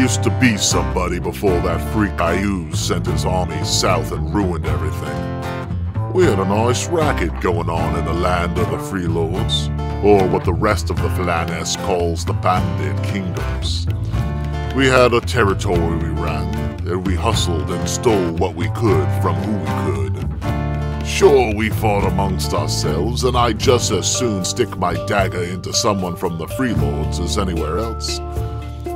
Used to be somebody before that freak Iuz sent his army south and ruined everything. We had a nice racket going on in the land of the free lords, or what the rest of the Flanaess calls the Bandit Kingdoms. We had a territory we ran, and we hustled and stole what we could from who we could. Sure, we fought amongst ourselves, and I'd just as soon stick my dagger into someone from the Freelords as anywhere else.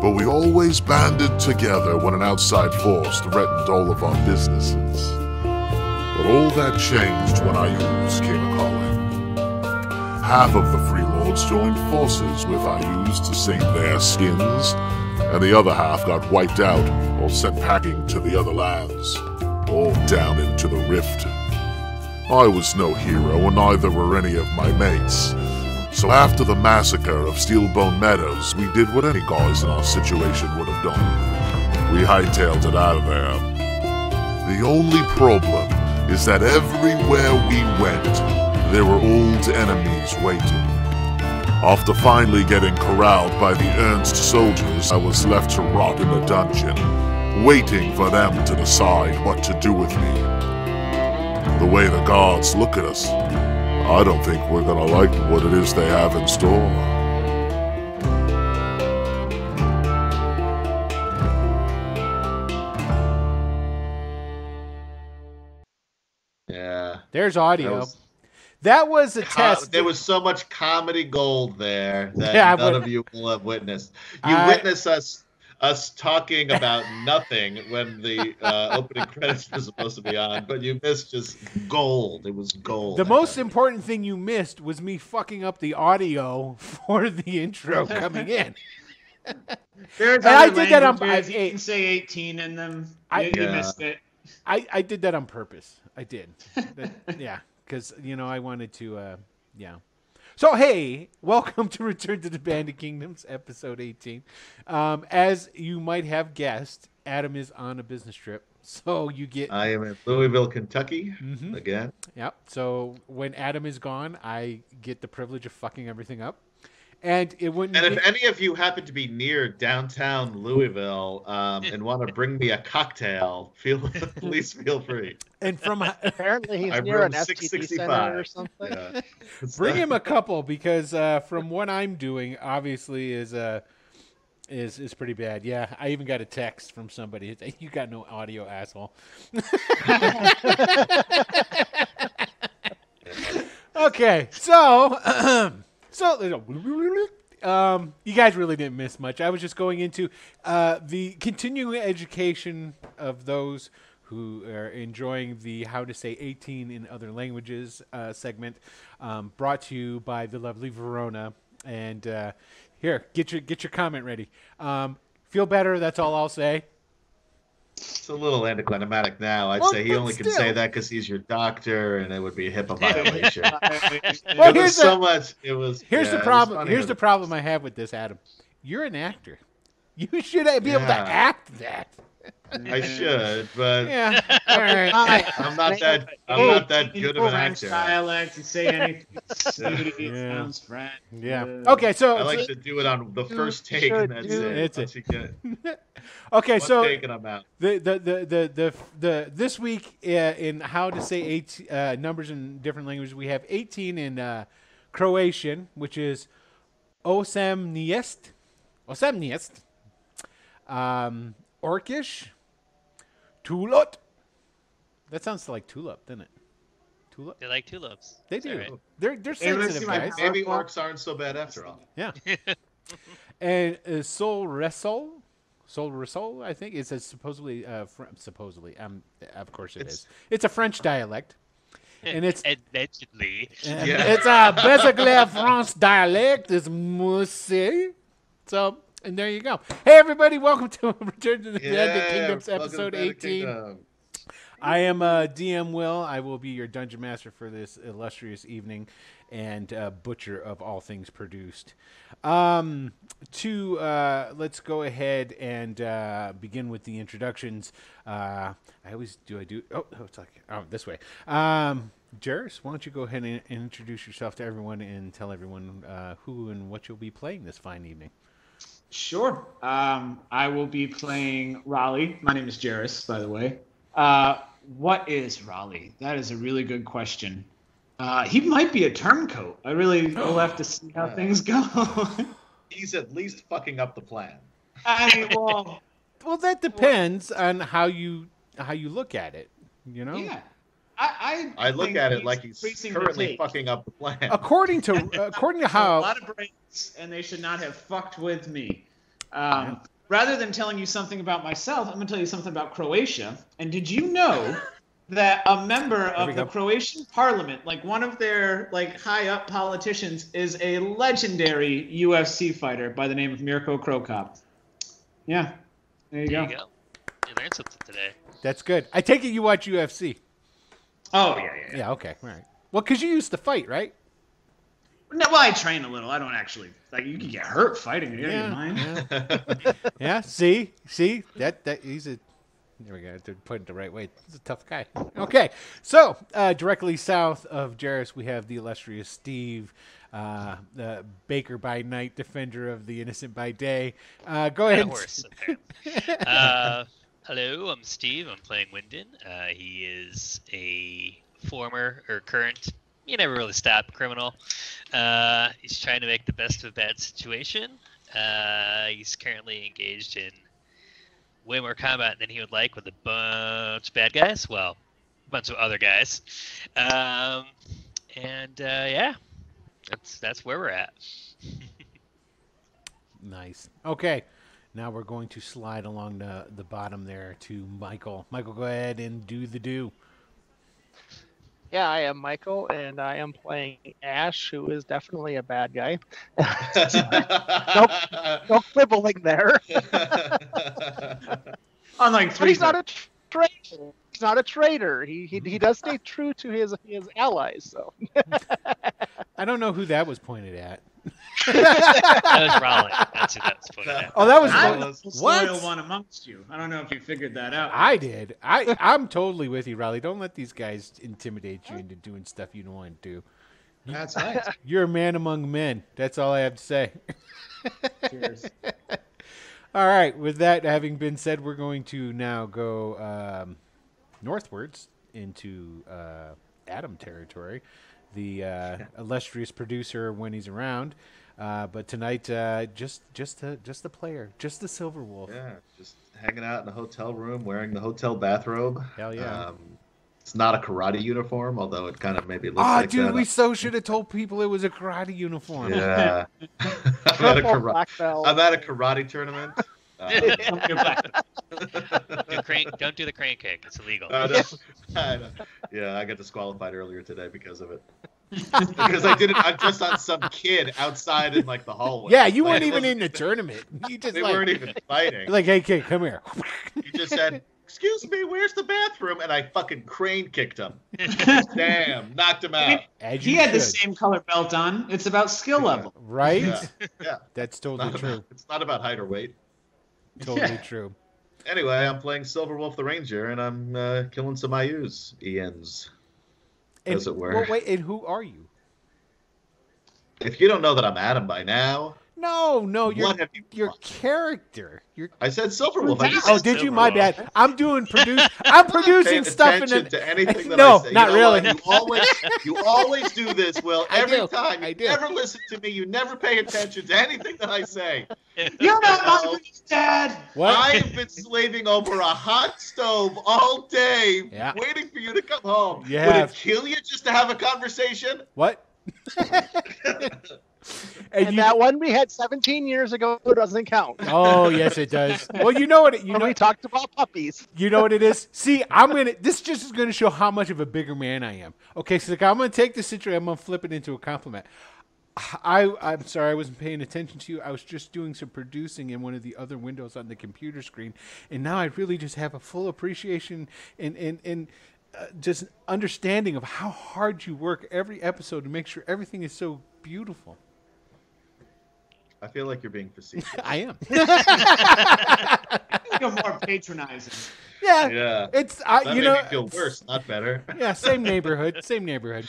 But we always banded together when an outside force threatened all of our businesses. But all that changed when Iuz came a calling. Half of the Freelords joined forces with Iuz to save their skins, and the other half got wiped out or sent packing to the other lands, or down into the rift. I was no hero, and neither were any of my mates. So after the massacre of Steelbone Meadows, we did what any guys in our situation would have done. We hightailed it out of there. The only problem is that everywhere we went, there were old enemies waiting. After finally getting corralled by the Urnst soldiers, I was left to rot in a dungeon, waiting for them to decide what to do with me. The way the guards look at us, I don't think we're gonna like what it is they have in store. Yeah. There's That audio. was, That was a co- test. there was so much comedy gold there that Yeah, none but- of you will have witnessed. You I- witness us us talking about nothing when the uh, opening credits was supposed to be on, but you missed just gold. It was gold. The most important thing you missed was me fucking up the audio for the intro coming in. There's And I did that on- languages, I- you can say 18 in them. I- you, you missed it. I, I did that on purpose. I did. That- yeah, because you know I wanted to. Uh, yeah. So hey, welcome to Return to the Bandit Kingdoms, episode 18. Um, as you might have guessed, Adam is on a business trip, so you get. I am in Louisville, Kentucky Mhm. again. Yep. So when Adam is gone, I get the privilege of fucking everything up, and it wouldn't. And be- if any of you happen to be near downtown Louisville um, and want to bring me a cocktail, feel please feel free. and from Apparently, he's I near an room STD center or something. Yeah. bring him a couple because uh, from what I'm doing, obviously is uh, is is pretty bad. Yeah, I even got a text from somebody. You got no audio, asshole. okay, so so um, you guys really didn't miss much. I was just going into uh, the continuing education of those who are enjoying the how to say 18 in other languages uh, segment, um, brought to you by the lovely Verona. And uh, here, get your get your comment ready. Um, feel better. That's all I'll say. It's a little anticlimactic now. I'd Well, say he but only can say that because he's your doctor, and it would be a HIPAA violation. Well, it here's was so much. It was. Here's yeah, the problem. funny. Here's the problem I have with this, Adam. You're an actor. You should be able to act that. I should, but Yeah. All right. I'm not that. I'm not that good of an French actor. dialect. You say anything. It Yeah. sounds French. Yeah. Okay. So. I like to do it on the first take, should and that's do- it. It's Once you get okay. one So. take, and I'm out. the the the the the, the this week uh, in how to say eight uh, numbers in different languages we have 18 in uh, Croatian which is osamnijest osamnijest um orcish tulot that sounds like tulip doesn't it tulip They like tulips. they do right? they're they're Hey, sensitive see guys power- Maybe orcs aren't so bad after all. yeah and uh, sol resol sol resol I think it's a supposedly uh, fr- supposedly um of course it is. It's- it's a French dialect and it's allegedly. And Yeah. It's a basically a France dialect. It's Moussi. So, and there you go. Hey, everybody, welcome to Return to the Bandit Kingdoms, episode 18. Kingdom. I am uh, DM Will. I will be your dungeon master for this illustrious evening and uh, butcher of all things produced. Um, to uh, let's go ahead and uh, begin with the introductions. Uh, I always do. I do. Oh, oh, it's like oh this way. Um, Jairus, why don't you go ahead and, and introduce yourself to everyone and tell everyone uh, who and what you'll be playing this fine evening. Sure. Um, I will be playing Raleigh. My name is Jairus, by the way. Uh, what is Raleigh? That is a really good question. Uh, he might be a turncoat. I really will have to see how things go. He's at least fucking up the plan. I well, Well, that depends on how you how you look at it. You know, yeah. I, I, I look at it like he's currently fucking up the plan. according to according to how a lot of brains, and they should not have fucked with me. Um, Rather than telling you something about myself, I'm going to tell you something about Croatia. And did you know that a member of the go. Croatian parliament, like one of their like high up politicians, is a legendary UFC fighter by the name of Mirko Cro Cop? Yeah, there you There go. you go. You learned something today. that's good. I take it you watch UFC. Oh yeah, yeah. yeah. Yeah. Okay. All right. Well, because you used to fight, right? No, well, I train a little. I don't actually like. You can get hurt fighting. You yeah, mind? Yeah. yeah. See, see that that he's a. There we go. To put it the right way. He's a tough guy. Okay. So uh, directly south of Jairus, we have the illustrious Steve. Uh, the Baker by night, defender of the innocent by day. Uh, go ahead. Kind and- of worse, uh, hello, I'm Steve. I'm playing Wyndon. Uh, he is a former or current, you never really stop criminal. Uh, he's trying to make the best of a bad situation. Uh, he's currently engaged in way more combat than he would like with a bunch of bad guys. Well, a bunch of other guys. Um, and uh, yeah, that's that's where we're at. Nice. Okay. Now we're going to slide along the, the bottom there to Michael. Michael, go ahead and do the do. Yeah, I am Michael, and I am playing Ash, who is definitely a bad guy. No no quibbling there. Unlike But three. he's not a traitor. He's not a traitor. He, he he does stay true to his his allies. So I don't know who that was pointed at. That was Raleigh. That's who that's pointed at. Oh, that was I'm What? the loyal one amongst you. I don't know if you figured that out. I did. I I'm totally with you, Riley. Don't let these guys intimidate you into doing stuff you don't want to do. That's right. You're a man among men. That's all I have to say. Cheers. All right. With that having been said, we're going to now go um, northwards into uh, Adam territory, the uh, illustrious producer when he's around. Uh, but tonight, uh, just just the just the player, just the Silver Wolf. Yeah, just hanging out in a hotel room, wearing the hotel bathrobe. Hell yeah. Um, it's not a karate uniform, although it kind of maybe looks Ah, like dude, that. we so should have told people it was a karate uniform. Yeah. I'm, at a Purple kara- black belt. I'm at a karate tournament. Um, Do crane, don't do the crane kick. It's illegal. I know. I. Yeah, I got disqualified earlier today because of it. because I did it I'm just on some kid outside in like the hallway. Yeah, you Like, weren't it even in the tournament. You just They like, weren't even fighting. like, hey kid, come here. You just said, "Excuse me, where's the bathroom?" And I fucking crane kicked him. Damn, knocked him out. As He you had the same color belt on. It's about skill level. right? Yeah, yeah. That's totally not, true. about, it's not about height or weight. Totally Yeah. true. Anyway, I'm playing Silver Wolf the Ranger, and I'm uh, killing some IUs, ENs. And, As it were. Well, wait, and who are you? If you don't know that I'm Adam by now, No, no, your what have you? your character. Your I said Silver Wolf. I oh, did you? My bad. I'm doing produce. I'm producing paying stuff in attention a, to anything that No, I say. not you know what? really. You always, you always do this, Will. I Every do. time. You I do. never listen to me. You never pay attention to anything that I say. You're not No. my dad. what? I have been slaving over a hot stove all day, Yeah. waiting for you to come home. You Would it kill you just to have a conversation? what? And you, that one we had 17 years ago doesn't count. oh yes, it does. Well, you know what? It, you when know. we talked about puppies. You know what it is? See, I'm gonna. This just is gonna show how much of a bigger man I am. Okay, so like, I'm gonna take this situation. I'm gonna flip it into a compliment. I I'm sorry I wasn't paying attention to you. I was just doing some producing in one of the other windows on the computer screen, and now I really just have a full appreciation and and and. Uh, just understanding of how hard you work every episode to make sure everything is so beautiful. I feel like you're being facetious. I am. You're more patronizing. yeah, yeah. it's uh, That you made know me feel worse, not better. yeah, same neighborhood, same neighborhood.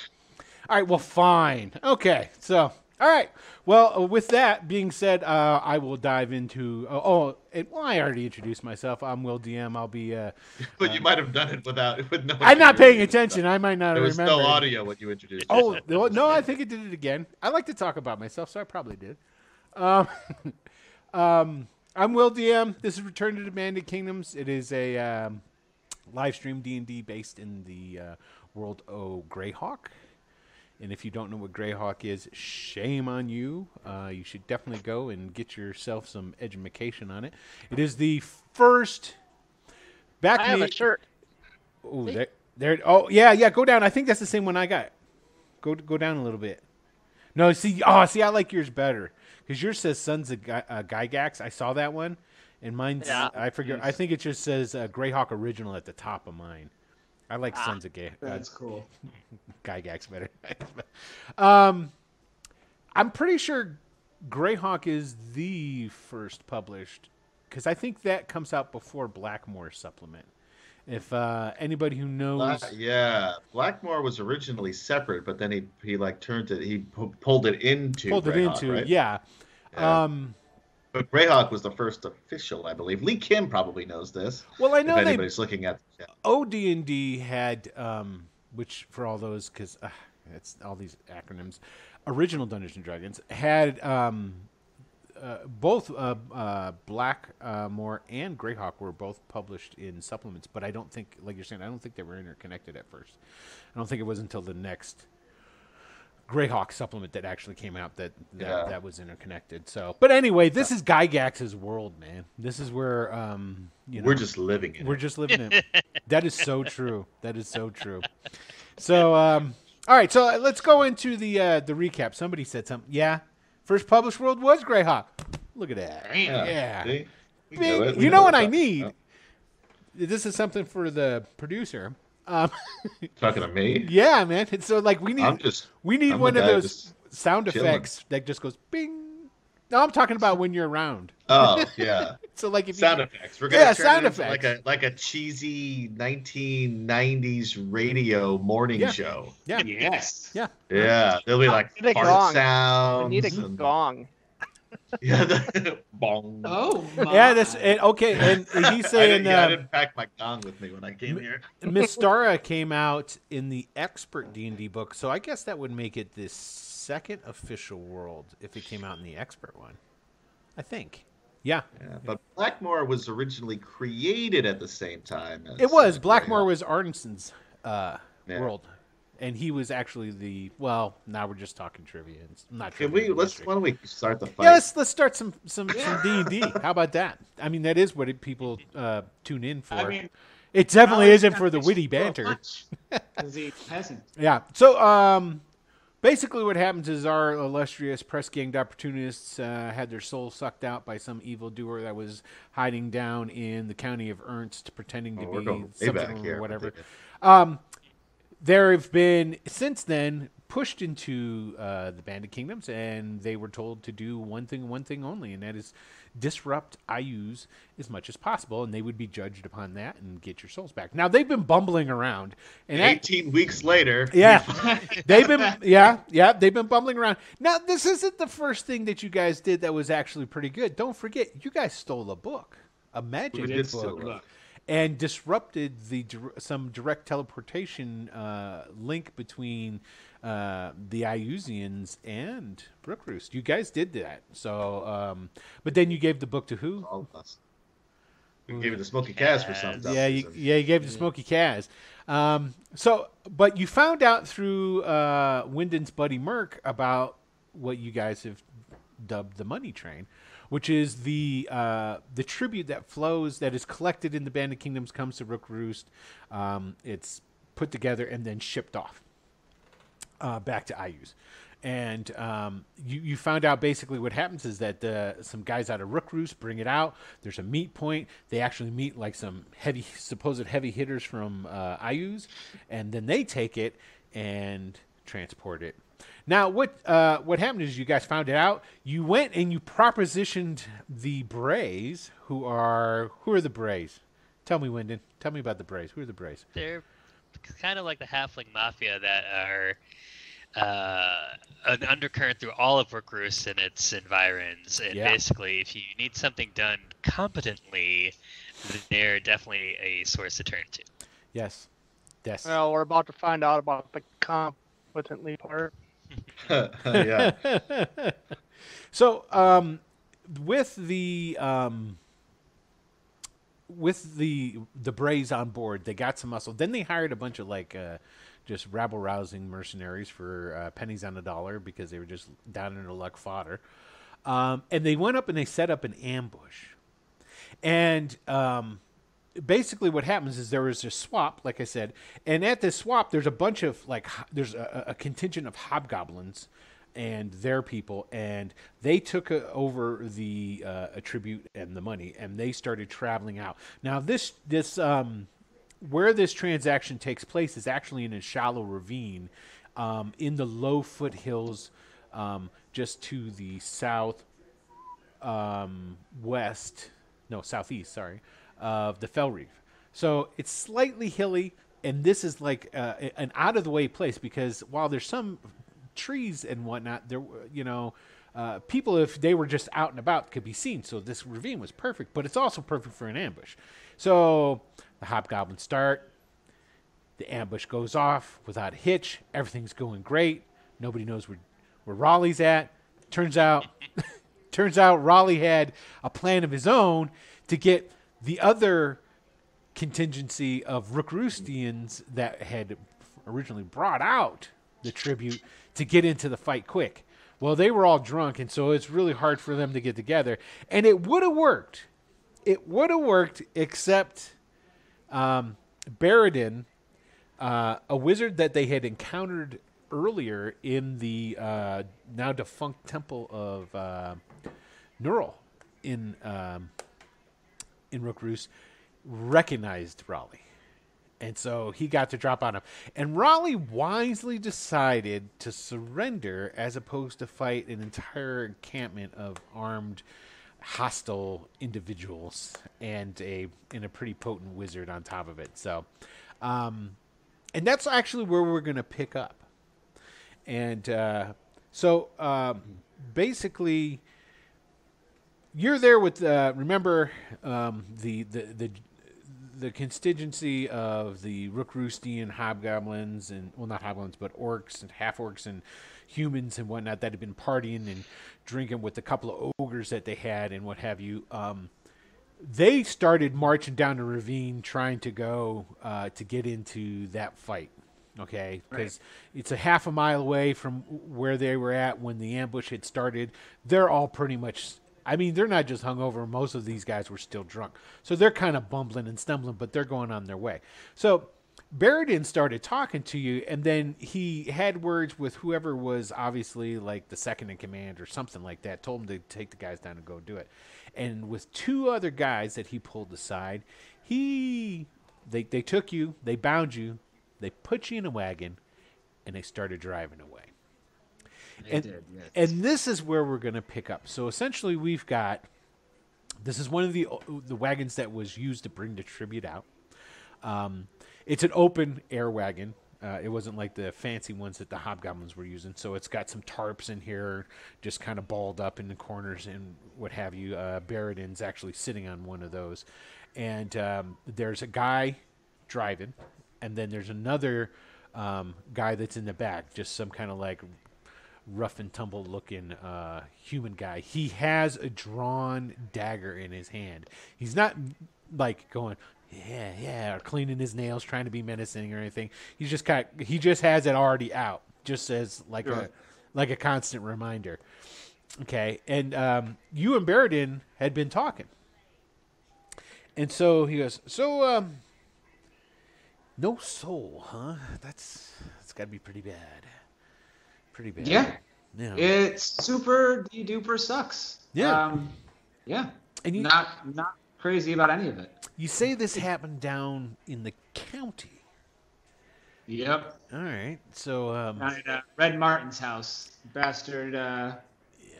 All right, well, fine. Okay, so All right. Well, uh, with that being said, uh, I will dive into. Uh, oh, and, well, I already introduced myself. I'm Will DM. I'll be. Uh, But you might have done it without with no. I'm not paying attention. attention. I might not There was remember. no audio when you introduced. Oh no, no, I think it did it again. I like to talk about myself, so I probably did. Um, um, I'm Will DM. This is Return to Bandit Kingdoms. It is a um, live stream D and D based in the uh, world of Greyhawk. And if you don't know what Greyhawk is, shame on you. Uh, you should definitely go and get yourself some education on it. It is the first. Back I have a shirt. Oh, there, there. Oh, yeah, yeah. Go down. I think that's the same one I got. Go, go down a little bit. No, see, oh, see, I like yours better because yours says Sons of Gy- uh, Gygax. I saw that one, and mine's. Yeah. I forget. I think it just says uh, Greyhawk Original at the top of mine. I like Ah. Sons of Gay, uh, That's cool. Gygax better. um, I'm pretty sure Greyhawk is the first published because I think that comes out before Blackmoor supplement. If uh, anybody who knows, Black- yeah, Blackmoor was originally separate, but then he he like turned it. He pu- pulled it into pulled it into right? yeah. Yeah. Um, But Greyhawk was the first official, I believe. Lee Kim probably knows this. well, I If know they anybody's looking at, yeah. OD&D had, um, which for all those, because uh, it's all these acronyms, original Dungeons and Dragons had um, both uh, uh, Blackmoor and Greyhawk were both published in supplements, but I don't think, like you're saying, I don't think they were interconnected at first. I don't think it was until the next Greyhawk supplement that actually came out that that, Yeah. that was interconnected. So, but anyway, this is Gygax's world, man. This is where um, you know We're just living in we're it. just living it. that is so true. That is so true. So, um, all right. So uh, let's go into the uh, the recap. Somebody said something. Yeah, first published world was Greyhawk. Look at that. Damn. Yeah. See? We Big- do it. You know what I need? This is something for the producer. Um, talking to me? yeah, man. It's so like we need I'm just. we need I'm one of those sound chilling. effects that just goes bing. No, I'm talking about when you're around. Oh yeah, So like if sound you, effects. We're gonna Yeah, turn sound it into effects. like a like a cheesy 1990s radio morning Yeah. show. yeah, Yes. yeah. Yeah, there'll be like a fart gong. sounds. I need a and- gong. Yeah, the, bong. Oh. My. Yeah, that's and, okay. And he's I didn't, saying I uh, didn't pack my gong with me when I came here. Mystara came out in the expert D and D book, so I guess that would make it the second official world if it came out in the expert one. I think. Yeah, Yeah, but Blackmoor was originally created at the same time. As, it was. Blackmoor was Arneson's uh, Yeah. world, and he was actually the. Well, now we're just talking trivia. and s- Not Can trivia. we let's history. why don't we start the fight? Yeah, let's let's start some some some D and D. How about that? I mean, that is what it, people uh, tune in for. I mean, it definitely isn't for the witty banter. punch, 'cause he's peasant. Yeah. So, um, basically, what happens is our illustrious press ganged opportunists uh, had their soul sucked out by some evildoer that was hiding down in the county of Urnst, pretending to Oh, we're be something back or here. whatever. Um, there have been since then pushed into uh, the Bandit Kingdoms, and they were told to do one thing, one thing only, and that is disrupt Iuz as much as possible, and they would be judged upon that and get your souls back. Now they've been bumbling around, and that, 18 weeks later. yeah, they've been yeah yeah they've been bumbling around. Now this isn't the first thing that you guys did that was actually pretty good. Don't forget, you guys stole a book, a magic We did steal a book. And disrupted the some direct teleportation uh, link between uh, the Iusians and Rookroost. You guys did that. So, um, but then you gave the book to who? All of us. We gave it to Smoky Cass for something. Yeah, you, yeah, you gave it to Smoky Kaz. Um, so, but you found out through uh, Wyndon's buddy Merc about what you guys have dubbed the Money Train, which is the uh, the tribute that flows that is collected in the Bandit Kingdoms comes to Rookroost. Um, it's put together and then shipped off uh, back to Iuz. And um, you, you found out basically what happens is that uh, some guys out of Rookroost bring it out. There's a meet point. They actually meet like some heavy, supposed heavy hitters from uh, Iuz, and then they take it and transport it. Now, what uh, what happened is you guys found it out. You went and you propositioned the Brays, who are who are the Brays? Tell me, Wyndon. Tell me about the Brays. Who are the Brays? They're kind of like the halfling mafia that are uh, an undercurrent through all of Rookroost and its environs. And Yeah. basically, if you need something done competently, they're definitely a source to turn to. Yes. Yes. Well, we're about to find out about the competently part. Yeah. so, um, with the um, with the the Brays on board, they got some muscle. Then they hired a bunch of like uh, just rabble rousing mercenaries for uh, pennies on a dollar because they were just down in their luck fodder. Um, and they went up and they set up an ambush. And um, basically, what happens is there was a swap, like I said, and at this swap, there's a bunch of like there's a, a contingent of hobgoblins and their people, and they took uh, over the uh, attribute and the money, and they started traveling out. Now, this this um, where this transaction takes place is actually in a shallow ravine um, in the low foothills um, just to the south um, west, no southeast, sorry, of the Fellreev. So it's slightly hilly, and this is like uh, an out of the way place because while there's some trees and whatnot, there you know. Uh, people, if they were just out and about, could be seen. So this ravine was perfect, but it's also perfect for an ambush. So the hobgoblins start. The ambush goes off without a hitch. Everything's going great. Nobody knows where, where Raleigh's at. Turns out, turns out Raleigh had a plan of his own to get the other contingency of Rookroostians that had originally brought out the tribute to get into the fight quick. Well, they were all drunk, and so it's really hard for them to get together. And it would have worked. It would have worked, except um, Baradin, uh, a wizard that they had encountered earlier in the uh, now defunct temple of uh, Nerull in um, in Rookroost, recognized Raleigh. And so he got to drop on him. And Raleigh wisely decided to surrender as opposed to fight an entire encampment of armed, hostile individuals and a and a pretty potent wizard on top of it. So, um, and that's actually where we're going to pick up. And uh, so, um, basically, you're there with uh, remember um, the, the the the constituency of the Rookroostian hobgoblins and well not hobgoblins but orcs and half orcs and humans and whatnot that had been partying and drinking with a couple of ogres that they had and what have you. Um, they started marching down the ravine trying to go uh, to get into that fight. Okay, because it's a half a mile away from where they were at when the ambush had started. They're all pretty much. I mean, they're not just hungover. Most of these guys were still drunk, so they're kind of bumbling and stumbling, but they're going on their way. So Baradin started talking to you, and then he had words with whoever was obviously like the second in command or something like that. Told him to take the guys down and go do it. And with two other guys that he pulled aside, he they they took you, they bound you, they put you in a wagon, and they started driving away. And- did, yes. And this is where we're going to pick up. So essentially, we've got this is one of the the wagons that was used to bring the tribute out. Um, it's an open air wagon. Uh, it wasn't like the fancy ones that the hobgoblins were using. So it's got some tarps in here, just kind of balled up in the corners and what have you. Uh, Baradin's actually sitting on one of those, and um, there's a guy driving, and then there's another um, guy that's in the back, just some kind of like rough and tumble looking uh, human guy. He has a drawn dagger in his hand. He's not like going, yeah, yeah, or cleaning his nails, trying to be menacing or anything. He's just kind of, he just has it already out, just as like a like a constant reminder. Okay, and um, you and Baradin had been talking, and so he goes, so um, no soul, huh? That's that's got to be pretty bad, pretty bad. Yeah. yeah. It's super duper sucks. Yeah. Um, yeah. And you- not not crazy about any of it. You say this happened down in the county. Yep. All right. So, um, at uh, Red Martin's house, bastard. Uh,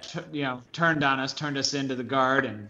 t- you know, turned on us, turned us into the guard, and.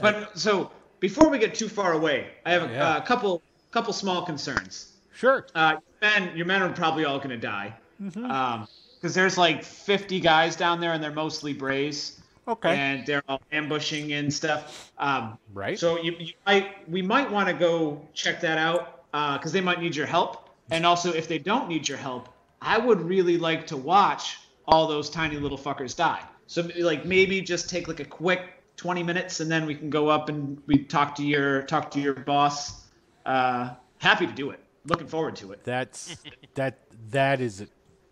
But so before we get too far away, I have a Yeah. uh, couple couple small concerns. sure. Uh, men, your men are probably all going to die. Because there's like 50 guys down there and they're mostly Brays. Okay. And they're all ambushing and stuff. Um, Right. So you, you might we might want to go check that out because they might need your help. And also, if they don't need your help, I would really like to watch all those tiny little fuckers die. So like maybe just take like a quick 20 minutes and then we can go up and we talk to your talk to your boss. Uh, happy to do it. Looking forward to it. That's that that is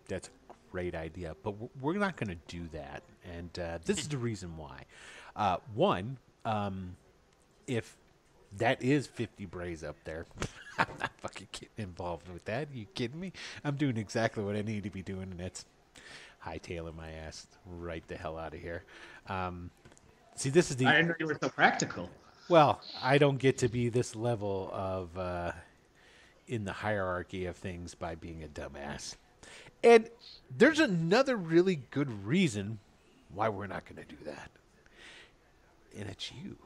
that's a great idea, but we're not going to do that, and uh, this is the reason why. Uh, one, um, if that is fifty brays up there, I'm not fucking getting involved with that. you kidding me? I'm doing exactly what I need to be doing, and that's hightailing my ass right the hell out of here. Um, see, this is the I didn't know you were so practical. well, I don't get to be this level of uh, in the hierarchy of things by being a dumbass. And there's another really good reason why we're not going to do that. And it's you.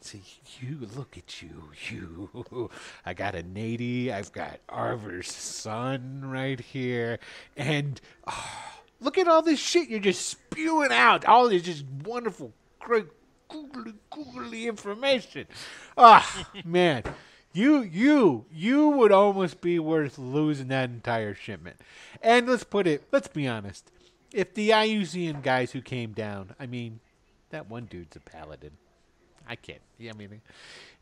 See, you look at you, you. I got a Nady, I've got Arvor's son right here, and ah, look at all this shit you're just spewing out. All this just wonderful, great, googly, googly information. Ah, man, you, you, you would almost be worth losing that entire shipment. And let's put it, let's be honest. If the Iusian guys who came down, I mean, that one dude's a paladin. I can't. Yeah, I mean,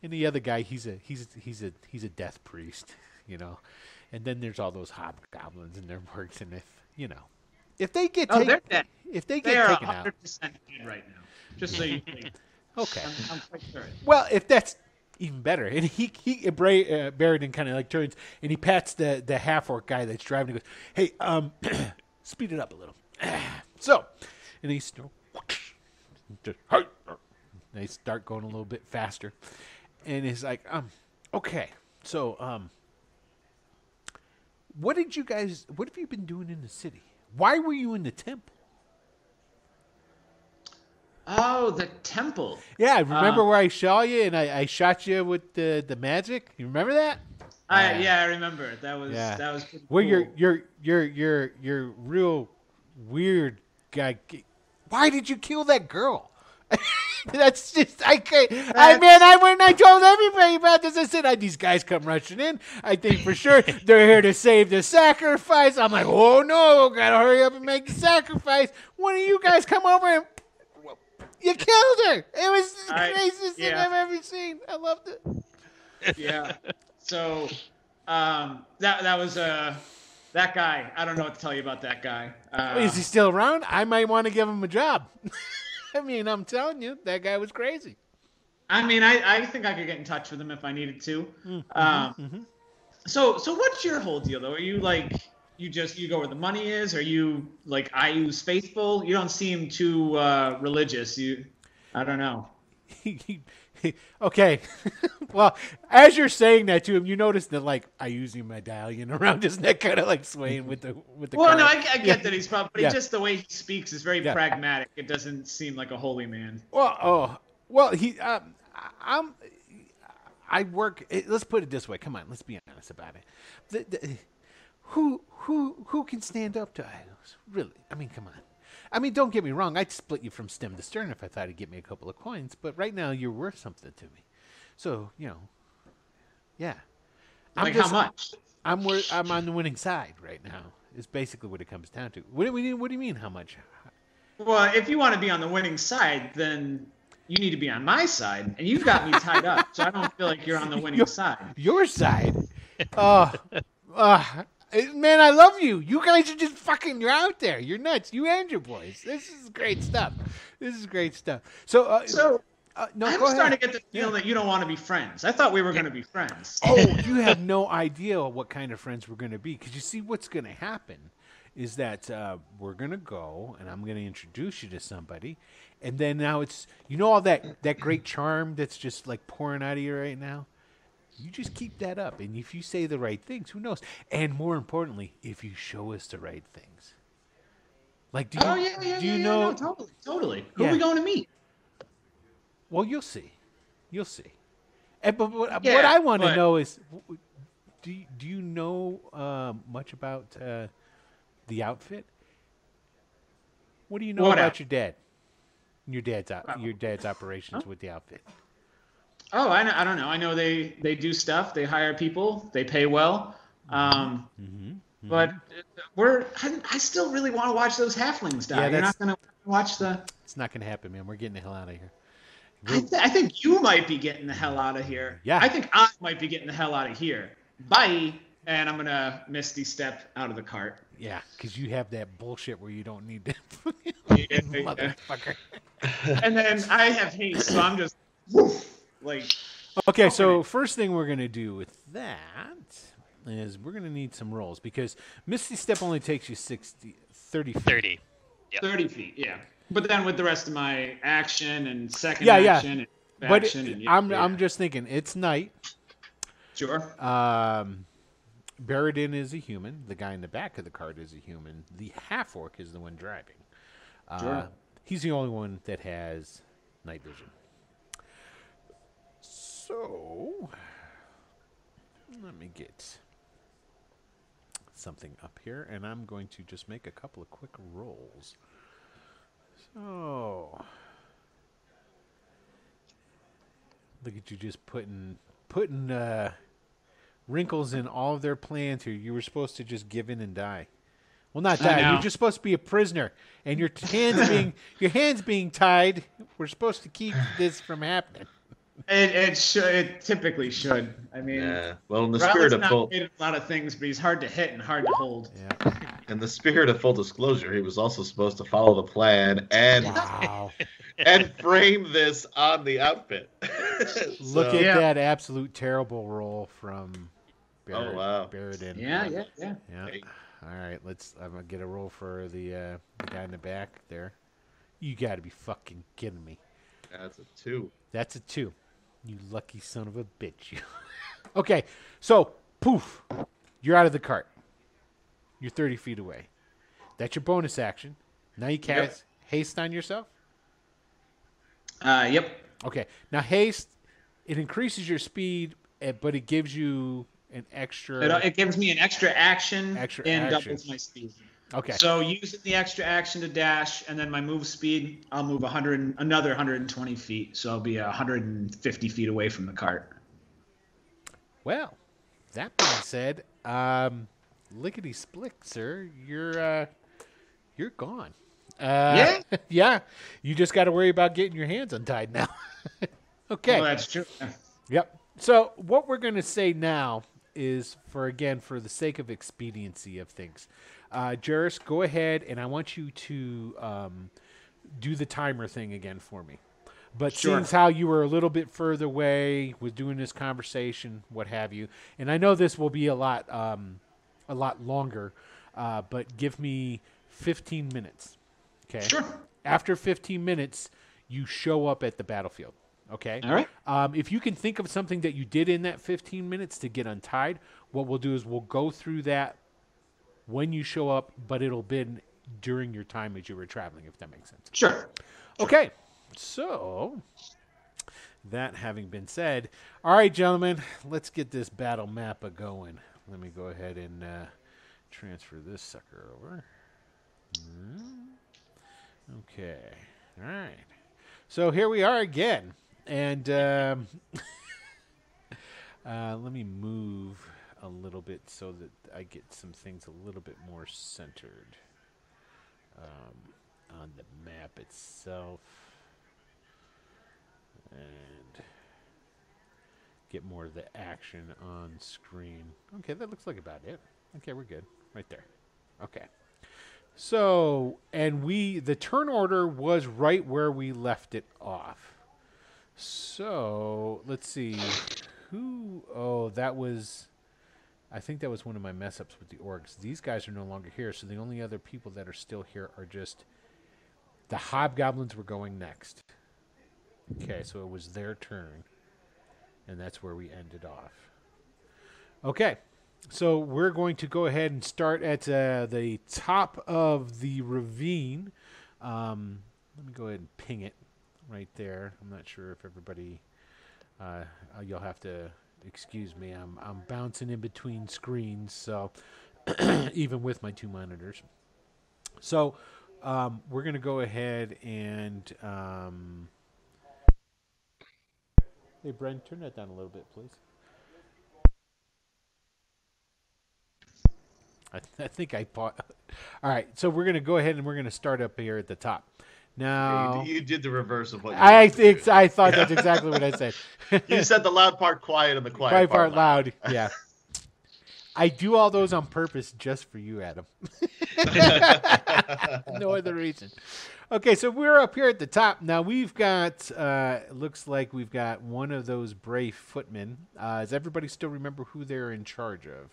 and the other guy, he's a he's he's a he's a death priest, you know. And then there's all those hobgoblins and their works, and if you know, if they get Oh, taken, they're dead. if they They get are taken out, 100% dead right now. Just so you think. okay. I'm, I'm quite sure. Well, if that's even better, and he he uh, Barrington kind of like turns and he pats the the half orc guy that's driving. and goes, "Hey, um, speed it up a little." so, and he's just, they start going a little bit faster, and he's like, "Um, okay, so um, what did you guys? What have you been doing in the city? Why were you in the temple?" Oh, the temple. Yeah, remember uh, where I saw you and I, I shot you with the, the magic? You remember that? I, Yeah. yeah, I remember. That was Yeah. that was pretty Where cool. you're you're you're you're you're real weird guy. Why did you kill that girl? That's just I can't. I man, I went and I told everybody about this. I said, I, "These guys come rushing in. I think for sure they're here to save the sacrifice." I'm like, "Oh no, gotta hurry up and make the sacrifice." One of you guys come over and you killed her. It was the I- craziest thing. I've ever seen. I loved it. yeah. So, um, that that was uh, that guy. I don't know what to tell you about that guy. Uh, Is he still around? I might want to give him a job. I mean, I'm telling you, that guy was crazy. I mean, I, I think I could get in touch with him if I needed to. Mm-hmm, um, So so what's your whole deal though? Are you like you just you go where the money is? Are you like Iuz faithful? You don't seem too uh, religious. You, I don't know. okay. well, as you're saying that to him, you notice that like I use the medallion around his neck, kind of like swaying with the with the. Well, no, I, I get Yeah. that he's probably Yeah. just the way he speaks is very Yeah. pragmatic. It doesn't seem like a holy man. Well, oh, well, he. Um, I'm. I work. eh, Let's put it this way. Come on, let's be honest about it. The, the, who who who can stand up to idols? Really? I mean, come on. I mean, don't get me wrong. I'd split you from stem to stern if I thought it'd get me a couple of coins. But right now, you're worth something to me. So you know, yeah. I'm just- how much? I'm wor- I'm on the winning side right now. Is basically what it comes down to. What do we What do you mean? How much? Well, if you want to be on the winning side, then you need to be on my side, and you've got me tied up, so I don't feel like you're on the winning You're- side. Your side. Oh, uh, man, I love you. You guys are just fucking. You're out there. You're nuts. You and your boys. This is great stuff. This is great stuff. So, uh, So uh, no, I'm starting ahead. to get the feeling that you don't want to be friends. I thought we were going to be friends. Oh, you have no idea what kind of friends we're going to be. Because you see, what's going to happen is that uh, we're going to go and I'm going to introduce you to somebody. And then now it's, you know, all that, that great charm that's just like pouring out of you right now? You just keep that up. And if you say the right things, who knows? And more importantly, if you show us the right things. Like, do you, Oh yeah, yeah, do yeah, you know? no, totally, totally. Who are we going to meet? Well, you'll see. You'll see. And, but what, what I want to know is, do you, do you know uh, much about uh, the outfit. What do you know What about out- your dad? Your dad's op- your dad's operations with the outfit. Oh, I, I don't know. I know they they do stuff. They hire people. They pay well. Um, Mm-hmm. but we're I, I still really want to watch those halflings die. Yeah, You're not gonna watch the. It's not gonna happen, man. We're getting the hell out of here. I, th- I think you might be getting the hell out of here. Yeah. I think I might be getting the hell out of here. Bye. And I'm gonna misty step out of the cart. Yeah, because you have that bullshit where you don't need to. Yeah, yeah. Motherfucker. And then I have haste, so I'm just woof, like Okay, so first thing we're gonna do with that is we're gonna need some rolls because Misty Step only takes you 60, 30 feet. 30. Yep. 30 feet. Yeah. But then with the rest of my action and second Yeah, yeah. and But action it- and yeah, I'm yeah. I'm just thinking it's night. sure. Um, Baradin is a human. The guy in the back of the cart is a human. The half orc is the one driving. Uh, Sure. He's the only one that has night vision. So, let me get something up here, and I'm going to just make a couple of quick rolls. So, look at you just putting putting uh, wrinkles in all of their plans here. You were supposed to just give in and die. Well, not die. You're just supposed to be a prisoner, and your hands being your hands being tied. We're supposed to keep this from happening. It it should it typically should. I mean Yeah. Well, in the Rowley's spirit of not full great a lot of things, but he's hard to hit and hard to hold. Yeah. in the spirit of full disclosure, he was also supposed to follow the plan and Wow. and frame this on the outfit. Look at Yeah. that absolute terrible roll from. Barrett, Oh, wow. Barrett Yeah, yeah, yeah. Yeah. Hey. All right, let's. I'm gonna get a roll for the, uh, the guy in the back there. You got to be fucking kidding me. That's a two. That's a two. You lucky son of a bitch. You. okay, so poof, you're out of the cart. You're 30 feet away. That's your bonus action. Now you cast haste on yourself. Uh, yep. Okay. Now haste, it increases your speed, eh, but it gives you an extra. It, it gives me an extra action Extra and action. doubles my speed. Okay. So using the extra action to dash, and then my move speed, I'll move 100, another 120 feet. So I'll be 150 feet away from the cart. Well, that being said, um, lickety split, sir, you're uh, you're gone. Uh, yeah, yeah. You just got to worry about getting your hands untied now. okay. Oh, that's true. Yep. So what we're going to say now is, for again, for the sake of expediency of things, uh, Jairus, go ahead and I want you to um, do the timer thing again for me. But Sure. seeing how you were a little bit further away with doing this conversation, what have you, and I know this will be a lot, um, a lot longer, uh, but give me 15 minutes. Okay. Sure. After 15 minutes, you show up at the battlefield. Okay. All right. Um, if you can think of something that you did in that 15 minutes to get untied, what we'll do is we'll go through that when you show up, but it'll be during your time as you were traveling, if that makes sense. Sure. Okay. So, that having been said, all right, gentlemen, let's get this battle map a going. Let me go ahead and uh, transfer this sucker over. Hmm. Okay. All right. So here we are again. And um, uh, let me move a little bit so that I get some things a little bit more centered um, on the map itself. And get more of the action on screen. Okay, that looks like about it. Okay, we're good. Right there. Okay. So, and we, the turn order was right where we left it off. So, let's see. Who, oh, that was, I think that was one of my mess ups with the orgs. These guys are no longer here, so the only other people that are still here are just the hobgoblins were going next. Okay, so it was their turn. And that's where we ended off. Okay, so we're going to go ahead and start at uh, the top of the ravine. Um, let me go ahead and ping it right there. I'm not sure if everybody. Uh, you'll have to excuse me. I'm I'm bouncing in between screens, so even with my two monitors. So um, we're going to go ahead and. Um, hey, Bren, turn that down a little bit, please. I, I think I bought. All right, so we're going to go ahead and we're going to start up here at the top. Now, You, you did the reverse of what you I used to think I thought that's exactly what I said. You said the loud part quiet and the quiet, Quiet part part loud. Yeah. I do all those on purpose just for you, Adam. no other reason. Okay, so we're up here at the top. Now we've got, uh, looks like we've got one of those brave footmen. Uh, does everybody still remember who they're in charge of?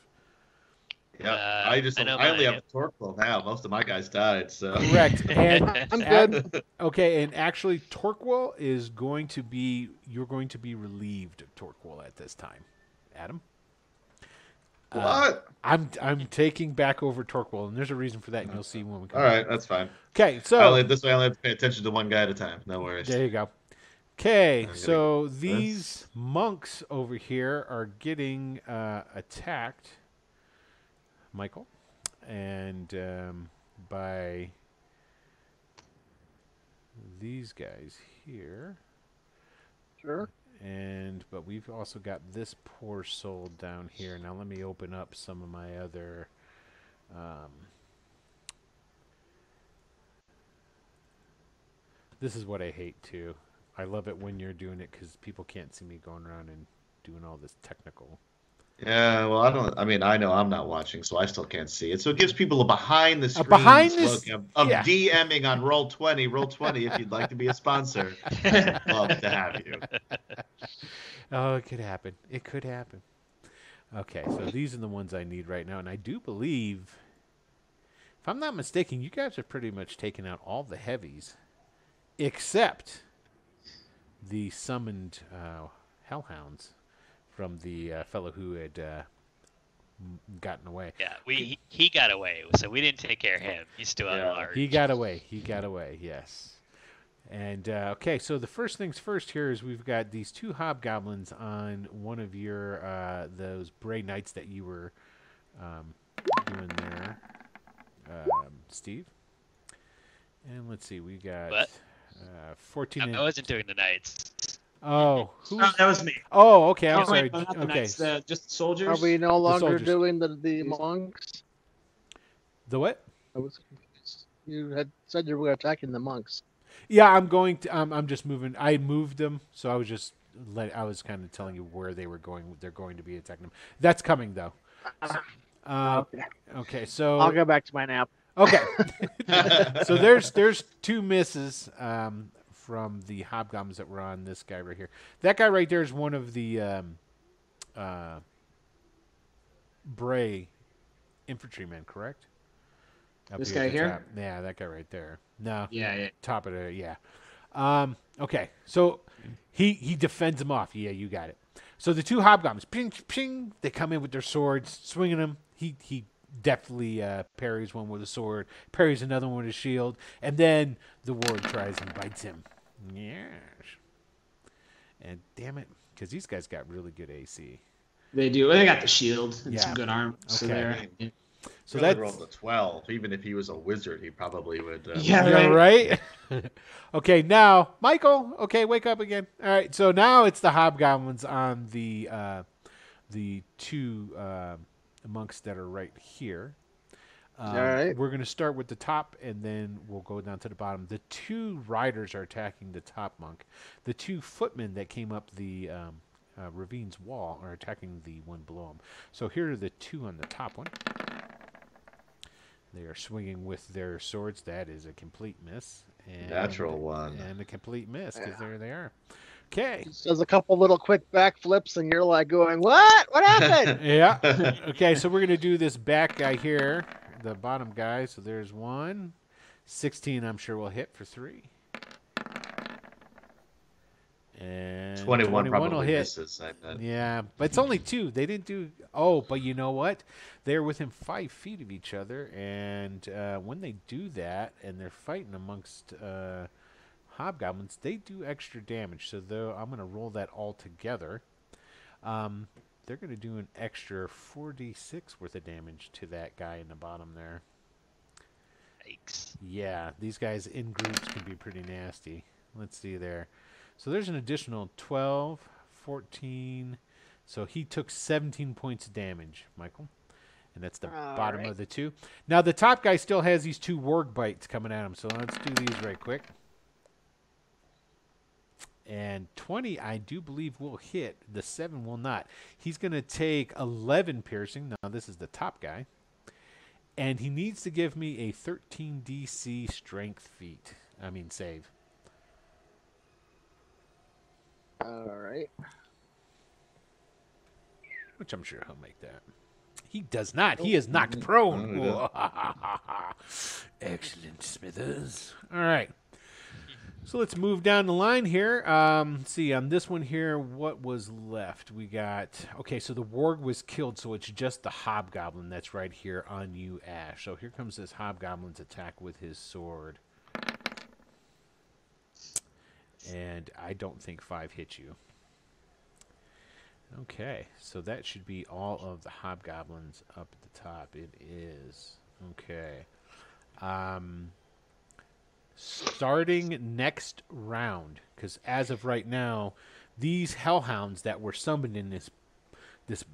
Yeah, Uh, I just I know I only mine, have a torque now. Most of my guys died, so Correct. And I'm good. okay, and actually, Torquil is going to be, you're going to be relieved of Torquil at this time. Adam? Uh, what? I'm I'm taking back over Torquil, and there's a reason for that, and you'll see when we come. All right, that's fine. Okay, I so only, this way I only have to pay attention to one guy at a time. No worries. there you go. Okay, so get these monks over here are getting uh, attacked, Michael, and um, by these guys here. Sure. and but we've also got this poor soul down here. Now let me open up some of my other. Um, this is what I hate too. I love it when you're doing it because people can't see me going around and doing all this technical. Yeah, well, I don't. I mean, I know I'm not watching, so I still can't see it. So it gives people a behind the scenes behind the look of, of yeah. DMing on Roll Twenty. Roll Twenty, if you'd like to be a sponsor, love to have you. Oh, it could happen. It could happen. Okay, so these are the ones I need right now, and I do believe, if I'm not mistaken, you guys have pretty much taken out all the heavies, except the summoned uh, hellhounds from the uh, fellow who had uh, gotten away. Yeah, we he, he got away, so we didn't take care of him. He's still at Yeah. large. He got away. He got away. Yes. And uh, okay, so the first things first here is we've got these two hobgoblins on one of your uh, those Bray Knights that you were um, doing there, um, Steve. And let's see, we got What? uh, fourteen. I, I wasn't doing the knights. Oh, who's? Oh, that was me. Oh, okay. I'm Oh, sorry. wait, no, okay, knights, the- just soldiers. Are we no longer soldiers. doing the, the monks? the what? I was confused. You had said you were attacking the monks. Yeah, I'm going to. Um, I'm just moving. I moved them, so I was just. Let, I was kind of telling you where they were going. They're going to be attacking them. That's coming though. Uh, Okay. okay, so I'll go back to my nap. okay, so there's there's two misses um, from the hobgoblins that were on this guy right here. That guy right there is one of the um, uh, Bray infantrymen, correct? Up This guy here? top. Yeah, that guy right there. No, Yeah, yeah. top of the yeah. Um, okay, so he he defends him off. Yeah, you got it. So the two hobgoblins, ping ping, they come in with their swords, swinging them. He he deftly uh, parries one with a sword, parries another one with a shield, and then the ward tries and bites him. Yes. And damn it, because these guys got really good AC. They do. They got the shield and Yeah. some good arm. So Okay. they're So really that's rolled a twelve. Even if he was a wizard, he probably would. Uh, Yeah, Yeah, right. okay, now Michael. Okay, wake up again. All right, so now it's the hobgoblins on the uh, the two uh, monks that are right here. Um, All right. We're going to start with the top, and then we'll go down to the bottom. The two riders are attacking the top monk. The two footmen that came up the um, uh, ravine's wall are attacking the one below them. So here are the two on the top one. They are swinging with their swords. That is a complete miss. And, Natural one. And a complete miss because there they are. Okay. Just does a couple little quick backflips, and you're like going, "What? What happened?" Yeah. okay, so we're going to do this back guy here, the bottom guy. So there's one. 16, I'm sure, will hit for three. And 21 will probably hit. misses. I bet. Yeah, but it's only two. They didn't do. Oh, but you know what? They're within five feet of each other, and uh, when they do that, and they're fighting amongst uh, hobgoblins, they do extra damage. So though I'm going to roll that all together. Um, they're going to do an extra 4d6 worth of damage to that guy in the bottom there. Yikes. Yeah, these guys in groups can be pretty nasty. Let's see there. So there's an additional 12, 14. So he took 17 points of damage, Michael. And that's the bottom Alright. of the two. Now the top guy still has these two warg bites coming at him. So let's do these right quick. And 20, I do believe, will hit. The 7 will not. He's going to take 11 piercing. Now, this is the top guy. And he needs to give me a 13 DC strength feat. I mean, save. All right. Which I'm sure he'll make that. He does not. He oh, is knocked mm-hmm. prone. Oh, Excellent, Smithers. All right. So let's move down the line here. Um, see, on this one here, what was left? We got okay. So the warg was killed, so it's just the hobgoblin that's right here on you, Ash. So here comes this hobgoblin's attack with his sword, and I don't think five hit you. Okay, so that should be all of the hobgoblins up at the top. It is okay. Um, starting next round, because as of right now, these hellhounds that were summoned in this this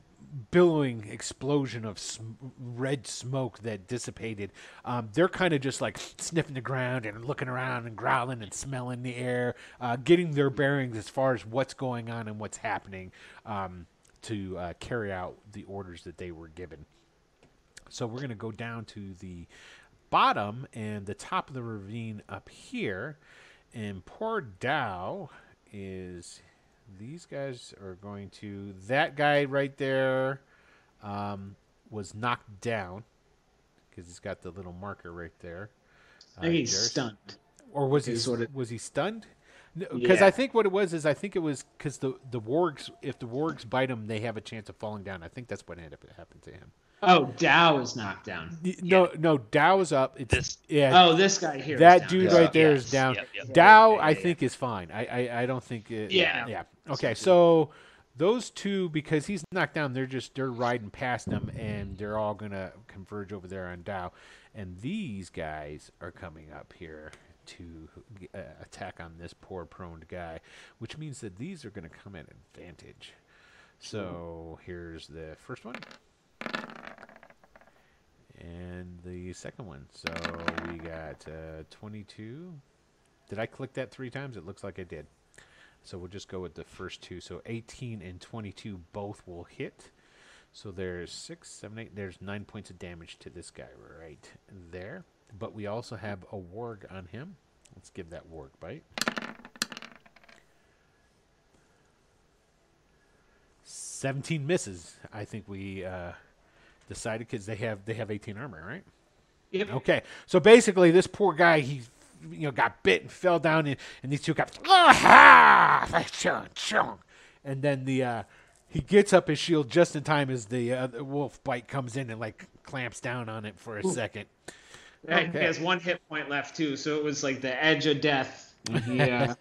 billowing explosion of sm- red smoke that dissipated, um, they're kind of just like sniffing the ground and looking around and growling and smelling the air, uh, getting their bearings as far as what's going on and what's happening um, to uh, carry out the orders that they were given. So we're going to go down to the bottom and the top of the ravine up here. And poor Dow is. These guys are going to. That guy right there um, was knocked down because he's got the little marker right there. I think he's stunned. or was he what it- was he stunned? Because Yeah. I think what it was is I think it was because the the wargs if the wargs bite him they have a chance of falling down. I think that's what ended up happened to him. Oh, Dow is knocked down. Y- No, no, Dow is up. It's This- yeah. Oh, this guy here. that down. dude Yeah. right there is Yes, down. yep, yep. Dow, Yeah, I yeah, think, is fine. I, I, I don't think. It, Yeah. yeah. Okay, so those two, because he's knocked down, they're just they're riding past him, and they're all gonna converge over there on Dow, and these guys are coming up here to uh, attack on this poor prone guy, which means that these are gonna come at advantage. So here's the first one. And the second one. So we got uh, 22. Did I click that three times? It looks like I did. So we'll just go with the first two. So 18 and 22 both will hit. So there's six, seven, eight. There's nine points of damage to this guy right there. But we also have a warg on him. Let's give that warg bite. Seventeen misses. I think we uh, decided because they have they have 18 armor, right? Yep. Okay, so basically, this poor guy, he, you know, got bit and fell down, and, and these two got, ah, chung, chung. and then the uh, he gets up his shield just in time as the uh, the wolf bite comes in and like clamps down on it for a second. And He has one hit point left too, so it was like the edge of death. And he had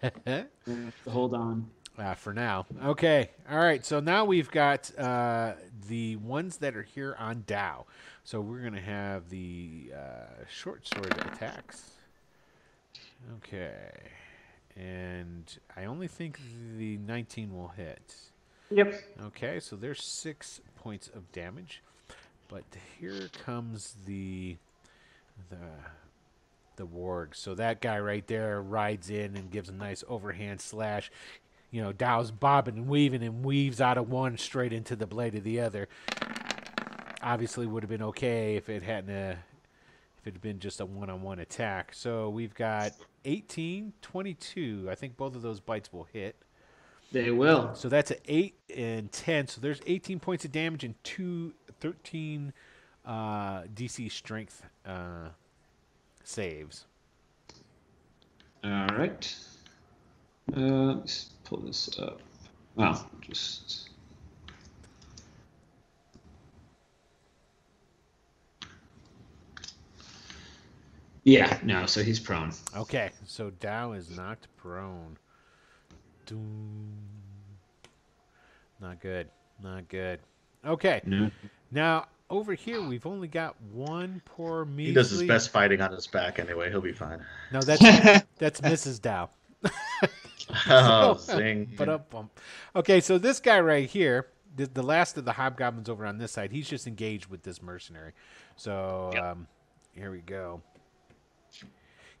to hold on. Uh, for now. Okay. All right. So now we've got uh, the ones that are here on Dow. So we're going to have the uh, short sword attacks. Okay. And I only think the 19 will hit. Yep. Okay. So there's six points of damage. But here comes the the the warg. So that guy right there rides in and gives a nice overhand slash. You know, Dow's bobbing and weaving and weaves out of one straight into the blade of the other. Obviously, would have been okay if it hadn't uh if it had been just a one-on-one attack. So we've got 18, 22. I think both of those bites will hit. They will. So that's an 8 and 10. So there's 18 points of damage and two, 13 uh, DC strength uh, saves. All right. Uh, let's pull this up. Well, just. Yeah, no, so he's prone. Okay, so Dow is knocked prone. Doom. Not good. Not good. Okay. No. Now over here we've only got one poor measly. He does his best fighting on his back anyway. He'll be fine. No, that's that's Mrs. Dow. Oh, zing. But up bump. Okay, so this guy right here, the, the last of the hobgoblins over on this side, he's just engaged with this mercenary. So Yep. um, here we go.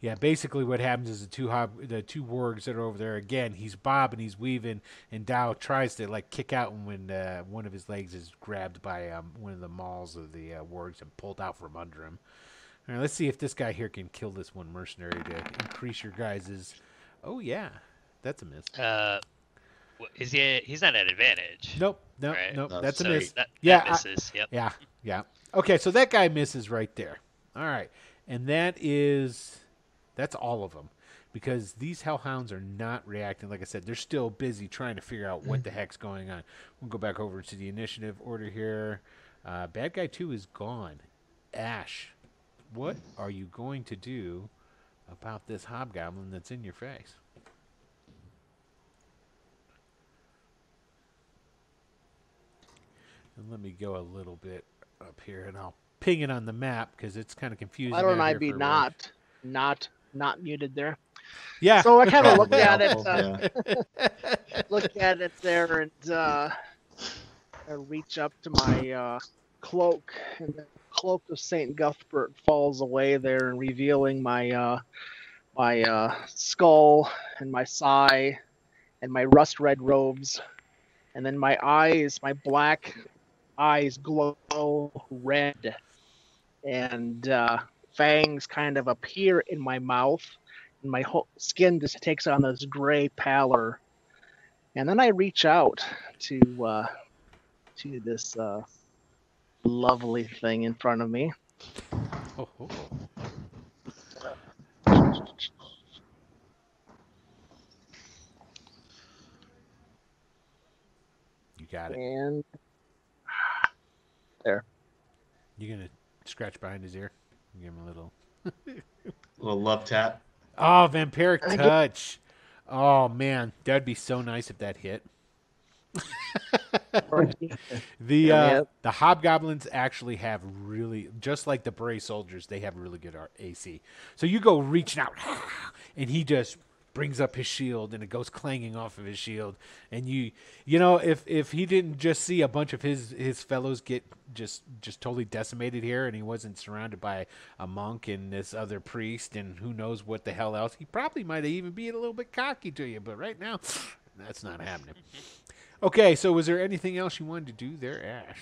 Yeah, basically what happens is the two hob the two wargs that are over there again. He's bobbing, and he's weaving, and Dow tries to like kick out when uh, one of his legs is grabbed by um, one of the mauls of the uh, wargs and pulled out from under him. All right, let's see if this guy here can kill this one mercenary to increase your guys's. Oh yeah, that's a miss. Uh, is he? He's not at advantage. Nope, nope, Right. nope. No, that's a so miss. That, Yeah, that I- yep. Yeah, yeah. Okay, so that guy misses right there. All right, and that is that's all of them because these hellhounds are not reacting. Like I said, they're still busy trying to figure out what the heck's going on. We'll go back over to the initiative order here. Uh, bad guy two is gone. Ash, what are you going to do about this hobgoblin that's in your face? And let me go a little bit up here, and I'll ping it on the map because it's kind of confusing. Why don't out I be for everybody. not, not, not muted there? Yeah. So I kind of looked at it, uh, yeah. look at it there, and uh, I reach up to my uh, cloak, and the cloak of Saint Cuthbert falls away there, and revealing my uh, my uh, skull and my sai and my rust red robes, and then my eyes, my black eyes glow red, and uh, fangs kind of appear in my mouth, and my whole skin just takes on this gray pallor and then I reach out to uh, to this uh, lovely thing in front of me. Oh, oh. You got it. And You gonna scratch behind his ear? Give him a little. little love tap. Oh, vampiric I get- touch. Oh man, that'd be so nice if that hit. The uh, the hobgoblins actually have really just like the Bray soldiers, they have really good AC. So you go reaching out, and he just brings up his shield, and it goes clanging off of his shield. And you, you know, if if he didn't just see a bunch of his his fellows get just just totally decimated here, and he wasn't surrounded by a monk and this other priest, and who knows what the hell else, he probably might have even been a little bit cocky to you. But right now, that's not happening. Okay, so was there anything else you wanted to do there, Ash?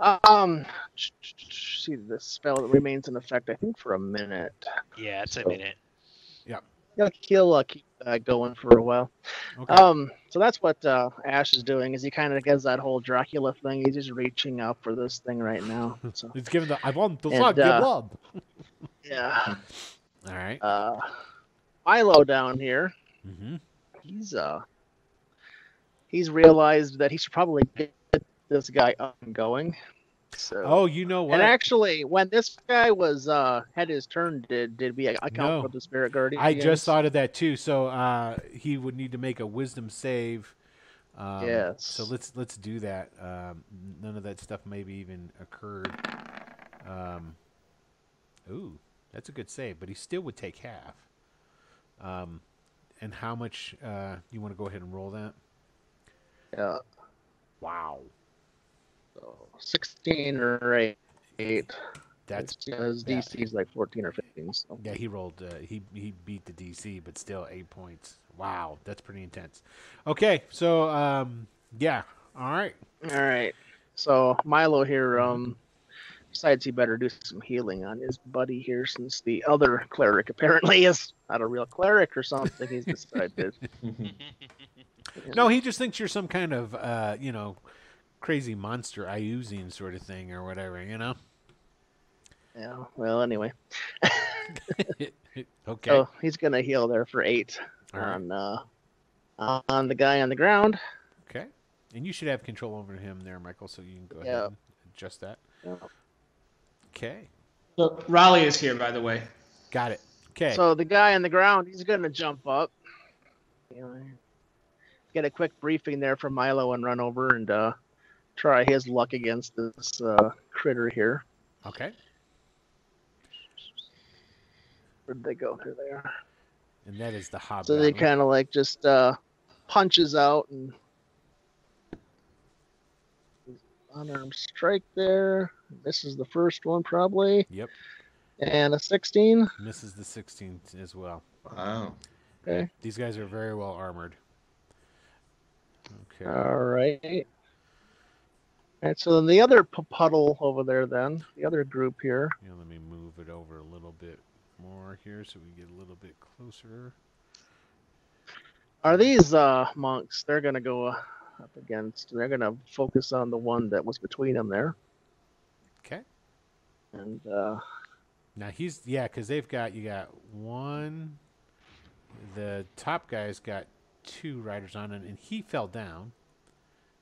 Um, see the spell that remains in effect. I think for a minute. Yeah, it's a So- minute. He'll, he'll uh, keep uh, going for a while. Okay. Um, so that's what uh, Ash is doing. Is he kind of does that whole Dracula thing? He's just reaching out for this thing right now. So It's given the I want to And, suck your uh, blood. yeah. All right. Uh, Milo down here. Mm-hmm. he's uh he's realized that he should probably get this guy up and going. So Oh, you know what? and actually when this guy was uh had his turn did did we account No. for the spirit guardian? I just thought of that too. So uh, he would need to make a wisdom save. Um, Yes. So let's let's do that. Um, none of that stuff maybe even occurred. Um, ooh, that's a good save, but he still would take half. Um, and how much? Uh, you want to go ahead and roll that? yeah, Wow, so sixteen or eight. eight. that's his yeah. DC is like fourteen or fifteen. So Yeah, he rolled. Uh, he he beat the DC, but still eight points. Wow, that's pretty intense. Okay, so um, yeah, all right. all right. So Milo here um decides he better do some healing on his buddy here since the other cleric apparently is not a real cleric or something. He's decided. No, he just thinks you're some kind of uh, you know, crazy monster Iusian sort of thing or whatever. You know. Yeah. Well, anyway. okay. So he's gonna heal there for eight all right. on uh on the guy on the ground. Okay. And you should have control over him there, Michael. So you can go Yeah. ahead and adjust that. Yeah. Okay. So Raleigh is here, by the way. Got it. Okay. So the guy on the ground, he's gonna jump up. get a quick briefing there from Milo and run over and uh, try his luck against this uh, critter here. Okay. Where'd they go? through there? And that is the hobgoblin. So they kind of like just uh, punches out and unarmed strike there. This is the first one probably, Yep. and a 16. Misses the 16 as well. Wow. Okay. These guys are very well armored. Okay. All right. All right. So then the other puddle over there, then the other group here. Yeah, let me move it over a little bit more here so we get a little bit closer. Are these uh, monks? They're gonna go uh, up against. They're gonna focus on the one that was between them there, Okay. and uh, Now he's yeah, because they've got you got one. The top guy's got two riders on it, and he fell down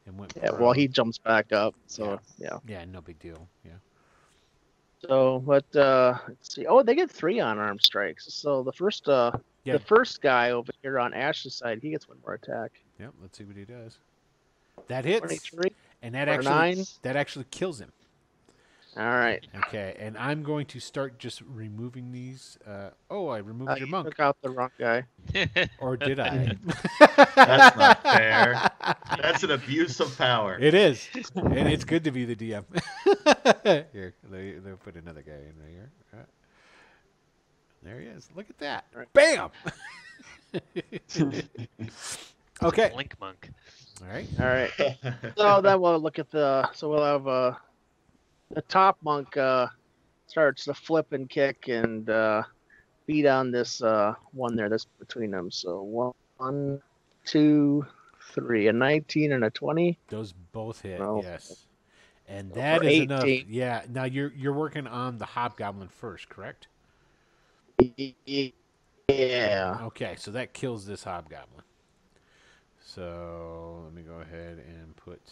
and went. yeah. Well, he jumps back up. So yeah. Yeah, no big deal. Yeah. So, but uh, let's see. Oh, they get three unarmed strikes. So the first, uh, Yeah. the first guy over here on Ash's side, he gets one more attack. Yep. Let's see what he does. That hits, Twenty-three. and that actually nine. that actually kills him. All right. Okay, and I'm going to start just removing these. Uh, oh, I removed Uh, your you monk, took out the wrong guy. or did I? That's not fair. That's an abuse of power. It is, and it's good to be the DM. here, they they put another guy in here. Uh, There he is. Look at that. Right. Bam. okay. Link monk. All right. All right. So then we'll look at the. So we'll have uh, the top monk uh, starts to flip and kick and uh, beat on this uh, one there that's between them. So one, two, three, a 19 and a 20. Those both hit. Yes. And that for enough. Yeah. Now you're you're working on the hobgoblin first, correct? Yeah. Okay, so that kills this hobgoblin. So let me go ahead and put.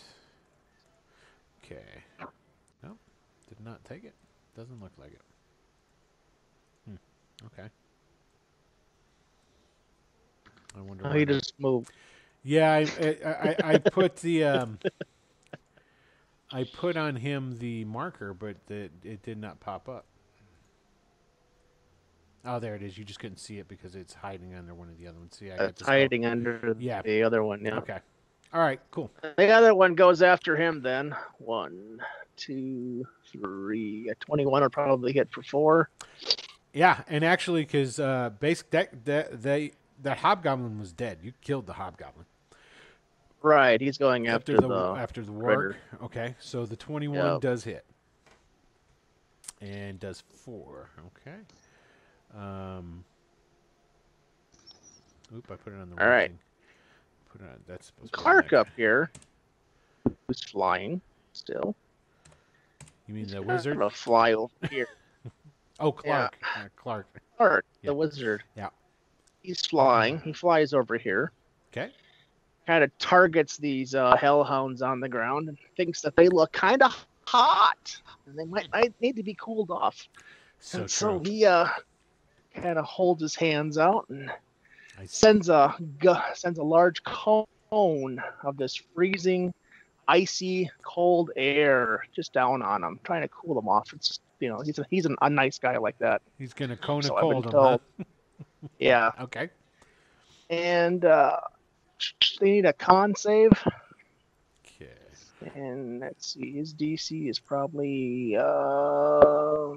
Okay. Did not take it. Doesn't look like it. Hmm. Okay. I wonder. Oh, he just moved. Yeah, I, I, I, I put the um, I put on him the marker, but the, it did not pop up. Oh, there it is. You just couldn't see it because it's hiding under one of the other ones. See, I got It's hiding under Yeah. the other one. Yeah. Okay. All right. Cool. The other one goes after him then. One, two, three. A 21 will probably hit for four. Yeah, and actually, because uh, basic that that they that hobgoblin was dead. You killed the hobgoblin Right. He's going after, after the, the. after the work. Okay, so the twenty-one Yep. does hit and does four. Okay. Um. Oop! I put it on the All wrong right. thing. Put it on. That's supposed to be Clark up here, who's flying still. You mean the I'm wizard? gonna fly over here. Oh, Clark. Uh, Clark. Clark, Yeah. the wizard. Yeah. He's flying. He flies over here. Okay. Kind of targets these uh, hellhounds on the ground and thinks that they look kind of hot and they might, might need to be cooled off. So and true. so he uh, kind of holds his hands out and I s- sends a sends a large cone of this freezing, icy, cold air just down on him, trying to cool them off. It's you know he's a, he's an, a nice guy like that. He's gonna cone So a cold him, huh? Yeah, Okay. and uh, they need a con save, Okay. and let's see, his DC is probably uh,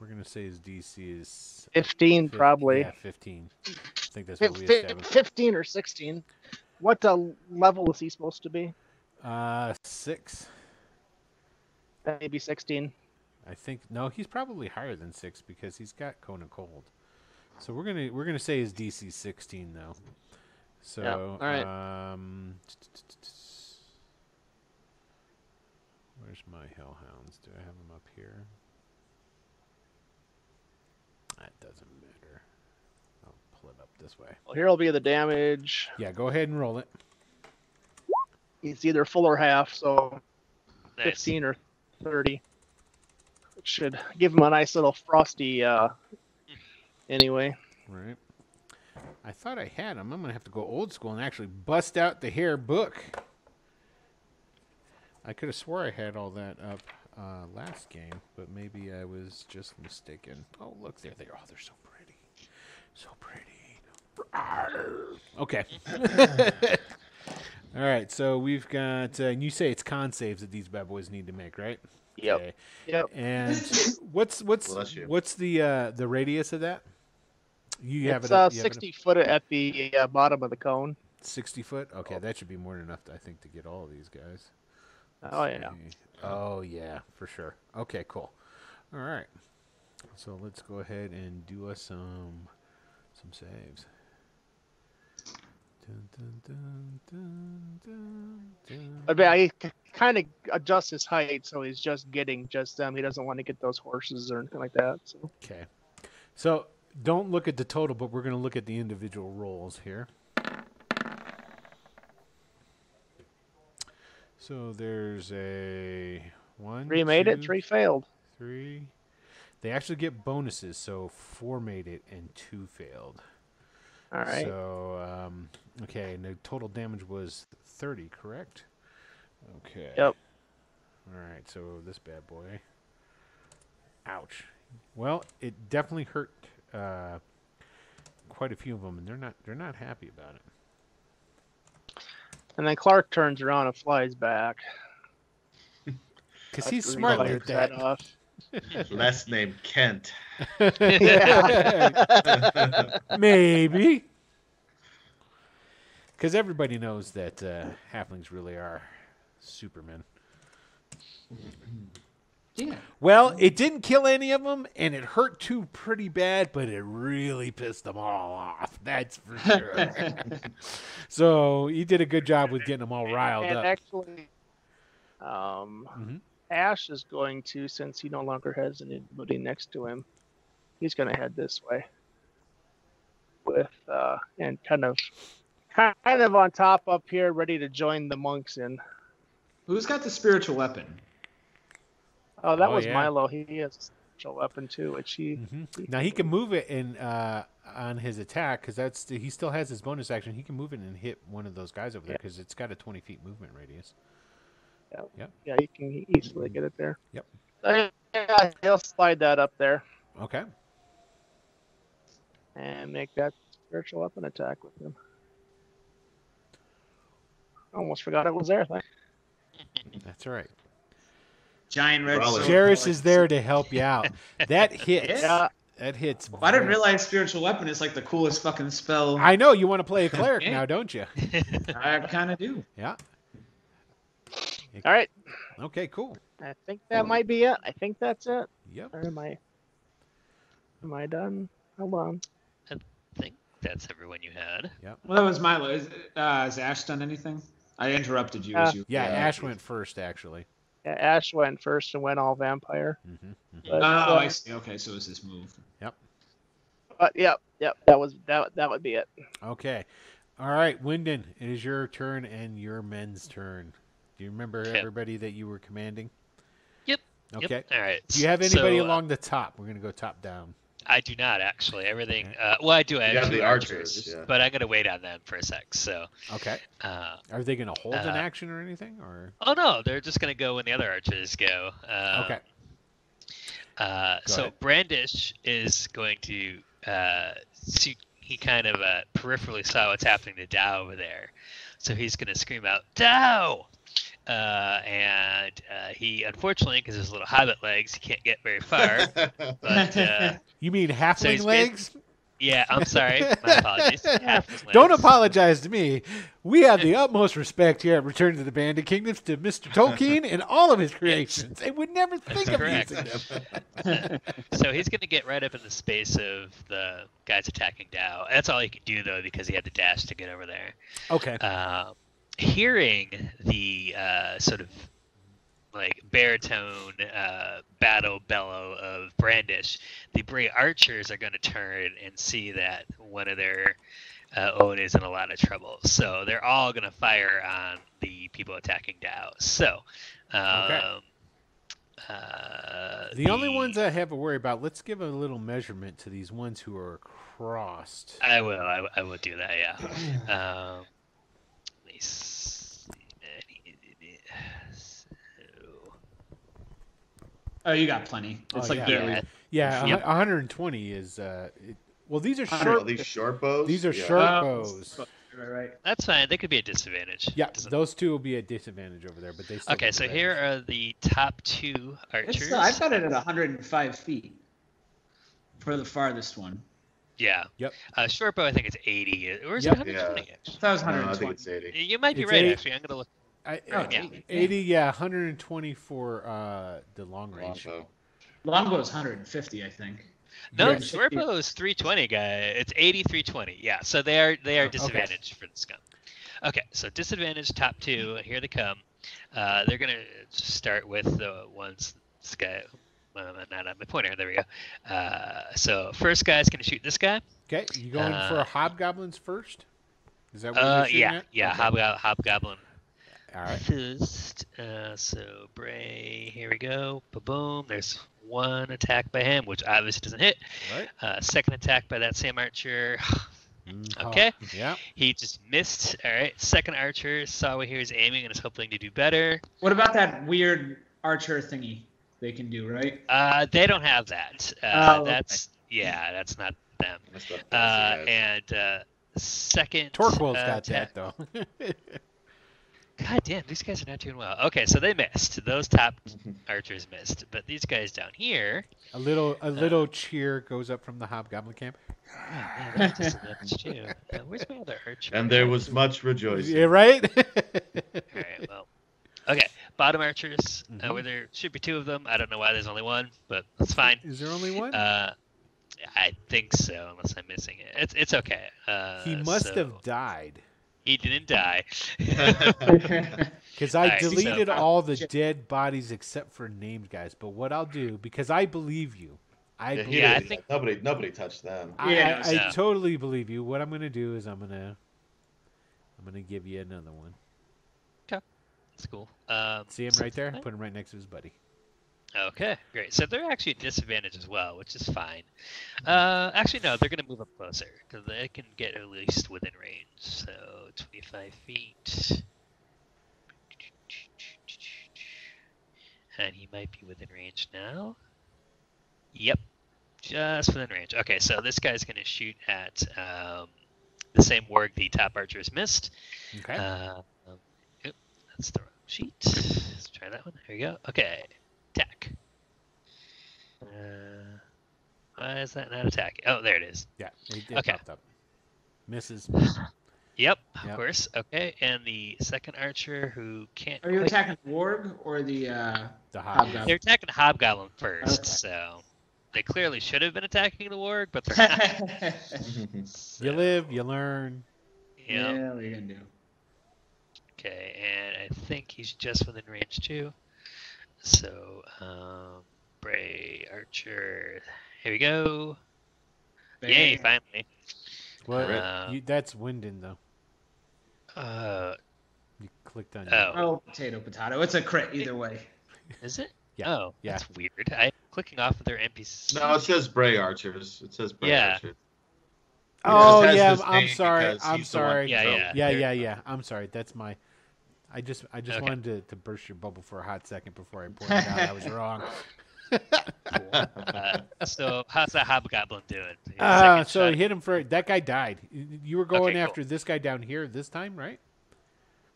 We're gonna say his DC is 15, fif- probably Yeah, fifteen. I think that's Fif- what we established. 15 or 16. What uh, level is he supposed to be? Uh, six. Maybe 16. I think no, he's probably higher than six because he's got Cone of Cold. So we're gonna we're gonna say his DC sixteen though. So all right. um, where's my hellhounds? Do I have them up here? That doesn't matter. I'll pull it up this way. Well, here'll be the damage. Yeah, go ahead and roll it. It's either full or half, so Nice. 15 or 30. It should give him a nice little frosty uh anyway. Right. I thought I had them. I'm gonna have to go old school and actually bust out the hair book. I could have swore I had all that up uh, last game, but maybe I was just mistaken. Oh, look, there they are. Oh, they're so pretty, so pretty. Okay. all right. So we've got. Uh, and you say it's con saves that these bad boys need to make, right? Yep. Okay. Yep. And what's what's what's the uh, the radius of that? You have it's it. up- uh, you have it 60 foot at the uh, bottom of the cone. 60 foot? Okay, that should be more than enough, I think, to get all of these guys. Oh yeah. Oh, yeah, for sure. Okay, cool. All right. So let's go ahead and do us some some saves. Dun, dun, dun. I mean, I kind of adjust his height so he's just getting just them. He doesn't want to get those horses or anything like that. So Okay. So don't look at the total, but we're going to look at the individual rolls here. So there's a one. three made it, three failed. Three. They actually get bonuses, so four made it and two failed. All right. So, um, okay, and the total damage was 30, correct? Okay. Yep. All right, so this bad boy. Ouch. Well, it definitely hurt uh, quite a few of them, and they're not they're not happy about it. And then Clark turns around and flies back. Because he's smart bites like that that. off. Last name Kent. Yeah. Maybe. Because everybody knows that uh, halflings really are supermen. Yeah. Well, it didn't kill any of them, and it hurt two pretty bad, but it really pissed them all off. That's for sure. so he did a good job with getting them all riled and up. actually, um, Mhm. Ash is going to, since he no longer has anybody next to him, he's going to head this way. With uh, and kind of, kind of on top up here, ready to join the monks in. Who's got the spiritual weapon? Oh, that Oh, was yeah. Milo. He has a special weapon too, which he. Mhm. Now he can move it in uh, on his attack because that's the, he still has his bonus action. He can move it and hit one of those guys over there because it's got a twenty feet movement radius. Yeah, yeah, he can easily get it there. Yep. Uh, yeah, he'll slide that up there Okay. and make that spiritual weapon attack with him. Almost forgot it was there. That's all right. Giant red Probably. Jairus is there to help you out. That hits. Yeah, That hits. I didn't realize spiritual weapon is like the coolest fucking spell. I know you want to play a cleric now, don't you? I kind of do. Yeah. All right. Okay. Cool. I think that might be it. I think that's it. Yep. Or am I? Am I done? Hold on. I think that's everyone you had. Well, that was Milo. Is, uh, has Ash done anything? I interrupted you. as Uh, you Yeah. uh, Ash went first, actually. Yeah, Ash went first and went all vampire. hmm But, Oh, uh, I see. Okay, so it's this move. Yep. But yep, yep. That was that. That would be it. Okay. All right, Wyndon, it is your turn and your men's turn. Do you remember Okay. everybody that you were commanding? Yep. Okay. Yep. All right. Do you have anybody So, uh, along the top? We're gonna go top down. I do not actually. Everything. Uh, well, I do. I have have the archers, archers, yeah. but I'm gonna wait on them for a sec. So, Okay. uh, Are they gonna hold an Uh, action or anything? Or oh no, they're just gonna go when the other archers go. Uh, okay. Uh, Go so ahead. Brandish is going to uh, see. He kind of uh, peripherally saw what's happening to Dow over there, so he's going to scream out "Dow!" Uh, and uh, he, unfortunately, because his little hobbit legs, he can't get very far. but uh, You mean halfling he's been- legs? yeah, I'm sorry. My apologies. Don't apologize to me. We have the utmost respect here at Return to the Bandit Kingdoms to Mr. Tolkien and all of his creations. They would never think of correct. using them. so he's going to get right up in the space of the guys attacking Dow. That's all he can do though, because he had the dash to get over there. Okay. uh, hearing the uh, sort of like baritone uh, battle bellow of Brandish, the Bray archers are going to turn and see that one of their uh, own is in a lot of trouble. So they're all going to fire on the people attacking Dow. So, um, Okay. Uh, The only ones I have a worry about. Let's give a little measurement to these ones who are crossed. I will. I, will- I will do that. Yeah. um, let me see. So, Oh, you got plenty. It's Oh, like yeah. barely. yeah, Yeah, Yep. 120 is. Uh, it, well, these are short. Oh, these short bows. These are Yeah. short Uh, bows. Right, right. that's fine. They could be a disadvantage. Yeah, those two will be a disadvantage over there, but they. Still Okay, so here are the top two archers. It's, uh, I've got it at 105 feet for the farthest one. Yeah. Yep. Uh, short bow, I think it's 80. Or is Yep. it 120? Yeah. actually? That was No, I think it's 80. You might be It's right, eight- actually. I'm gonna look. I, Oh, I- yeah. 80, yeah, 120 for uh, the long range. Longbow. Longbow is 150, I think. No, Yeah. short bow is 320, guy. It's 80, 320. Yeah, so they are they Oh, are okay. disadvantaged for this gun. Okay, so disadvantage top two. Here they come. Uh, they're gonna start with the ones. This guy. Uh, not on my pointer. There we go. Uh, so first guy's gonna shoot this guy. Okay, you going for Uh, hobgoblins first? Is that what Uh, you're shooting yeah, at? yeah. Okay. Hobgo- hobgoblin All right. first. Uh, so Bray, here we go. Boom. There's one attack by him, which obviously doesn't hit. All right. Uh, second attack by that same archer. Mm, Okay. oh, Yeah. He just missed. All right. Second archer saw where he was aiming and is hoping to do better. What about that weird archer thingy they can do, right? Uh, they don't have that. Uh, Oh, okay. that's yeah, that's not them. Messed up Uh, and uh, second. Torquil's uh, got that though. God damn, these guys are not doing well. Okay, so they missed. Those top archers missed, but these guys down here. a little a little cheer goes up from the hobgoblin camp. Man, that's disadvantage too. Uh, where's my other archer? and there was much rejoicing. Yeah, right. All right, well. Okay, bottom archers. Uh, Mhm. where there should be two of them. I don't know why there's only one, but that's fine. Is there only one? Uh, I think so, unless I'm missing it. It's it's okay. Uh, he must so have died He didn't die. because I Alright, so- deleted all the dead bodies except for named guys. But what I'll do because I believe you, I Yeah, believe, Yeah, I didn't- think- nobody nobody touched them. I, Yeah, I, I totally believe you. What I'm gonna do is I'm gonna I'm gonna give you another one. That's cool. Um, See him right there? Put him right next to his buddy. Okay, great. So they're actually at disadvantage as well, which is fine. Uh, actually, no, they're going to move up closer because they can get at least within range. So 25 feet. And he might be within range now. Yep, just within range. Okay, so this guy's going to shoot at um, the same warg the top archers missed. Okay. Uh, um, that's the wrong sheet. Let's try that one. Here we go. Okay, attack. Uh, why is that not attacking? Oh, there it is. yeah. It, it okay. popped up. Misses. Yep, of course. Okay, and the second archer who can't. Are you quite- attacking the warg or the? Uh... The Hobgoblin. hobgoblin. They're attacking the Hobgoblin first, Okay. so they clearly should have been attacking the warg, but they're not. You live, you learn. yeah. Yeah, what are you gonna do? Okay, and I think he's just within range too. So, um, Bray Archer. Here we go. Yay, Bang. finally. What? Uh, you, that's Winden though. Uh, You clicked on. Oh. Oh, potato, potato. It's a crit either way. is it? Yeah, Oh, yeah. that's weird. I'm clicking off of their NPC. No, it says Bray Archers. It says Bray Yeah. Archers. Oh It just yeah, I'm sorry. I'm he's the one sorry. Yeah, yeah. Yeah, yeah, yeah. I'm sorry. That's my. I just, I just Okay. wanted to, to burst your bubble for a hot second before I pointed out I was wrong. Uh, so, how's that Hobgoblin doing? His Uh, so shot- he hit him for that guy died. You were going Okay, cool. after this guy down here this time, right?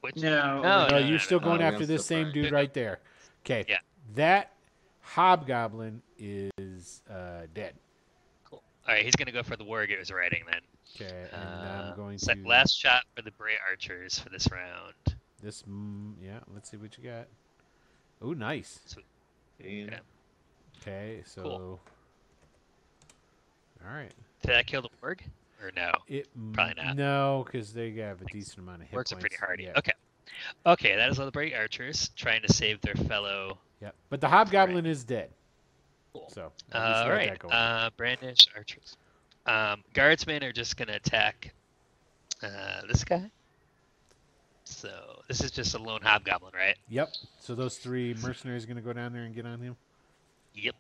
which, No. No, no, you're still no, going no, after this same fine. dude right there. Okay. Yeah. That hobgoblin is uh, dead. All right, he's gonna go for the warg it was riding then. Okay, and Uh, I'm going sec- to last shot for the Bray Archers for this round. This. Mm, yeah, let's see what you got. Oh, nice. Yeah. Okay, so. Cool. All right. Did I kill the warg or no? It Probably not. No, because they have a decent amount of hit Wargs are pretty points. hardy. Yeah. Okay. Okay, that is all the Bray Archers trying to save their fellow. Yeah, but the hobgoblin is dead. Cool. So. at least All we got right. that going. Uh, brandish archers. Um, guardsmen are just gonna attack uh, this guy. So this is just a lone hobgoblin, right? Yep. So those three mercenaries are going to go down there and get on him, Yep.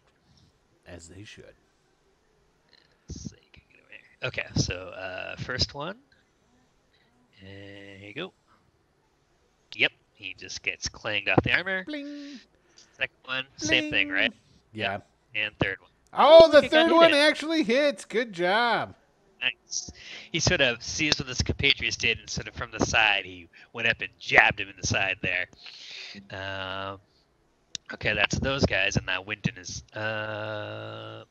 as they should. Let's see, get over. Okay, so uh, first one. And here you go. Yep, he just gets clanged off the armor. Bling. Second one, same thing, right? Yeah. And third one. Oh, the third one actually hits. Good job. Nice. He sort of sees what his compatriots did, and sort of from the side, he went up and jabbed him in the side there. Um, okay, that's those guys, and now Wyndon is. Uh,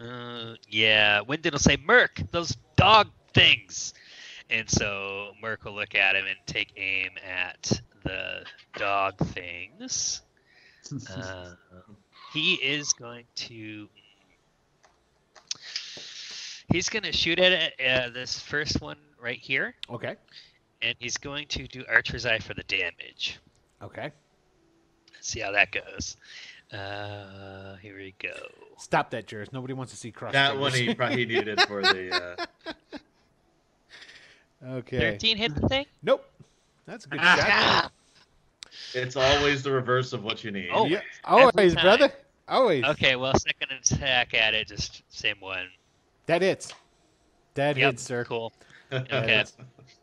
uh, yeah, Wyndon will say, "Merc, those dog things," and so Merc will look at him and take aim at the dog things. Uh, he is going to. He's going to shoot at it, uh, this first one right here, Okay. and he's going to do Archer's Eye for the damage. Okay. Let's see how that goes. Uh, here we go. Stop that, Jairus. Nobody wants to see cross. That one he probably needed for the. Uh, okay. 13 hit the thing? Nope. That's a good shot. Ah! it's always the reverse of what you need. Oh. Yeah. Always, brother. Always. Okay, well, second attack at it, just same one. That hits. That Yep, hits, sir. Cool. Okay. hits.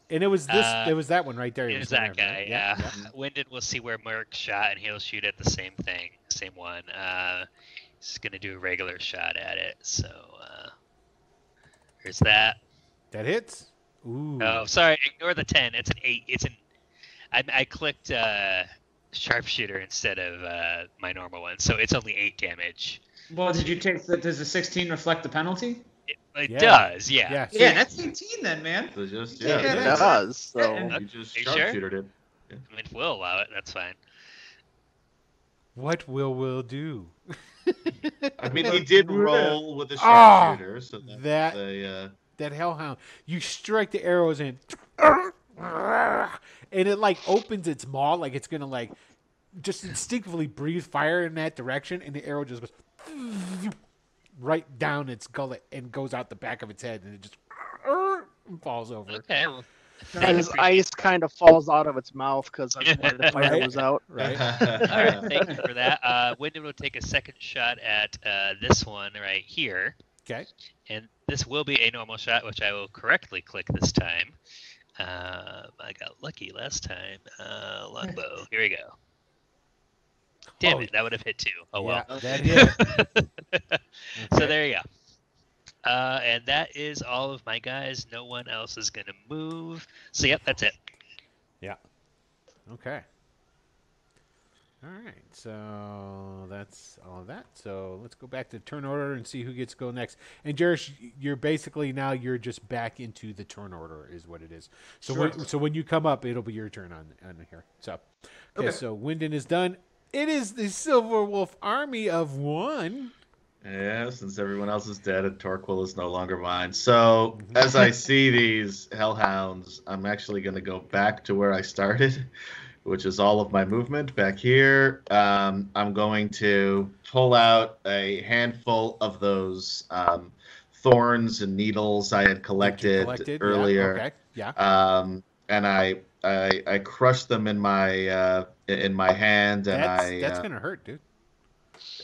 And it was this. Uh, it was that one right there. he It was was going that after, guy, right? yeah. yeah. Wyndon will see where Merc shot, and he'll shoot at the same thing, same one. Uh, he's gonna do a regular shot at it. So uh, there's that. That hits. Ooh. Oh, sorry, ignore the ten. It's an eight. It's an. I, I clicked uh, sharpshooter instead of uh, my normal one, so it's only eight damage. well, did you take the? Does the 16 reflect the penalty? It, it Yeah. does, yeah. Yeah. so- Yeah, that's 18 then, man. So just Yeah, yeah, It that's- does. So Yeah. you just Are you sure? sharpshootered it. I mean, if we'll allow it, that's fine. What will Will do? I mean, he did roll with the Ah, sharpshooter, so that, that- they, uh, that hellhound. You strike the arrows in, and it like opens its maw, like it's gonna like just instinctively breathe fire in that direction, and the arrow just goes right down its gullet and goes out the back of its head, and it just falls over. Okay. And his ice kind of falls out of its mouth because I the fire Right. was out. Right? All right, thank you for that. Uh, Wyndon will take a second shot at uh, this one right here, Okay. and this will be a normal shot, which I will correctly click this time. Um, I got lucky last time. Uh, longbow. Here we go. Damn Oh. it, that would have hit too. Oh well. Yeah, that hit. so there you go. Uh, and that is all of my guys. No one else is gonna move. So yep, that's it. Yeah. Okay. All right. So that's all of that. So let's go back to turn order and see who gets to go next. And Jairus, you're basically now you're just back into the turn order is what it is. So when, Sure. so when you come up, it'll be your turn on on here. So okay, Okay. so Wyndon is done. It is the Silver Wolf army of one. Yeah, since everyone else is dead and Torquil is no longer mine. So as I see these hellhounds, I'm actually going to go back to where I started, which is all of my movement back here. Um, I'm going to pull out a handful of those um, thorns and needles I had collected, collected. Yeah, earlier okay. Yeah. um, and I, I I crushed them in my uh, in my hand, and That's I that's uh, gonna hurt, dude.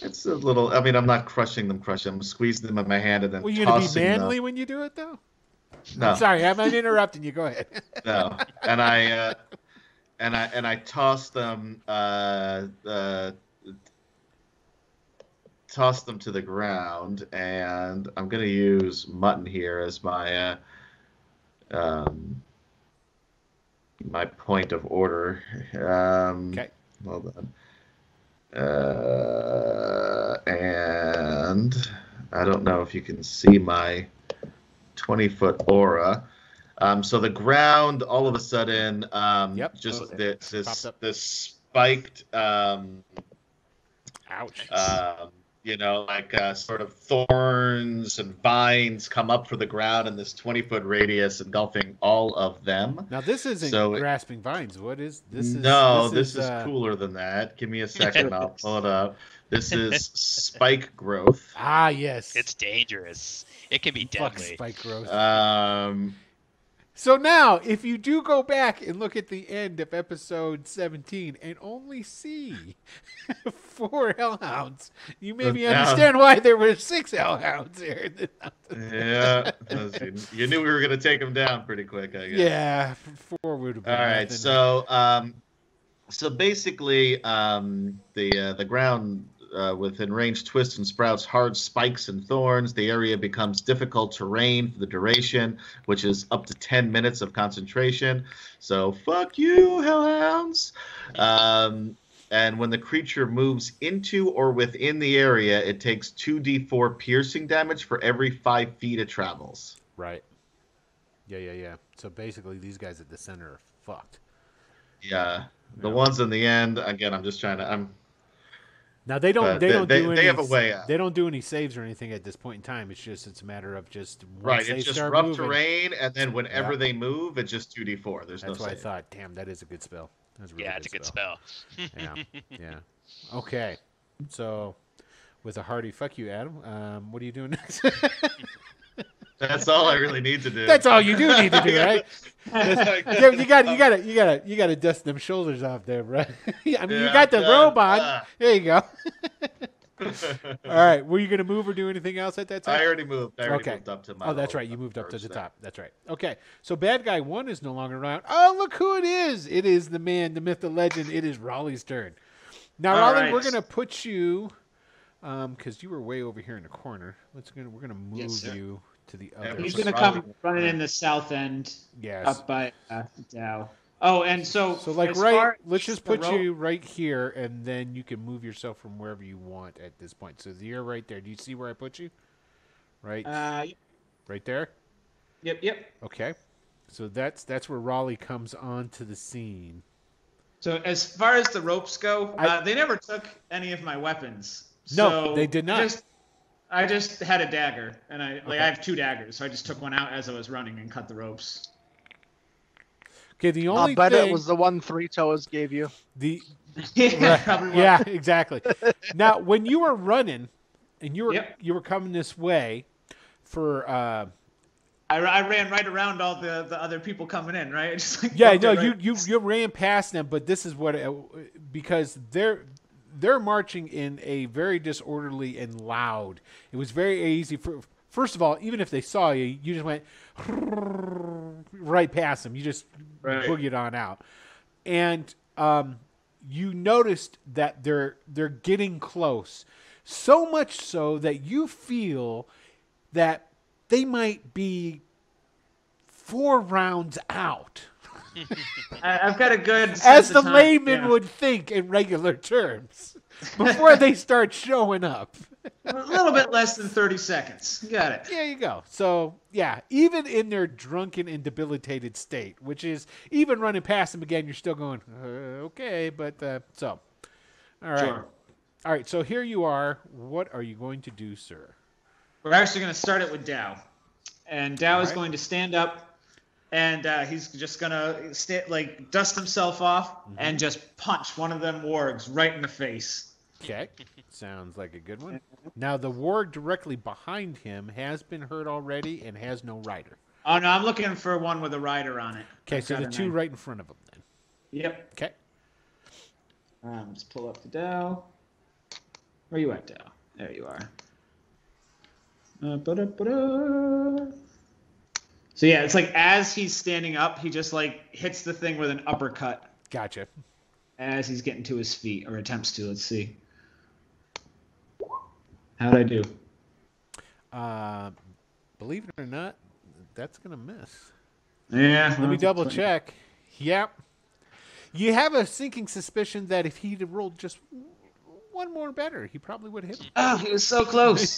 it's a little. I mean, I'm not crushing them, crushing. I'm squeezing them in my hand and then Well, you gonna be tossing them. manly when you do it, though. No, Sorry, I'm not interrupting you. Go ahead. no. And I uh, and I and I toss them. Uh, uh, toss them to the ground, and I'm gonna use mutton here as my uh, um, my point of order. Um, Okay. Hold on. Uh, and I don't know if you can see my 20 foot aura. Um, so the ground all of a sudden, um, Yep. just Oh, Popped this, this spiked, um, Ouch. um, you know, like uh, sort of thorns and vines come up from the ground in this 20 foot radius, engulfing all of them. Now this isn't So it- grasping vines. What is this? Is no, this, is, uh, cooler than that. Give me a second. I'll pull it up. This is spike growth. Ah, yes. It's dangerous. It can be Fuck deadly. spike growth. Um, So now, if you do go back and look at the end of episode 17 and only see four hellhounds, you maybe Yeah. understand why there were six hellhounds here. Yeah, you, you knew we were gonna take them down pretty quick, I guess. yeah, four would have been. All right, nothing. so um, so basically, um, the uh, the ground uh, within range twists and sprouts hard spikes and thorns. The area becomes difficult terrain for the duration, which is up to ten minutes of concentration. So fuck you, hellhounds. Um, and when the creature moves into or within the area, it takes two d4 piercing damage for every five feet it travels. Right. Yeah, yeah, yeah. So basically, these guys at the center are fucked. Yeah. The Yeah. ones in the end, again, I'm just trying to. I'm Now they don't. But they they- don't they- do they any. have a way out. They don't do any saves or anything at this point in time. It's just it's a matter of just once right. they It's just start rough moving, terrain, and then whenever Yeah. they move, it's just two d four. There's That's no why I thought, damn, that is a good spell. That's really yeah, it's a good spell. yeah, yeah. Okay, so with a hearty fuck you, Adam. Um, what are you doing next? That's all I really need to do. That's all you do need to do, right? Yeah, you got, you got to, you got to, you got to dust them shoulders off there, right? I mean, you got the done. robe on. Ah. There you go. All right, were you gonna move or do anything else at that time? I already moved. I already Okay. moved up to my. Oh, that's right. You moved up to the there. top. That's right. Okay. So bad guy one is no longer around. Oh, look who it is. It is the man, the myth, the legend. It is Raleigh's turn. Now, All Raleigh, we're gonna put you, um, because you were way over here in the corner. Let's gonna we're gonna move Yes, you to the other. He's gonna come running in the south end, yes. up by uh, Dow. Oh, and so So like right, let's just put rope- you right here, and then you can move yourself from wherever you want at this point. So you're right there. Do you see where I put you? Right, Uh, right there. yep, yep. Okay. So that's that's where Raleigh comes onto the scene. So as far as the ropes go, I- uh, they never took any of my weapons. No, So they did not. Just, I just had a dagger, and I like Okay. I have two daggers, so I just took one out as I was running and cut the ropes. Okay, the I'll only bet thing it was the one Three Toes gave you. the yeah, Right. yeah, exactly. now, when you were running and you were Yep. you were coming this way for uh I, I ran right around all the, the other people coming in, right? Just like yeah, no, it you you you ran past them, but this is what it, because they're they're marching in a very disorderly and loud. It was very easy for first of all, even if they saw you, you just went right past them. You just Right. boogied on out, and um, you noticed that they're they're getting close, so much so that you feel that they might be four rounds out, I, I've got a good as the time. layman Yeah. would think in regular terms, before they start showing up. a little bit less than thirty seconds. Got it. There you go. So yeah, even in their drunken and debilitated state, which is even running past them again, you're still going uh, okay. But uh, so, all right, Sure. all right. So here you are. What are you going to do, sir? We're actually going to start it with Dow, and Dow is Alright. going to stand up, and uh, he's just going to sta- like dust himself off Mm-hmm. and just punch one of them wargs right in the face. Okay, sounds like a good one. Now the warg directly behind him has been hurt already and has no rider. Oh no, I'm looking for one with a rider on it. Okay, I've so the two nine. right in front of him then. Yep. Okay. Um, just pull up the Dow. Where are you at, Dow? There you are. Uh, ba-da-ba-da. So yeah, it's like as he's standing up, he just like hits the thing with an uppercut Gotcha. as he's getting to his feet, or attempts to. Let's see. How'd I do? Uh, believe it or not, that's gonna miss. Yeah. Let me double check. Yep. You have a sinking suspicion that if he'd have rolled just one more better, he probably would have hit him. Oh, he was so close.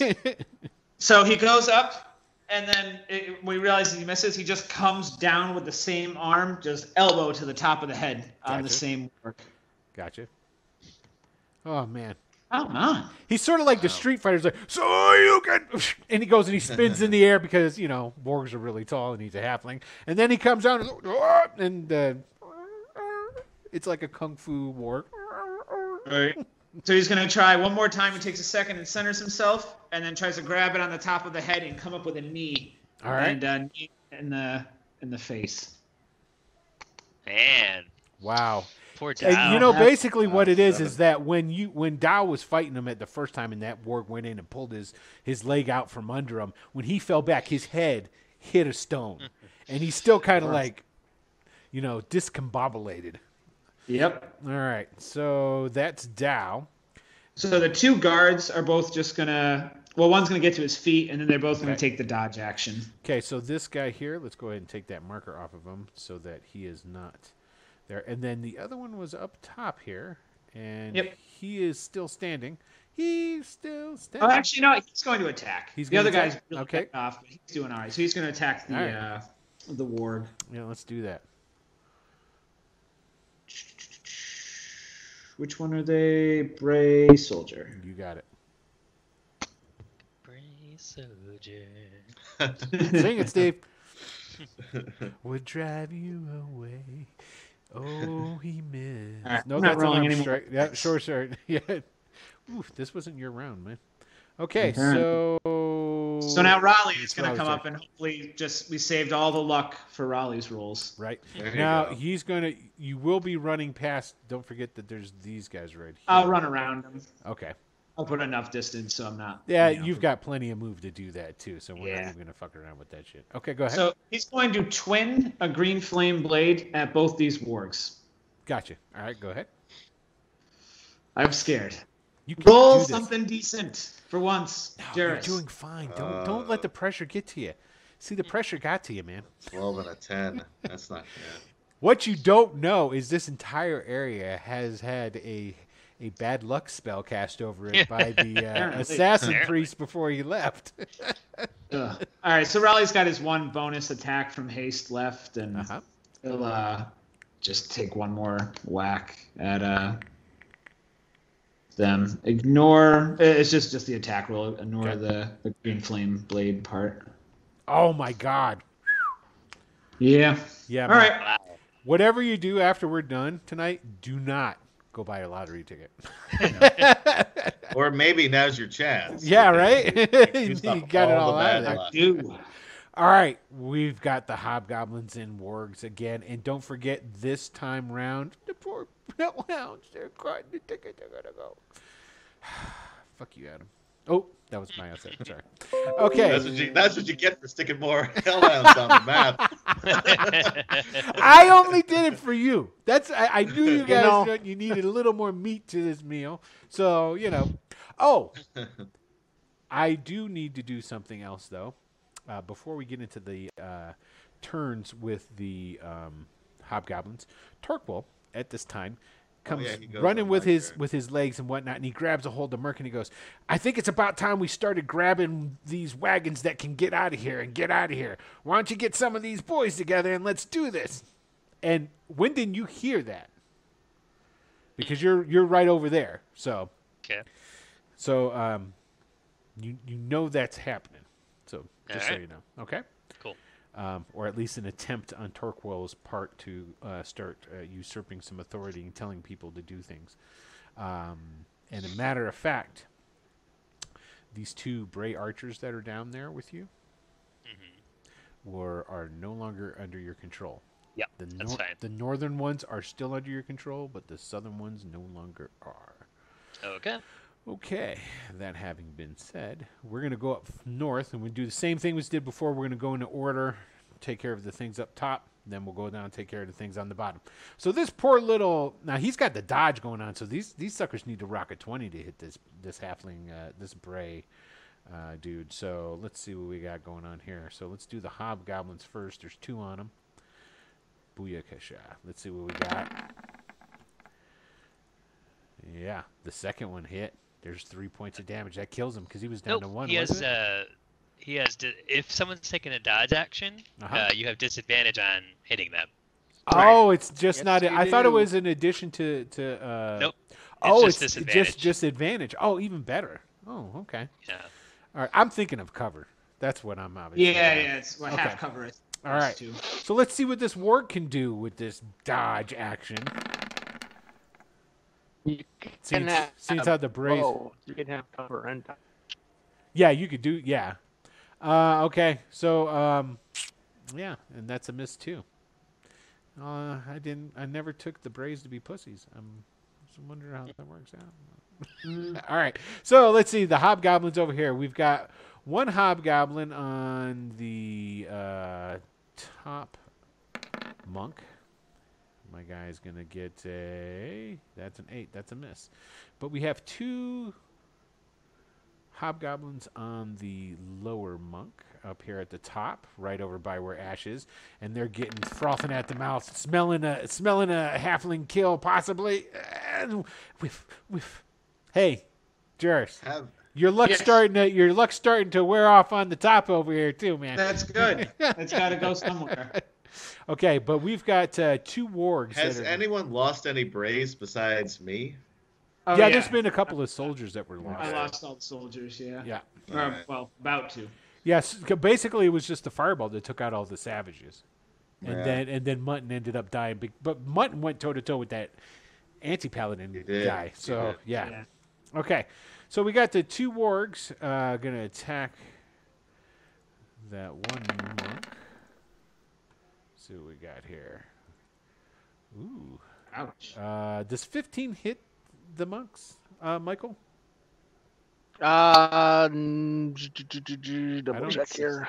so he goes up, and then it, we realize he misses. He just comes down with the same arm, just elbow to the top of the head on the Gotcha. same warg. gotcha. Oh man. Come on. He's sort of like the Street Fighter's like, so you can, and he goes and he spins in the air because you know wargs are really tall and he's a halfling, and then he comes down and, and uh, it's like a kung fu war. Right. So he's gonna try one more time. He takes a second and centers himself, and then tries to grab it on the top of the head and come up with a knee. All right. And uh, knee in the in the face. Man, Wow. poor And Dow. you know, basically, what it is is that when you when Dow was fighting him at the first time, and that warg went in and pulled his his leg out from under him, when he fell back, his head hit a stone, and he's still kind of like, you know, discombobulated. Yep. All right, so that's Dow. So the two guards are both just gonna. Well, one's gonna get to his feet, and then they're both gonna Okay. take the dodge action. Okay, so this guy here, let's go ahead and take that marker off of him so that he is not there. And then the other one was up top here, and Yep. he is still standing. He's still standing. Oh, actually, no. He's going to attack. He's the gonna other guy's really Okay. okay. off, but he's doing all right. So he's gonna attack the All right. uh, the warg. Yeah, let's do that. Which one are they? Bray soldier. You got it. Brave soldier. Sing it, Steve. Would drive you away. Oh, he missed. All right, no, I'm not that's rolling an arm anymore. strike. Yeah, sure, sure. Yeah. Oof, this wasn't your round, man. Okay, Okay. so. So now Raleigh is gonna come turn. up and hopefully just we saved all the luck for Raleigh's rolls. Right. There Now go. he's gonna. You will be running past. Don't forget that there's these guys right here. I'll run around him. Okay. I'll put enough distance so I'm not. Yeah, you know. you've got plenty of move to do that too, so we're not even gonna fuck around with that shit. Okay, go ahead. So he's going to twin a green flame blade at both these wargs. gotcha. All right, go ahead. I'm scared. You can Roll do something decent for once, No, you're doing fine. Don't don't let the pressure get to you. See, the pressure got to you, man. 12 and a 10. That's not bad. What you don't know is this entire area has had a a bad luck spell cast over it by the uh, assassin priest before he left. Ugh. All right, so Raleigh's got his one bonus attack from haste left, and uh-huh. he'll uh, just take one more whack at uh, them. Ignore. Uh, it's just just the attack roll. Ignore Okay. the, the green flame blade part. Oh my god. Yeah. Yeah. All man. right. Whatever you do after we're done tonight, do not go buy a lottery ticket. Or maybe now's your chance. yeah, right? you got it all all out of there. luck. Do. All right, we've got the hobgoblins and wargs again, and don't forget this time round, the poor hellhounds, they're crying the ticket, they're gonna go. Fuck you, Adam. Oh, that was my answer. Sorry. Okay, That's what you. That's what you get for sticking more hellhounds on the map. I only did it for you. That's I, I knew you guys know. you, you needed a little more meat to this meal, so you know. Oh, I do need to do something else though. Uh, before we get into the uh, turns with the um, hobgoblins, Torquil at this time comes Oh, yeah, running with his turn. with his legs and whatnot, and he grabs a hold of Merc and he goes, "I think it's about time we started grabbing these wagons that can get out of here and get out of here. Why don't you get some of these boys together and let's do this?" And when did you hear that? Because you're you're right over there, so okay. so um, you you know that's happening. Just so you know, okay. Cool. Um, or at least an attempt on Torquil's part to uh, start uh, usurping some authority and telling people to do things. Um, and a matter of fact, these two Bray archers that are down there with you were are no longer under your control. Yeah, The that's fine. the northern ones are still under your control, but the southern ones no longer are. Okay. Okay, that having been said, we're going to go up north and we do the same thing we did before. We're going to go into order, take care of the things up top, then we'll go down and take care of the things on the bottom. So this poor little now he's got the dodge going on. So these these suckers need to rock a twenty to hit this this halfling uh, this bray uh, dude. So let's see what we got going on here. So let's do the hobgoblins first. There's two on them. Booyakasha. Let's see what we got. Yeah, the second one hit. There's three points of damage. That kills him because he was down Nope. to one. he has it? uh, he has. If someone's taking a dodge action, Uh-huh. uh, you have disadvantage on hitting them. oh, it's just Yes, not. you I thought it was in addition to to. Uh, Nope. It's oh, just it's disadvantage. just disadvantage. Oh, even better. Oh, okay. Yeah. All right. I'm thinking of cover. That's what I'm obviously. Yeah, doing. yeah. It's what Okay. half cover is. All right. Two. So let's see what this ward can do with this dodge action. You can Seems, have seems how the brace. bow. You can have cover and. Yeah, you could do. Yeah. Uh, okay. So um, Yeah, and that's a miss too. Uh, I didn't. I never took the Braves to be pussies. I'm just wondering how that works out. All right, so let's see the hobgoblins over here. We've got one hobgoblin on the uh, top monk. My guy's gonna get a. That's an eight. That's a miss. But we have two hobgoblins on the lower monk up here at the top, right over by where Ash is, and they're getting frothing at the mouth, smelling a smelling a halfling kill possibly. And whiff, whiff. Hey, Jairus, Have your luck's Yes. starting to your luck's starting to wear off on the top over here too, man. That's good. That's got to go somewhere. Okay, but we've got uh, two wargs. has are, anyone lost any braves besides me? Oh, yeah, there's been a couple of soldiers that were lost. I lost all the soldiers. Yeah. Yeah. Or, Alright. Well, about to. Yes, c- basically it was just the fireball that took out all the savages, and Yeah. then and then Mutton ended up dying. But Mutton went toe to toe with that anti-paladin He did. guy. So yeah. Yeah. Okay, so we got the two wargs uh, gonna attack that one monk. See what we got here. Ooh, Ouch. uh, does 15 hit the monks, uh, Michael? Uh, double check see- here.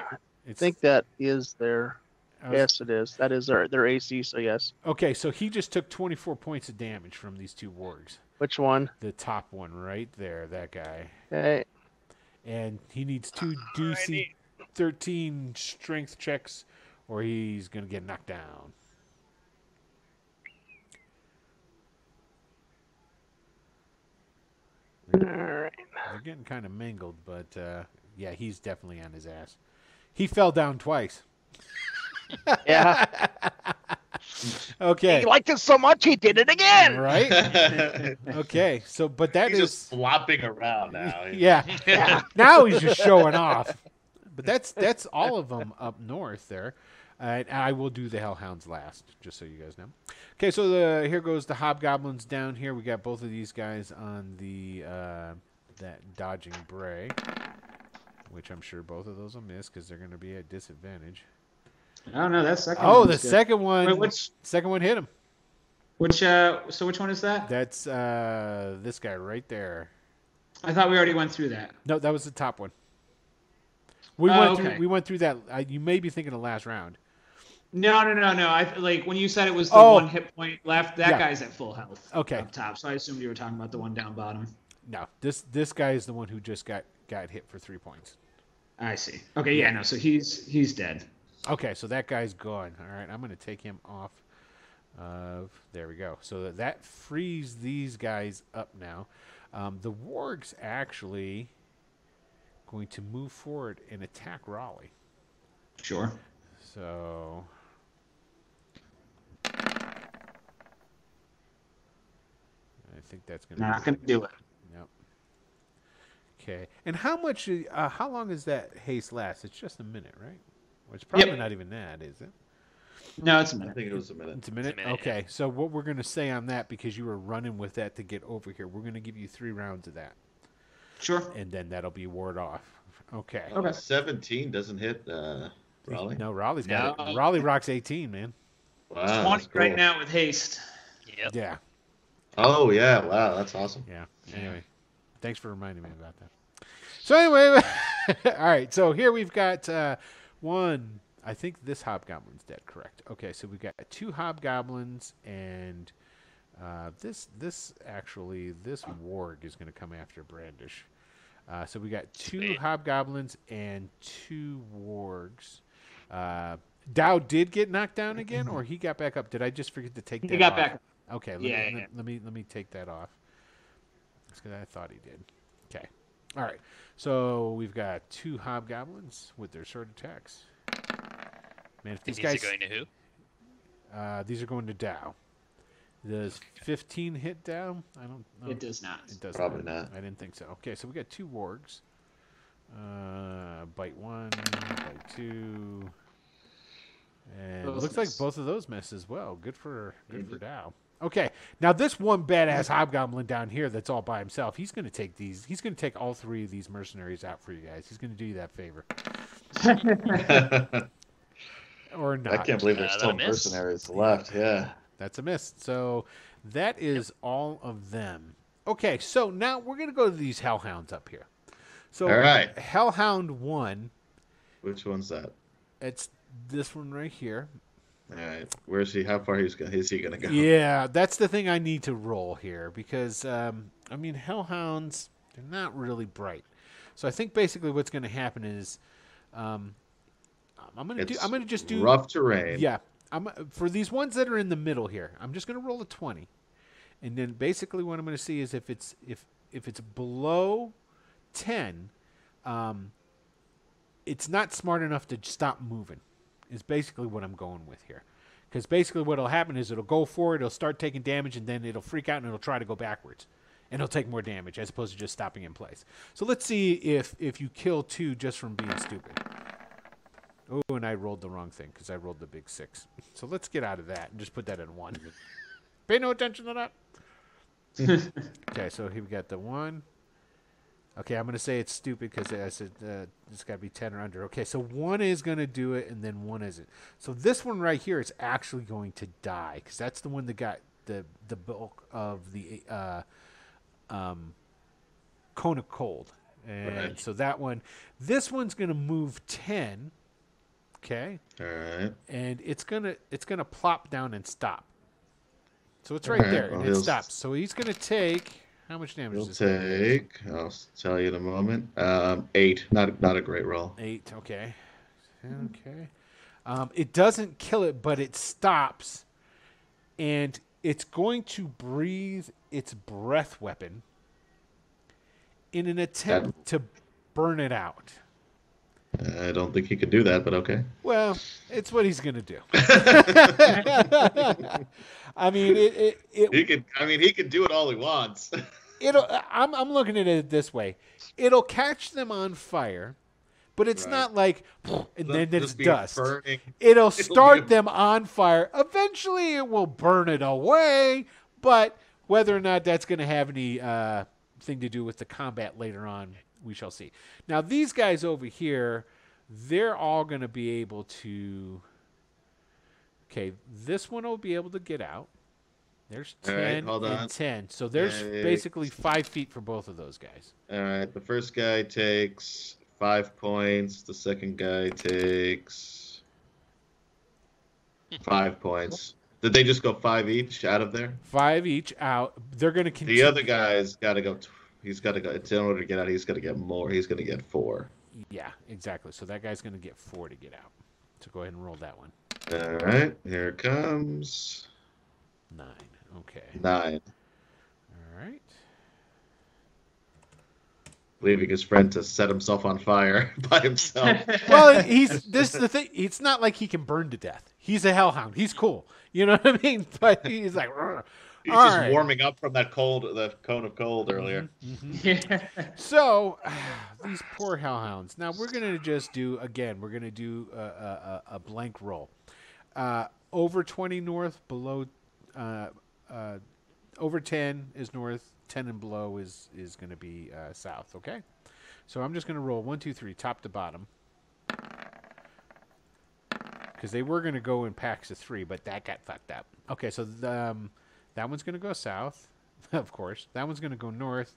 I think that is their. Was- Yes, it is. That is their their AC. So yes. Okay, so he just took 24 points of damage from these two wargs. Which one? The top one right there, that guy. Okay. And he needs two DC 13 strength checks or he's going to get knocked down. All right. They're getting kind of mangled, but uh, yeah, he's definitely on his ass. He fell down twice. Yeah. Okay. He liked it so much he did it again. Right? Okay. So, but that He's is. just flopping around now. Yeah. Yeah. now he's just showing off. But that's that's all of them up north there. Uh, and I will do the Hellhounds last, just so you guys know. Okay, so the here goes the Hobgoblins down here. We got both of these guys on the uh, that dodging bray, which I'm sure both of those will miss because they're going to be at disadvantage. I don't know. That's second. Oh, the good. second one, Wait, which second one hit him. which uh? So which one is that? That's uh, this guy right there. I thought we already went through that. No, that was the top one. We Oh, went okay. through. We went through that. Uh, you may be thinking of last round. No, no, no, no. I like when you said it was the Oh. one hit point left. That Yeah. guy's at full health. Okay. Up top. So I assumed you were talking about the one down bottom. No, this this guy is the one who just got got hit for three points. I see. Okay. Yeah. No. So he's he's dead. Okay, so that guy's gone. All right, I'm going to take him off of. There we go. So that, that frees these guys up now. Um, the wargs actually going to move forward and attack Raleigh. Sure. So. I think that's going to. Not gonna do it. Yep. Okay. And how much? Uh, how long does that haste last? It's just a minute, right? Well, it's probably Yep. not even that, is it? No, it's a I minute. I think it was a minute. It's a minute. minute, okay. So what we're going to say on that, because you were running with that to get over here, we're going to give you three rounds of that, Sure. and then that'll be ward off. Okay. Okay. 17 doesn't hit uh, Raleigh. No, Raleigh's got it. No. Raleigh rocks 18, man. Wow. that's Twenty right now with haste. Yep. Yeah. Oh yeah! Wow, that's awesome. Yeah. Anyway, thanks for reminding me about that. So anyway, all right. So here we've got uh, one. I think this hobgoblin's dead. Correct. Okay. So we've got two hobgoblins and uh, this this actually this warg is going to come after Brandish. Uh, so we got two Sweet. hobgoblins and two wargs. Uh, Dow did get knocked down again, or he got back up. Did I just forget to take He that got off? back. Okay, let, Yeah, me, yeah. let, let me let me take that off. That's 'cause I thought he did. Okay. All right. So we've got two hobgoblins with their sword attacks. Man, if these these guys, are going to who? uh, these are going to Dow. Does 15 hit Dow? I don't know. It does not. It does Probably not. I didn't think so. Okay, so we got two wargs. Uh, bite one, bite two. And it Both looks like both of those miss as well. Good for good for Dow. Okay, now this one badass hobgoblin down here that's all by himself. He's going to take these. He's going to take all three of these mercenaries out for you guys. He's going to do you that favor. or not. I can't believe there's Uh, still that a miss? mercenaries left. Yeah. That's a miss. So that is all of them. Okay, so now we're gonna go to these hellhounds up here. So All right. Hellhound one, Which one's that? it's this one right here. All right. Where's he? How far he's gonna, is he gonna go? Yeah, that's the thing I need to roll here because um, I mean hellhounds they're not really bright. So I think basically what's going to happen is um, I'm going to do It's I'm going to just do rough terrain. Yeah, I'm for these ones that are in the middle here. I'm just going to roll a twenty, and then basically what I'm going to see is if it's if if it's below ten, um, it's not smart enough to stop moving. Is basically what I'm going with here. Because basically what'll happen is it'll go forward, it'll start taking damage, and then it'll freak out and it'll try to go backwards, and it'll take more damage as opposed to just stopping in place. So let's see if if you kill two just from being stupid. And I rolled the wrong thing because I rolled the big six. So let's get out of that and just put that in one. Pay no attention to that. okay, so here we got the one. Okay, I'm going to say it's stupid because I said uh, it's got to be 10 or under. Okay, so one is going to do it and then one isn't. So this one right here is actually going to die because that's the one that got the, the bulk of the uh, um, cone of cold. And Right. so that one, this one's going to move 10. Okay All right. and it's gonna it's gonna plop down and stop. So it's right Alright, there, and it stops. So he's gonna take how much damage? He'll is this guy take. I'll tell you in a moment. Um, eight. Not not a great roll. Eight. Okay. Okay. Um, it doesn't kill it, but it stops, and it's going to breathe its breath weapon in an attempt to burn it out. I don't think he could do that, but okay. Well, it's what he's gonna do. I mean, it, it, it He could. I mean, he could do it all he wants. it'll I'm I'm looking at it this way. It'll catch them on fire, but it's Right. not like and then it's dust. burning. It'll start a- them on fire. Eventually it will burn it away, but whether or not that's going to have any uh, thing to do with the combat later on, we shall see. Now these guys over here, they're all going to be able to Okay, this one will be able to get out. There's All right, 10 hold on. and 10. So there's Yikes. basically 5 feet for both of those guys. All right. The first guy takes five points. The second guy takes five points. Did they just go five each out of there? 5 each out. They're going to The other guy's got to go. T- he's got to go. In order to get out, he's got to get more. He's going to get four. Yeah, exactly. So that guy's going to get 4 to get out. So go ahead and roll that one. All right. Here it comes. 9. Okay. Nine. All right. Leaving his friend to set himself on fire by himself. Well, he's this is the thing. It's not like he can burn to death. He's a hellhound. He's cool. You know what I mean? But he's like, "Rrr." He's All just right. warming up from that cold, the cone of cold earlier. Yeah. So these poor hellhounds. Now we're gonna just do again. We're gonna do a, a, a- a blank roll. Uh, over twenty north, below, uh, uh, over ten is north. Ten and below is is gonna be uh, south. Okay. So I'm just gonna roll one, two, three, top to bottom. Because they were gonna go in packs of three, but that got fucked up. Okay, so the, um, that one's gonna go south, of course. That one's gonna go north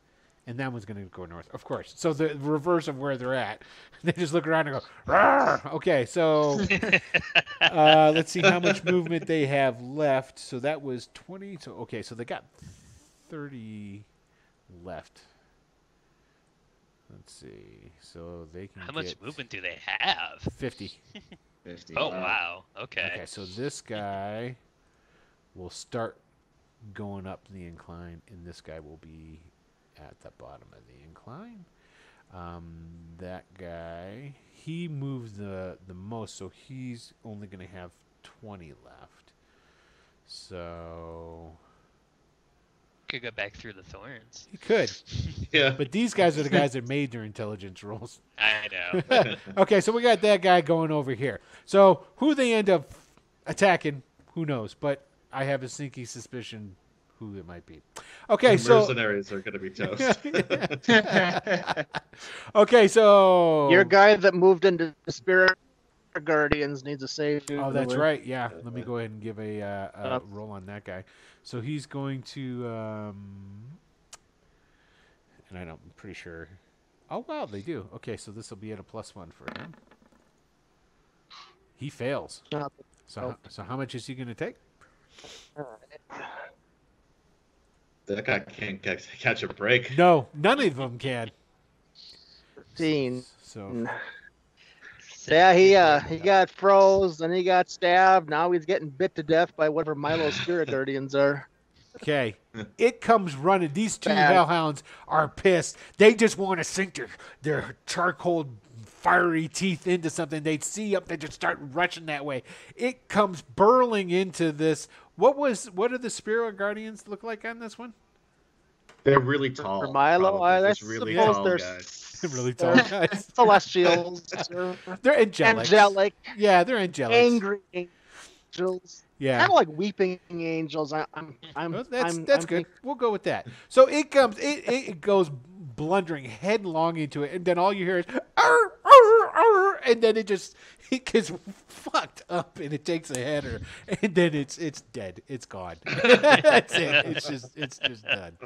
and that one's going to go north, of course. So the reverse of where they're at. They just look around and go, "Rawr!" okay. So uh, let's see how much movement they have left. So that was twenty. So okay, so they got thirty left. Let's see. So they can How much movement do they have? Fifty. 50. Oh wow. Okay. Okay, so this guy will start going up the incline, and this guy will be at the bottom of the incline. Um, that guy, he moved the the most, so he's only going to have twenty left. So Could go back through the thorns. he could, Yeah. but these guys are the guys that made their intelligence rolls. I know. okay, so we got that guy going over here. So who they end up attacking, who knows? But I have a sneaky suspicion who it might be. Okay, The so mercenaries are going to be toast. okay, so Your guy that moved into the spirit Guardians needs a save. too, Oh, by that's right. Yeah. Let me go ahead and give a, uh, a Uh, roll on that guy. So he's going to. Um, and I don't, I'm pretty sure. Oh, wow, they do. Okay, so this will be at a plus one for him. He fails. So, so how much is he going to take? That guy can't catch, catch a break. No, none of them can. 15. So Yeah, he uh he got froze, then he got stabbed. Now he's getting bit to death by whatever Milo's spirit guardians are. Okay. It comes running. These two Bad. hellhounds are pissed. They just want to sink their, their charcoal fiery teeth into something. They see up, they just start rushing that way. It comes burling into this. What was what do the spirit guardians look like on this one? They're really tall. For Milo, probably. I, I Just really suppose tall they're guys. really tall guys. celestials, or They're angelic. angelic, Yeah, they're angelic. angry angels, Yeah. kind of like weeping angels. I, I'm, I'm, Well, that's I'm, that's I'm good. think- We'll go with that. So it comes, it, it goes blundering headlong into it, and then all you hear is, "Arr, arr, arr," and then it just it gets fucked up, and it takes a header, and then it's it's dead. It's gone. that's it. It's just it's just done.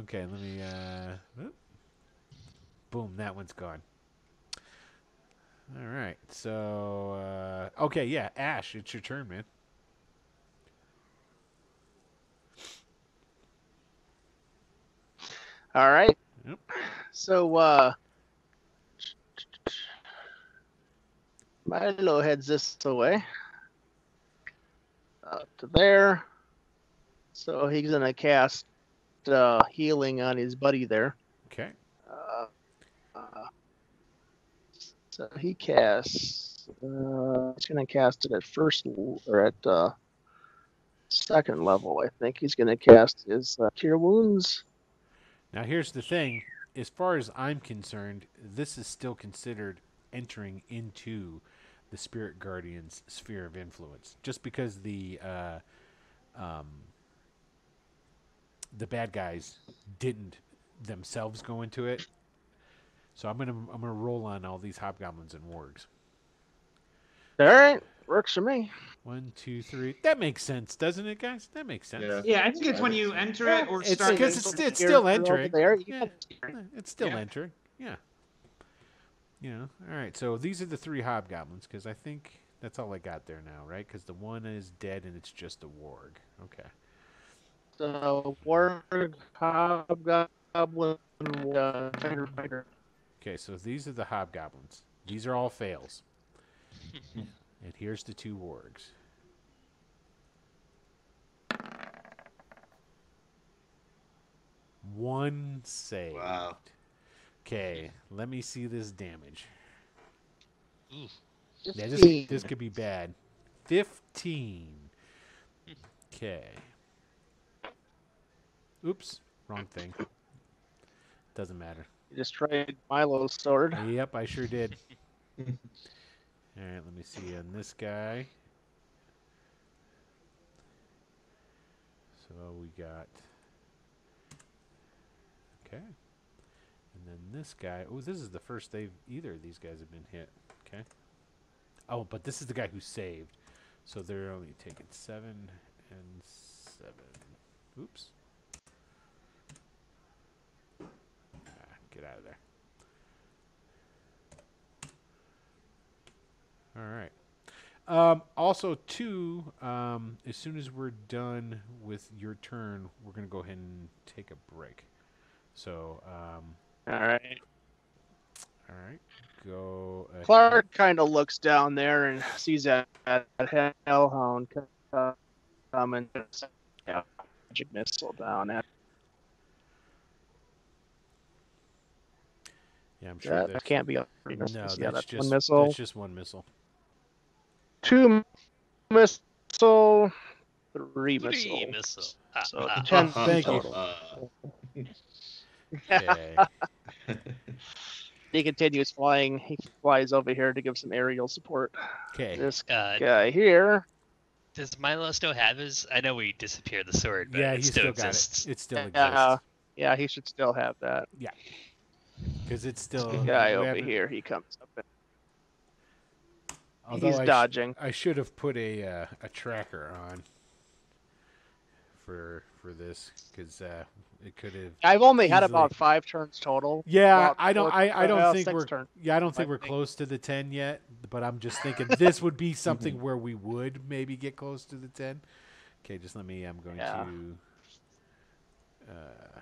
Okay, let me. uh. Boom, that one's gone. All right, so uh, okay, yeah, Ash, it's your turn, man. All right. Yep. So, uh, Milo heads this way. Up to there. So he's gonna cast uh, healing on his buddy there. Okay. Uh, uh, so he casts. Uh, he's gonna cast it at first or at uh, second level. I think he's gonna cast his uh, cure wounds. Now, here's the thing. As far as I'm concerned, this is still considered entering into the Spirit Guardian's sphere of influence. Just because the uh, um, the bad guys didn't themselves go into it. So I'm gonna I'm gonna roll on all these hobgoblins and wargs. All right, works for me. One, two, three. That makes sense, doesn't it, guys? That makes sense. Yeah. Yeah, I think it's when you enter it or It's start. because it. it's, it's still entering. There. Yeah. Yeah, It's still Yeah. entering. Yeah. You know. All right. So these are the three hobgoblins because I think that's all I got there now, right? Because the one is dead and it's just a warg. Okay. So warg, hobgoblin, uh, fighter, fighter. Okay. So these are the hobgoblins. These are all fails. and here's the two wargs. One saved. Wow. Okay, let me see this damage. Mm. Ooh. Yeah, this, this could be bad. 15. Okay. Oops, wrong thing. Doesn't matter. You destroyed Milo's sword. Yep, I sure did. All right, let me see on this guy. So we got. Okay. And then this guy. Oh, this is the first they've either of these guys have been hit. Okay. Oh, but this is the guy who saved. So they're only taking seven and seven. Oops. Ah, get out of there. All right. Um, also, too, um, as soon as we're done with your turn, we're going to go ahead and take a break. So, um, All right. all right, go. ahead. Clark kind of looks down there and sees that, that hellhound coming. Yeah, magic missile down at Yeah, I'm sure that. that's can't be a no, missiles. that's yeah, that's just one missile. that's just one missile. Two missile, three Three missile. missile. Ah, So ah. ten Thank you. Uh, Okay. He continues flying. He flies over here to give some aerial support. Okay. This Uh, guy here. does Milo still have his? I know we disappeared the sword, but Yeah, it he's still, still got exists. it. It still Yeah, exists yeah, he should still have that. Yeah. Because it's still The guy we over haven't- here, he comes up. and- Although he's I sh- dodging. I should have put a uh, a tracker on for for this because uh, it could have. I've only had about five turns total. Yeah, About I don't. four- I, I don't well, think we're. Yeah, I don't think I we're think. close to the ten yet. But I'm just thinking this would be something where we would maybe get close to the ten. Okay, just let me. I'm going Yeah. to. Uh,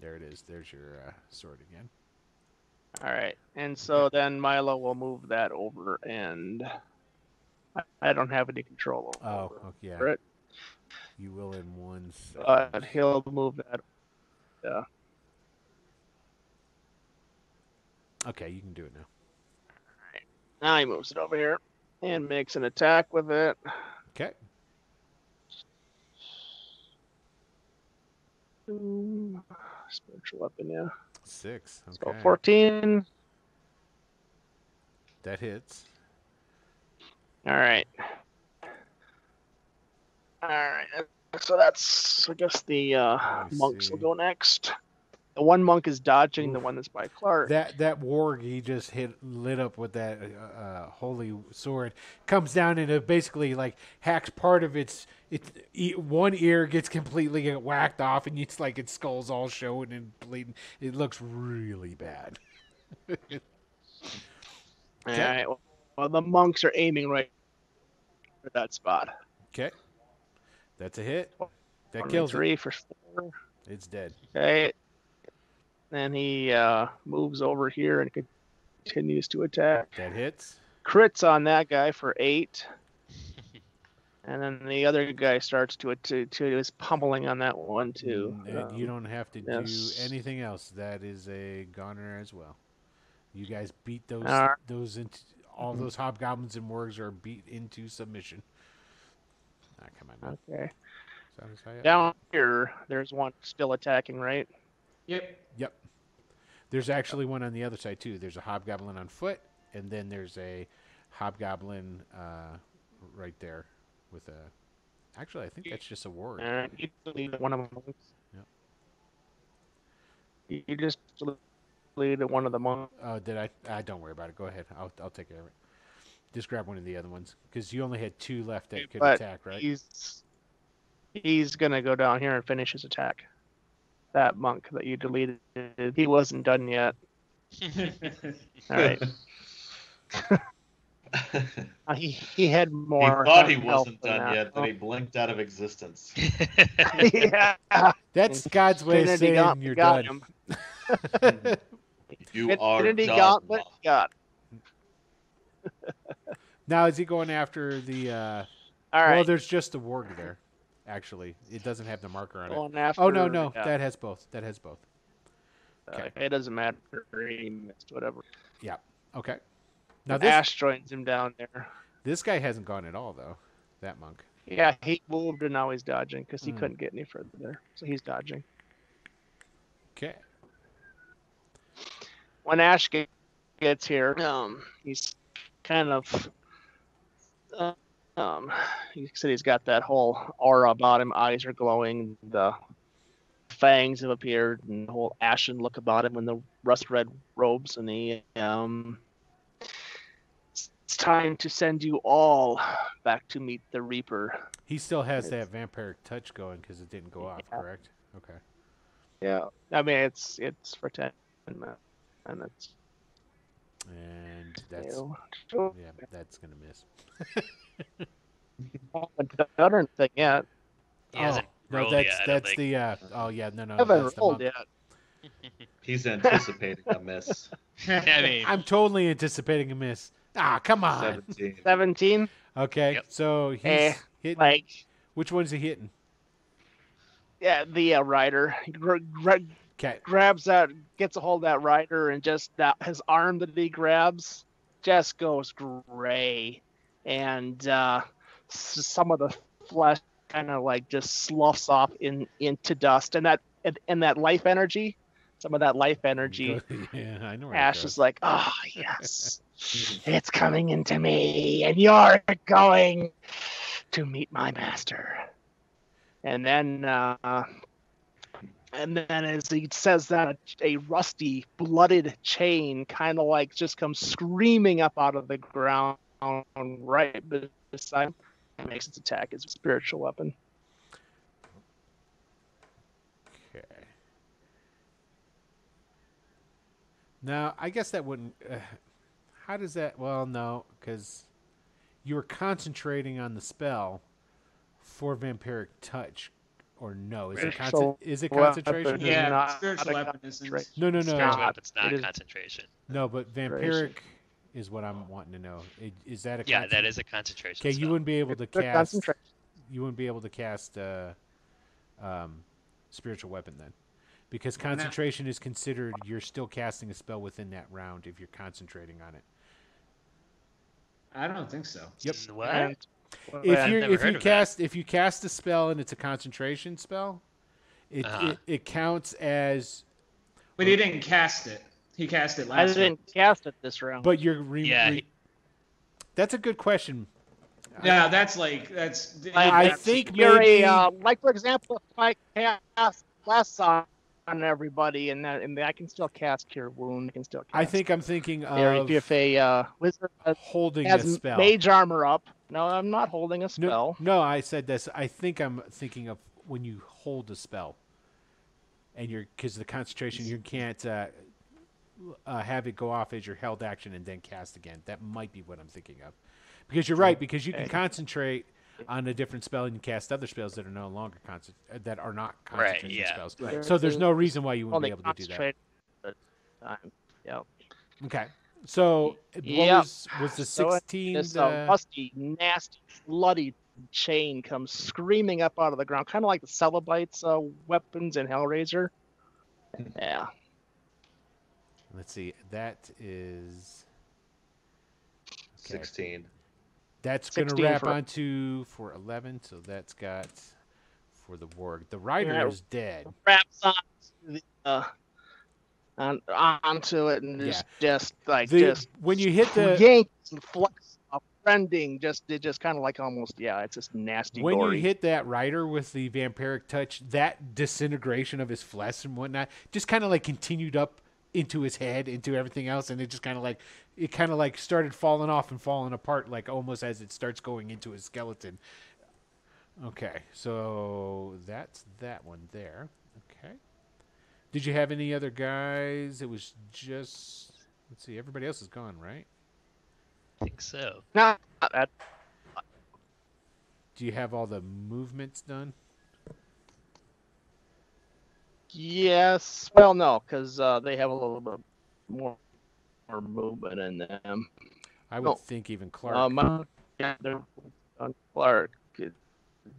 there it is. There's your uh, sword again. All right, and so then Milo will move that over, and I- don't have any control over Oh, okay, yeah. it, You will in one second. but he'll move that. Yeah. Okay, you can do it now. Now he moves it over here and makes an attack with it. Okay. Spiritual weapon, yeah. Six. So Okay. 14. That hits. All right. All right. So that's, I guess, the uh, Let me monks will go next. The one monk is dodging the one that's by Clark. That that warg he just hit lit up with that uh, uh, holy sword comes down and it basically like hacks part of its its e- one ear gets completely whacked off and it's like its skull's all showing and bleeding. It looks really bad. All right. Well, the monks are aiming right for that spot. Okay, that's a hit. That kills it. Three for four. It's dead. Okay. Then he uh, moves over here and continues to attack. That hits. Crits on that guy for eight. And then the other guy starts to to, to is pummeling on that one too. And you Um, don't have to yes. do anything else. That is a goner as well. You guys beat those Alright. those into all those hobgoblins and wargs are beat into submission. Ah, come on. now. Okay. Down here, there's one still attacking, right? Yep. Yep. There's actually one on the other side too. There's a hobgoblin on foot, and then there's a hobgoblin uh, right there with a. Actually, I think that's just a warg. All right. You lead one of the monks. Yep. You you just lead one of the monks. Oh, did I? I don't worry about it. Go ahead. I'll I'll take care of it. Just grab one of the other ones because you only had two left that could But attack, right? He's he's gonna go down here and finish his attack. That monk that you deleted, he wasn't done yet. All right. Uh, he he had more. he thought he wasn't done that. yet, but he blinked out of existence. yeah. That's God's way of Trinity saying Gauntlet you're got done. Him. You are Trinity done. Gauntlet got. now is he going after the? Uh, All right. Well, there's just the warg there. Actually, it doesn't have the marker on it. after, Oh no, no, yeah, that has both. That has both. uh, it doesn't matter. He missed whatever. Yeah. Okay. Now Now this Ash joins him down there. this guy hasn't gone at all though. That monk. Yeah, he moved and now he's dodging because he Hmm. couldn't get any further there. So he's dodging. Okay. When Ash gets here, um, he's kind of, uh, um, he said he's got that whole aura about him. Eyes are glowing. The fangs have appeared, and the whole ashen look about him, and the rust red robes. And he, um, it's time to send you all back to meet the Reaper. He still has It's- that vampiric touch going because it didn't go off, Yeah. correct? Okay. Yeah, I mean it's it's for ten minutes, and that's And that's you know, yeah, that's gonna miss. haven't done yet. He hasn't no, that's yet, that's the uh oh yeah, no no, I haven't that's the rolled yet. He's anticipating a miss. I mean, I'm totally anticipating a miss. Ah, come on. 17. Seventeen. Okay, Yep. so he's Eh, hitting. Like Which one's he hitting? yeah, the uh, rider gr- gr- Okay. grabs that, gets a hold of that rider, and just that his arm that he grabs just goes gray, and uh, some of the flesh kind of like just sloughs off in into dust, and that and, and that life energy, some of that life energy. yeah, I know Ash is like, oh yes, it's coming into me, and you're going to meet my master. And then uh, And then as he says that, a, a rusty, blooded chain kind of like just comes screaming up out of the ground right beside him and makes its attack as a spiritual weapon. Okay. Now, I guess that wouldn't. Uh, how does that? Well, no, because you were concentrating on the spell for vampiric touch, or no? Is it, Spiritual is it concentration? It is Yeah, not spiritual weapon isn't. No, no, no, Spiritual not. weapon's not It is- concentration. no. But vampiric is what I'm wanting to know. I- Is that a? Yeah, that concent- is a concentration. Okay, you wouldn't be able to It's cast. You wouldn't be able to cast uh, um, spiritual weapon then, because concentration is considered you're still casting a spell within that round if you're concentrating on it. I don't think so. Yep. What? And, if you if you of that. cast if you cast a spell and it's a concentration spell, it Uh-huh. it, it counts as But he didn't cast it. He cast it last. I last didn't cast it this round. but you're re, Yeah, re- he- that's a good question. week. Yeah, that's like that's. I that's- think You're maybe a, uh, like for example, if I cast last on on everybody, and that, and I can still cast Cure Wound. I can still. Cast I think I'm thinking of If, a uh, wizard has, holding a spell. mage armor up, no, I'm not holding a spell. no, I said this. I think I'm thinking of when you hold a spell, and you're because the concentration you can't uh, uh, have it go off as your held action and then cast again. That might be what I'm thinking of, because you're right. Because you can concentrate on a different spell and you cast other spells that are no longer concent- uh, that are not Right, concentration yeah. spells. Right. So there's no reason why you wouldn't Only be able to do that. concentrate at time. Yep. Okay. So what Yep. was was the So 16 This the- uh, rusty, nasty, bloody chain comes screaming up out of the ground, kind of like the Cenobites' uh, weapons in Hellraiser. Yeah. Let's see. That is okay. 16. That's going to wrap for- onto for 11. So that's got for the warg. The rider Yeah. is dead. Wraps on the, uh, on, onto it and Yeah. just, just like The, just when you hit the yanks and flex rending, just it just kind of like almost yeah, it's just nasty. when gory. you hit that rider with the vampiric touch, that disintegration of his flesh and whatnot just kind of like continued up into his head, into everything else, and it just kind of like it kind of like started falling off and falling apart, like almost as it starts going into his skeleton. Okay, so that's that one there. Okay. Did you have any other guys? It was just let's see, everybody else is gone, right? I think so. Nah, that, Do you have all the movements done? Yes. Well, no, because uh, they have a little bit more, more movement in them. I would No. think even Clark. Um, uh, yeah, Clark. It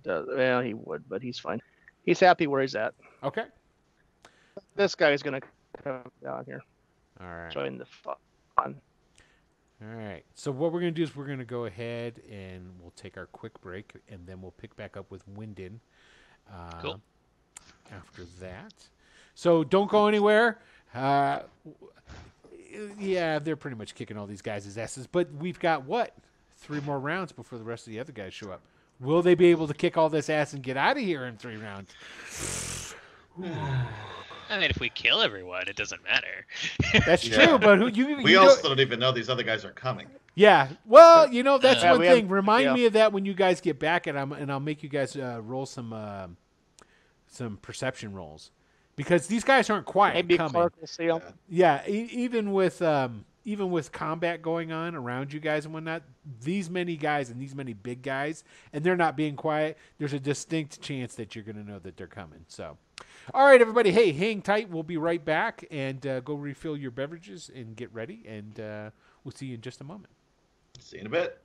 does, well, he would, but he's fine. He's happy where he's at. okay. This guy is gonna come down here, All right. join the fun. All right. So what we're going to do is we're going to go ahead and we'll take our quick break, and then we'll pick back up with Wyndon. Uh, Cool. After that, so don't go anywhere. Uh, yeah, they're pretty much kicking all these guys' asses, but we've got what three more rounds before the rest of the other guys show up. Will they be able to kick all this ass and get out of here in three rounds? I mean, if we kill everyone, it doesn't matter. That's Yeah. true, but who you? We you also don't- don't even know these other guys are coming. Yeah. Well, you know that's Yeah, one we have- thing. Remind yeah. me of that when you guys get back, and I'm and I'll make you guys uh, roll some uh, some perception rolls because these guys aren't quiet Maybe coming. Clark will see him. Yeah, e- even with um, even with combat going on around you guys and whatnot, these many guys and these many big guys, and they're not being quiet. There's a distinct chance that you're going to know that they're coming. So, all right, everybody, hey, hang tight. We'll be right back and uh, go refill your beverages and get ready, and uh, we'll see you in just a moment. See you in a bit.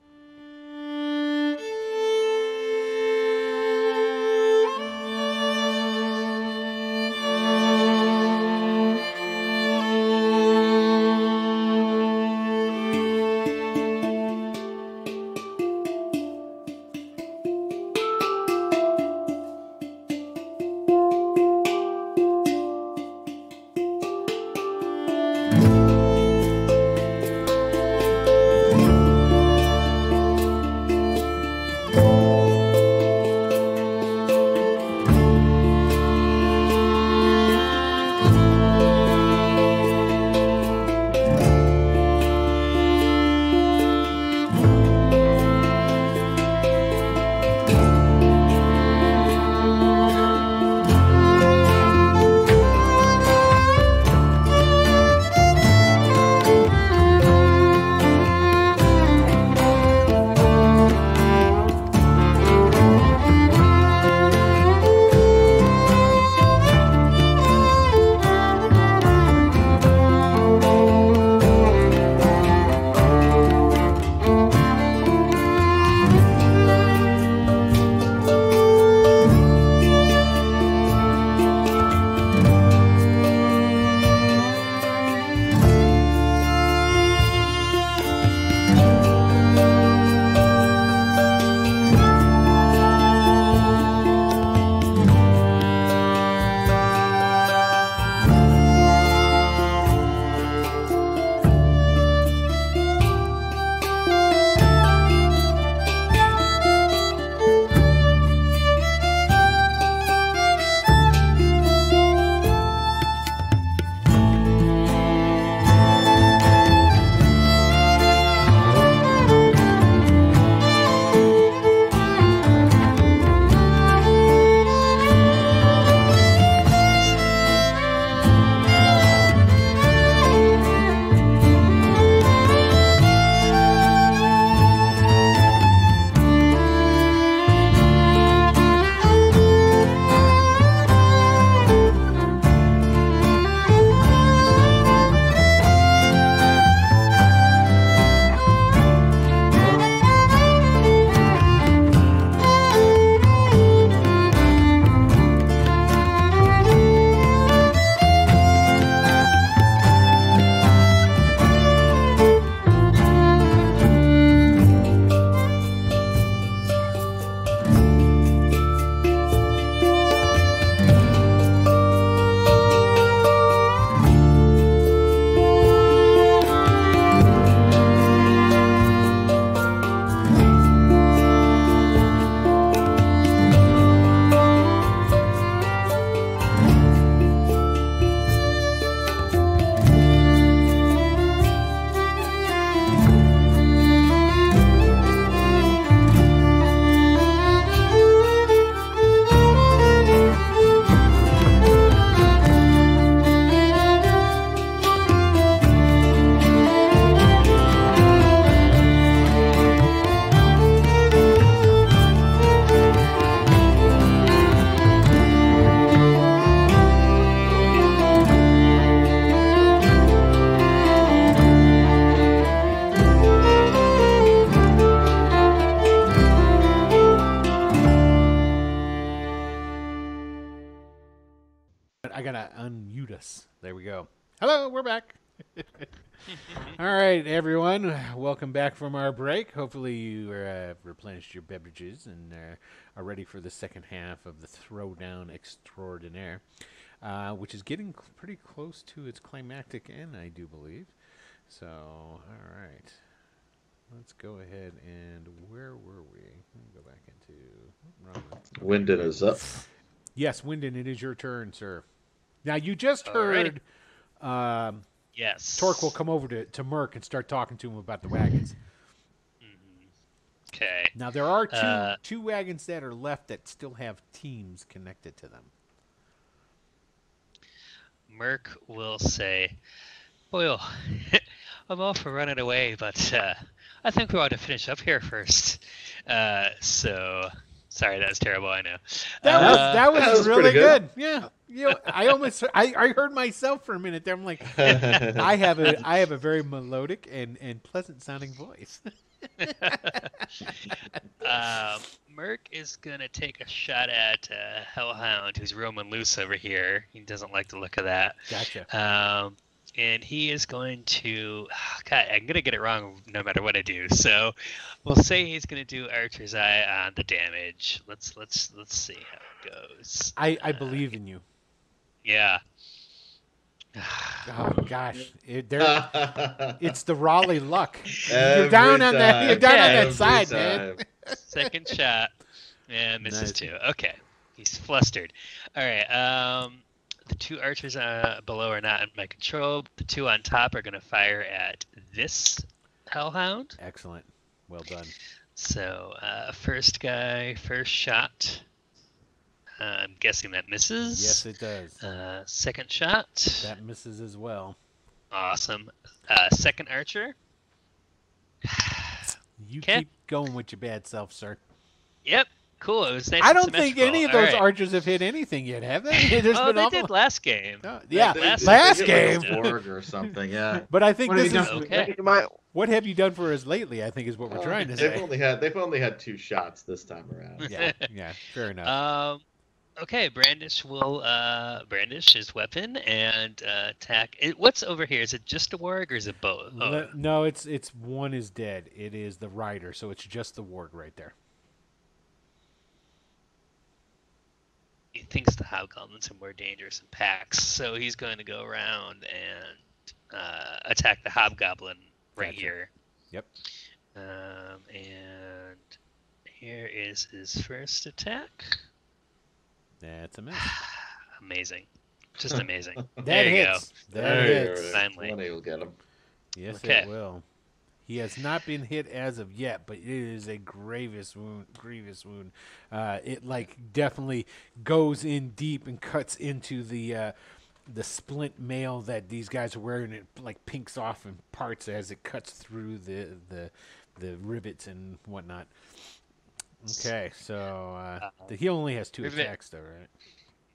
Welcome back from our break. Hopefully, you uh, replenished your beverages and uh, are ready for the second half of the Throwdown Extraordinaire, uh, which is getting cl- pretty close to its climactic end, I do believe. So, all right. Let's go ahead and where were we? Let me go back into wrong one. Is up. Yes, Wyndon, it is your turn, sir. Now you just heard Alrighty. um, Yes. Torque will come over to, to Merc and start talking to him about the wagons. Okay. Now there are two Uh, two wagons that are left that still have teams connected to them. Merc will say, Boyle, I'm all for running away, but uh, I think we ought to finish up here first. Uh, so, sorry, that was terrible, I know. That Uh, was that was, that was really good. good. Yeah, you know, I almost I, I heard myself for a minute there. I'm like, I have a I have a very melodic and, and pleasant sounding voice. um, Merc is going to take a shot at uh, Hellhound, who's roaming loose over here. He doesn't like the look of that. gotcha. Um, and he is going to. God, I'm going to get it wrong no matter what I do. So we'll say he's going to do Archer's Eye on the damage. Let's let's let's see how it goes. I, I believe in you. Yeah. Oh gosh, it, there it's the Raleigh luck. you're Every down on that. You're time. down on that Every side, man. Second shot. And misses Nice. two. Okay. He's flustered. All right. Um, the two archers uh, below are not in my control. The two on top are going to fire at this hellhound. Excellent. Well done. So, uh, first guy, first shot. Uh, I'm guessing that misses. Yes, it does. Uh, second shot. That misses as well. Awesome. Uh, second archer. You 'Kay. keep going with your bad self, sir. Yep. Cool. It was nice. I don't think any of symmetrical. those All right. archers have hit anything yet, have they? There's oh, been they awful- did last game. No, yeah, They- last- they- last they get game. like or something. Yeah. But I think What this is done? Okay. You what have you done for us lately? I think is what we're trying to say. they've only had they've only had two shots this time around. Yeah, yeah, fair enough. Um, okay, Brandish will uh, brandish his weapon and uh, attack. It, what's over here? Is it just a warg or is it both? Oh, Le- no, it's it's one is dead. It is the rider, so it's just the warg right there. He thinks the hobgoblins are more dangerous in packs, so he's going to go around and uh, attack the hobgoblin right Gotcha. here. Yep. Um, and here is his first attack. That's a miss. amazing, just amazing. That there you go. hits. That There hits. Finally. Twenty will get him. Yes, Okay. it will. He has not been hit as of yet, but it is a grievous wound. Grievous wound. Uh, it like definitely goes in deep and cuts into the uh, the splint mail that these guys are wearing. It like pinks off in parts as it cuts through the the the rivets and whatnot. Okay, so uh, the, he only has two attacks though, right?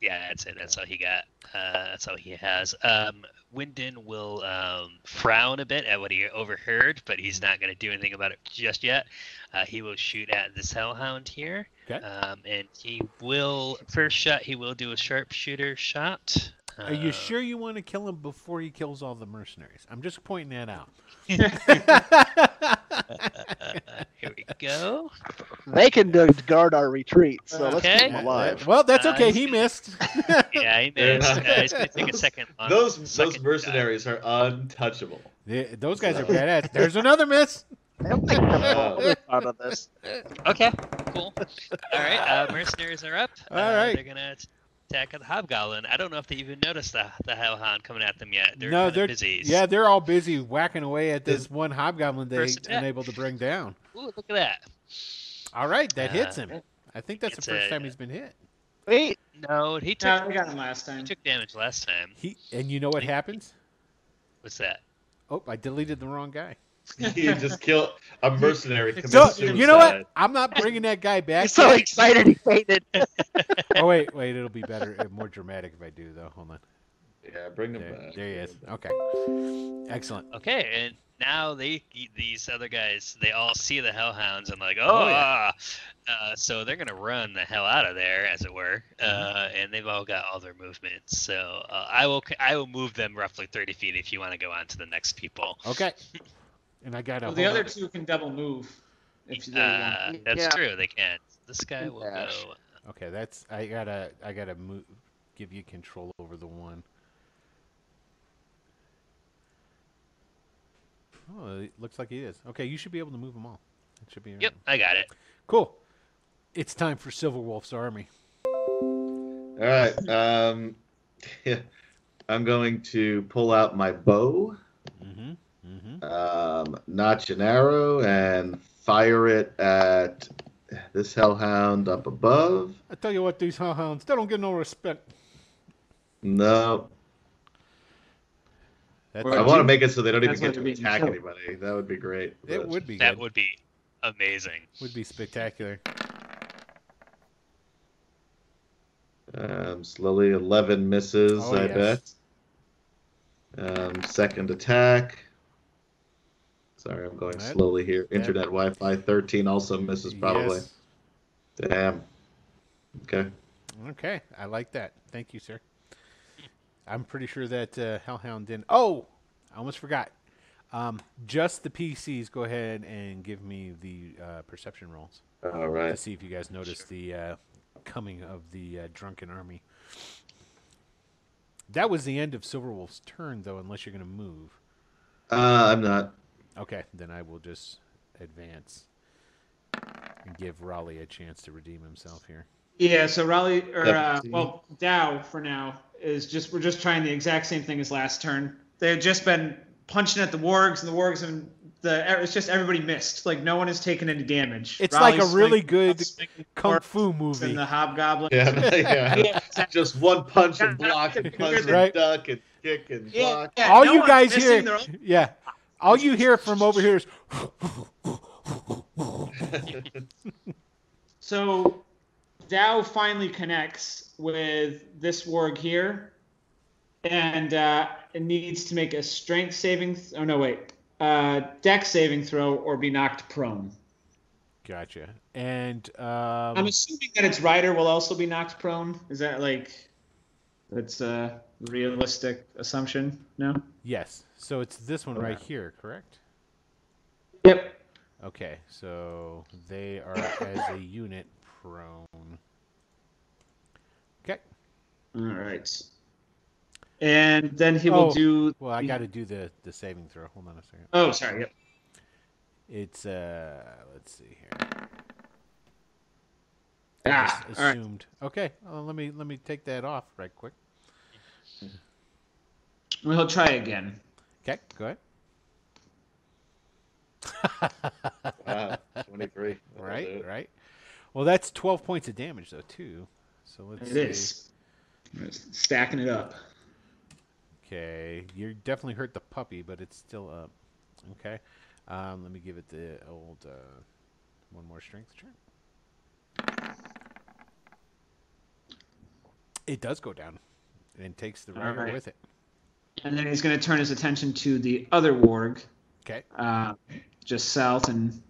Yeah, that's it. That's all he got. Uh, that's all he has. Um, Wyndon will um, frown a bit at what he overheard, but he's not going to do anything about it just yet. Uh, he will shoot at this hellhound here, Okay. um, and he will first shot. He will do a sharpshooter shot. Are you Uh, sure you want to kill him before he kills all the mercenaries? I'm just pointing that out. Here we go. they can guard our retreat, so let's keep Okay. them alive. Well, that's okay. he's He missed. Yeah, he missed. not- Uh, he's going to take a second. on- Those those second shot. mercenaries are untouchable. They- those guys are badass. There's another miss. They'll take out of this. Okay, cool. All right, uh, mercenaries are up. All uh, right. They're gonna attack of the hobgoblin. I don't know if they even noticed the the hellhound coming at them yet. They're no, they're busy. yeah, they're all busy whacking away at this one hobgoblin they First attack. unable to bring down. Ooh, look at that. All right, that hits Uh, him. I think that's the first a- time he's been hit. Wait, No, he took No, we got him last he took damage last time. He and you know what happens? What's that? Oh, I deleted the wrong guy. you just kill a mercenary. commits So suicide. you know what? I'm not bringing that guy back. he's so excited he fainted. oh wait, wait, it'll be better, uh, more dramatic if I do though. Hold on. Yeah, bring him There, back. there he is. Okay, excellent. Okay, and now they these other guys they all see the hellhounds and like oh, Oh, yeah. ah. uh, so they're gonna run the hell out of there as it were Mm-hmm. uh, and they've all got all their movements so uh, I will I will move them roughly 30 feet if you want to go on to the next people Okay. And I got to. Well, the other two can double move if they want. uh, that's Yeah. true they can this guy will Dash. go Okay, that's I gotta I gotta move, give you control over the one. Oh, it looks like he is. Okay, you should be able to move them all. It should be. yep alright. I got it Cool. It's time for Silverwolf's army. All right. Um, I'm going to pull out my bow, Mm-hmm. Mm-hmm. um, notch an arrow, and fire it at this hellhound up above. I tell you what, these hellhounds, they don't get no respect. No, That's, I want to make it so they don't even get to attack killed. anybody. That would be great. it but- would be that good. would be amazing would be spectacular. Um, slowly, 11 misses, Oh, I yes. bet. Um, second attack. Sorry, I'm going That- slowly here. Internet Wi Fi 13 also misses, probably. Yes. Damn. Okay. Okay, I like that. Thank you, sir. I'm pretty sure that uh, Hellhound didn't. Oh, I almost forgot. Um, just the PCs. Go ahead and give me the uh, perception rolls All to right. see if you guys noticed the uh, coming of the uh, drunken army. That was the end of Silverwolf's turn, though, unless you're going to move. Uh, I'm not. Okay, then I will just advance and give Raleigh a chance to redeem himself here. Yeah, so Raleigh or uh, well, Dow for now is just we're just trying the exact same thing as last turn. They've just been punching at the wargs, and the wargs and the it's just everybody missed. Like no one has taken any damage. It's like a really swinging- good swinging Kung wargs Fu and movie. the hobgoblin. Yeah, yeah. Yeah. Just one punch and block and punch and Right. duck and kick and block. yeah, all no you guys missing hear, their own- yeah, all you hear from over here is, So Dow finally connects with this warg here, and uh, it needs to make a strength saving. Th- oh no, wait, uh, deck saving throw or be knocked prone. gotcha. And I'm um, assuming that its rider will also be knocked prone. Is that like that's a realistic assumption? No. yes, so it's this one right here, correct? Yep. Okay, so they are as a unit prone. Okay, All right. And then he will Oh, do. well, I got to do the the saving throw. Hold on a second. Oh, sorry. Yep. It's uh, let's see here. Ah, Just all right. assumed. Okay, well, let me let me take that off right quick. Well, he'll try again. Okay, go ahead. Wow, 23. That'll Right, right. Well, that's twelve points of damage though too. So let's It see. is. Stacking it up. Okay, you definitely hurt the puppy, but it's still up. Okay, um, let me give it the old uh, one more strength check. It does go down, and takes the rider Alright. with it. And then he's going to turn his attention to the other warg, Okay, uh, just south, and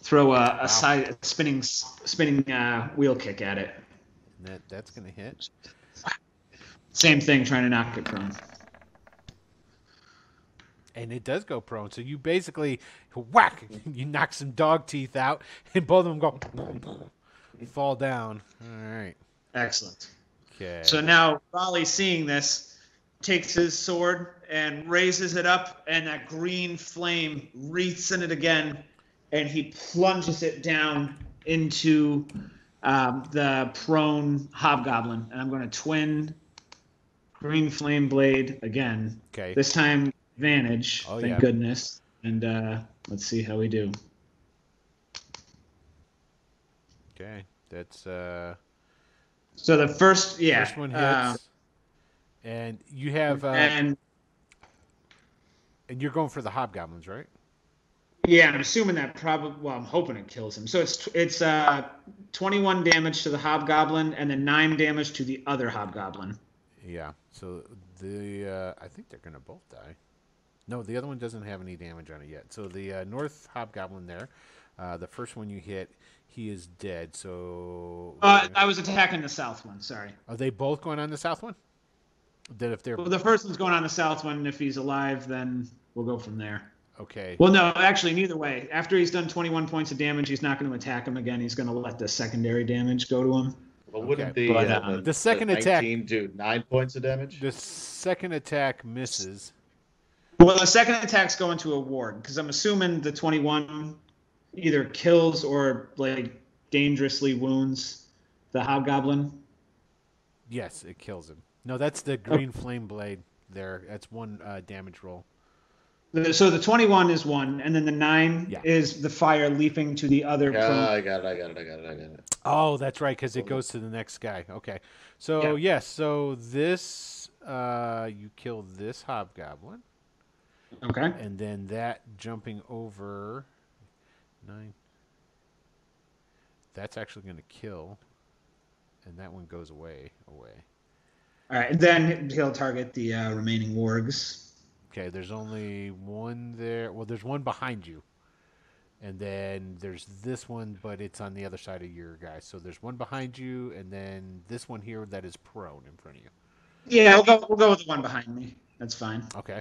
throw a, a side a spinning spinning uh, wheel kick at it. and that that's gonna hit. Same thing, trying to knock it prone. And it does go prone. So you basically whack, you knock some dog teeth out, and both of them go fall down. All right. Excellent. Okay. So now Raleigh, seeing this, takes his sword and raises it up, and that green flame wreaths in it again, and he plunges it down into um, the prone hobgoblin. And I'm going to twin green flame blade again. okay. This time advantage. Oh, thank yeah. goodness. And uh, let's see how we do. Okay. That's uh. So the first, yeah, First one hits. uh, and you have uh, and and you're going for the hobgoblins, right? Yeah, I'm assuming that probably. Well, I'm hoping it kills him. So it's it's uh 21 damage to the hobgoblin and then nine damage to the other hobgoblin. Yeah. So the uh, I think they're gonna both die. No, the other one doesn't have any damage on it yet. So the uh, North Hobgoblin there, uh, the first one you hit, he is dead. So Uh, I was attacking the south one. Sorry. are they both going on the south one? Then if they're Well, the first one's going on the south one. and If he's alive, then we'll go from there. okay, Well, no, actually, neither way. After he's done 21 points of damage, he's not going to attack him again. He's going to let the secondary damage go to him. Well, wouldn't Okay. the, But, uh, um, The second attack- 19 do nine points of damage? the second attack misses. Well, the second attack's going to a ward because I'm assuming the 21 either kills or like dangerously wounds the hobgoblin. Yes, it kills him. No, that's the green flame blade there. That's one uh, damage roll. So the 21 is one, and then the nine Yeah. is the fire leaping to the other. Yeah, prone- I got it. I got it. I got it. I got it. Oh, that's right, because it goes to the next guy. Okay, so Yeah. yes, so this uh, you kill this hobgoblin, Okay. and then that jumping over nine. That's actually going to kill, and that one goes away. Away. All right, and then he'll target the uh, remaining wargs. Okay, there's only one there. Well, there's one behind you. And then there's this one, but it's on the other side of your guy. So there's one behind you, and then this one here that is prone in front of you. Yeah, we'll go. We'll go with the one behind me. That's fine. Okay.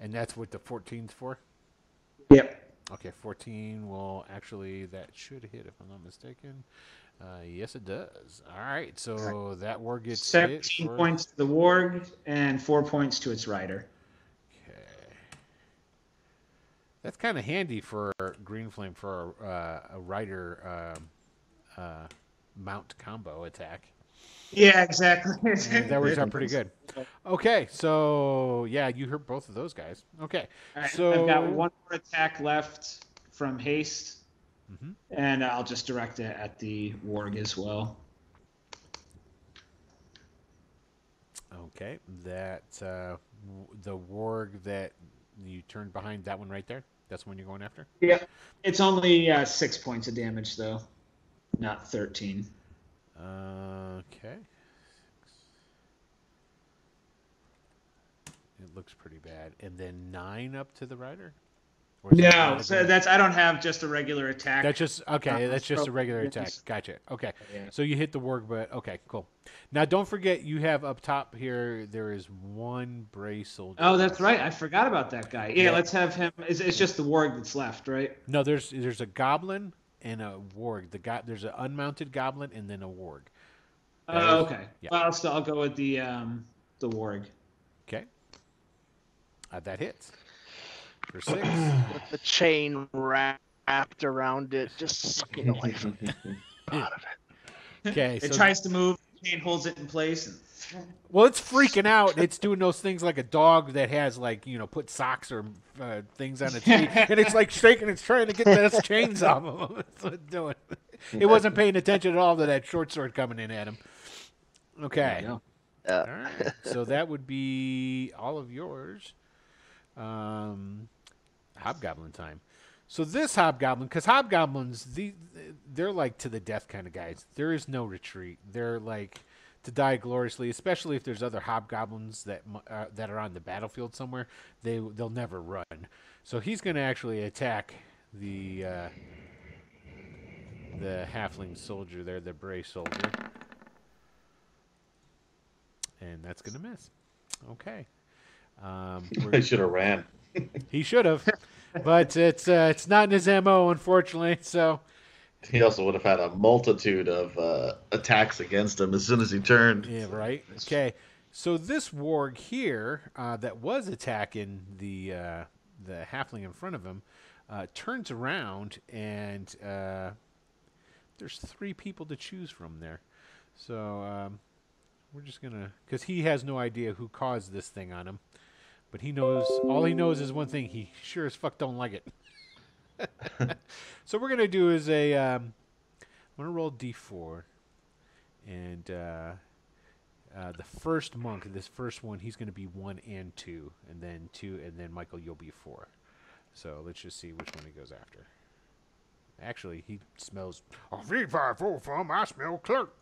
And that's what the 14's for? Okay, 14 will actually, that should hit if I'm not mistaken. Uh, yes, it does. All right, so that war gets hit. 17 for- points to the warg and four points to its rider. Okay. That's kind of handy for Green Flame for uh, a rider um, uh, mount combo attack. Yeah, exactly. That works out pretty good. Okay, so yeah, you hurt both of those guys. Okay, right, so I've got one more attack left from haste, Mhm. and I'll just direct it at the warg as well. Okay, that uh, the warg that you turned behind, that one right there. That's the one you're going after. Yeah, It's only uh, six points of damage though, not thirteen. Okay. It looks pretty bad. And then nine up to the rider. Or is it No, so that's I don't have just a regular attack. That's just okay. Uh, That's just a regular attack. Gotcha. Okay. Yeah. So you hit the warg, but okay, cool. Now don't forget you have up top here. There is one Bray soldier. Oh, that's right. I forgot about that guy. Yeah, Yeah. let's have him. It's, it's just the warg that's left, right? No, there's there's a goblin and a warg. The go- there's an unmounted goblin and then a warg. That Oh, okay. yeah. Well, I'll still I'll go with the um the warg. Okay. Uh, that hits for six. with the chain wrapped around it, just sucking the life out of it. Okay. It so tries to move. Chain holds it in place. And... Well, it's freaking out. It's doing those things like a dog that has like you know put socks or uh, things on its feet, and it's like shaking. It's trying to get those chains off of him. That's what it's doing. It wasn't paying attention at all to that short sword coming in at him. Okay. Yeah. All Uh, right. So that would be all of yours. Um, hobgoblin time. So this hobgoblin, because hobgoblins, the they're like to the death kind of guys. There is no retreat. They're like to die gloriously, especially if there's other hobgoblins that uh, that are on the battlefield somewhere. They they'll never run. So he's going to actually attack the uh, the halfling soldier there, the Bray soldier, and that's going to miss. Okay. Um, I should have ran. he should have, but it's uh, it's not in his mo, unfortunately. So He also would have had a multitude of uh, attacks against him as soon as he turned. yeah, right. Okay, so this warg here uh, that was attacking the uh, the halfling in front of him uh, turns around and uh, there's three people to choose from there. So um, we're just gonna because he has no idea who caused this thing on him, but he knows all he knows is one thing: he sure as fuck don't like it. so we're gonna do is a um, I'm gonna roll d4, and uh, uh, the first monk, this first one, he's gonna be one and two, and then two, and then Michael, you'll be four. So let's just see which one he goes after. Actually, he smells. Oh, V five four from. I smell clerk.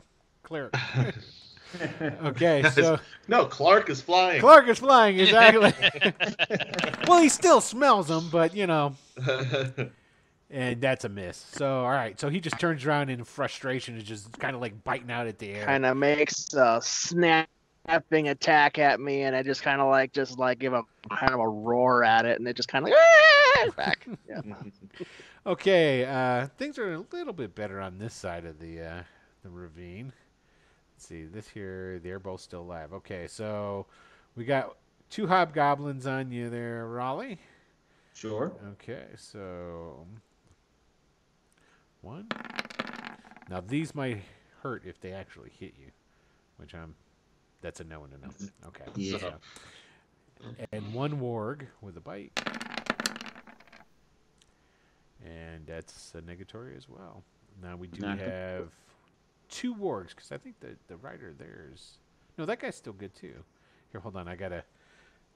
Cleric. okay, so No, Clark is flying. Clark is flying exactly. well, he still smells them, but you know, and that's a miss. So all right, so he just turns around in frustration and just kind of like biting out at the air. Kind of makes a snapping attack at me, and I just kind of like just like give a kind of a roar at it, and it just kind of like back. Yeah. Okay, uh, things are a little bit better on this side of the uh, the ravine. Let's see, this here, they're both still alive. Okay, so we got two hobgoblins on you there, Raleigh. sure. Okay, so one. Now these might hurt if they actually hit you, which I'm. That's a no and a no. Mm-hmm. Okay. Yeah. so- and one warg with a bite, and that's a negatory as well. Now we do Not have two wargs because I think the the rider there's no that guy's still good too. Here, hold on, I gotta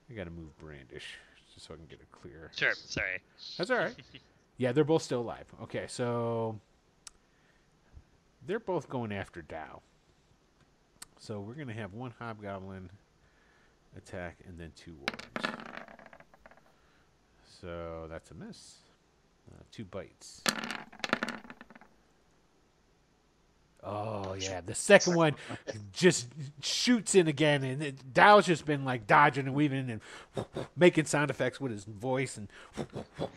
I gotta move Brandish just so I can get it clear. Sure. Sorry. That's all right. yeah, they're both still alive. Okay, so they're both going after Dow. So we're gonna have one hobgoblin attack and then two wargs. So that's a miss. Uh, two bites. Oh yeah, the second one just shoots in again, and it, Dow's just been like dodging and weaving and making sound effects with his voice, and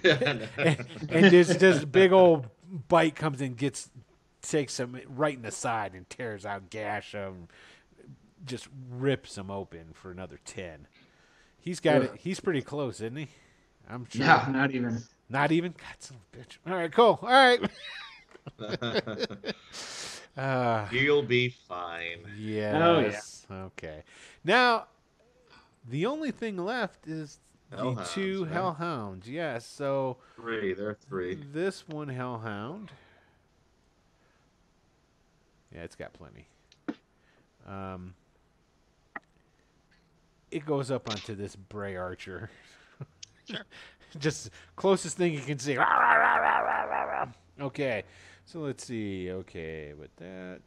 and, and this this big old bite comes and gets takes him right in the side and tears out gash him, just rips him open for another ten. He's got it. He's pretty close, isn't he? I'm sure. No, not even. Not even. God, son of a bitch. All right, cool. All right. Uh, You'll be fine. yes. Okay. Now, the only thing left is the Hellhounds, two right? hellhounds. Yes. So Three. There are three. this one hellhound. Yeah, it's got plenty. Um, it goes up onto this Bray Archer. Just closest thing you can see. Okay, so let's see. Okay, with that.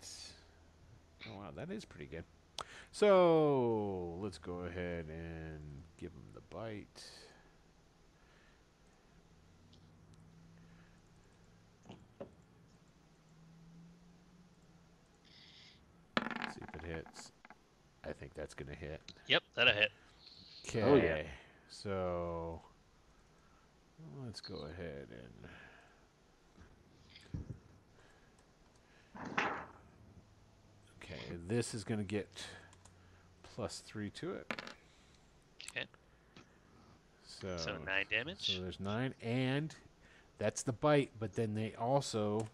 Oh wow, that is pretty good. So let's go ahead and give him the bite. see if it hits. I think that's gonna hit. Yep, that'll hit. Okay. Oh, yeah. So let's go ahead and. Okay, this is going to get plus three to it. Okay. So, So nine damage. so there's nine, and that's the bite. But then they also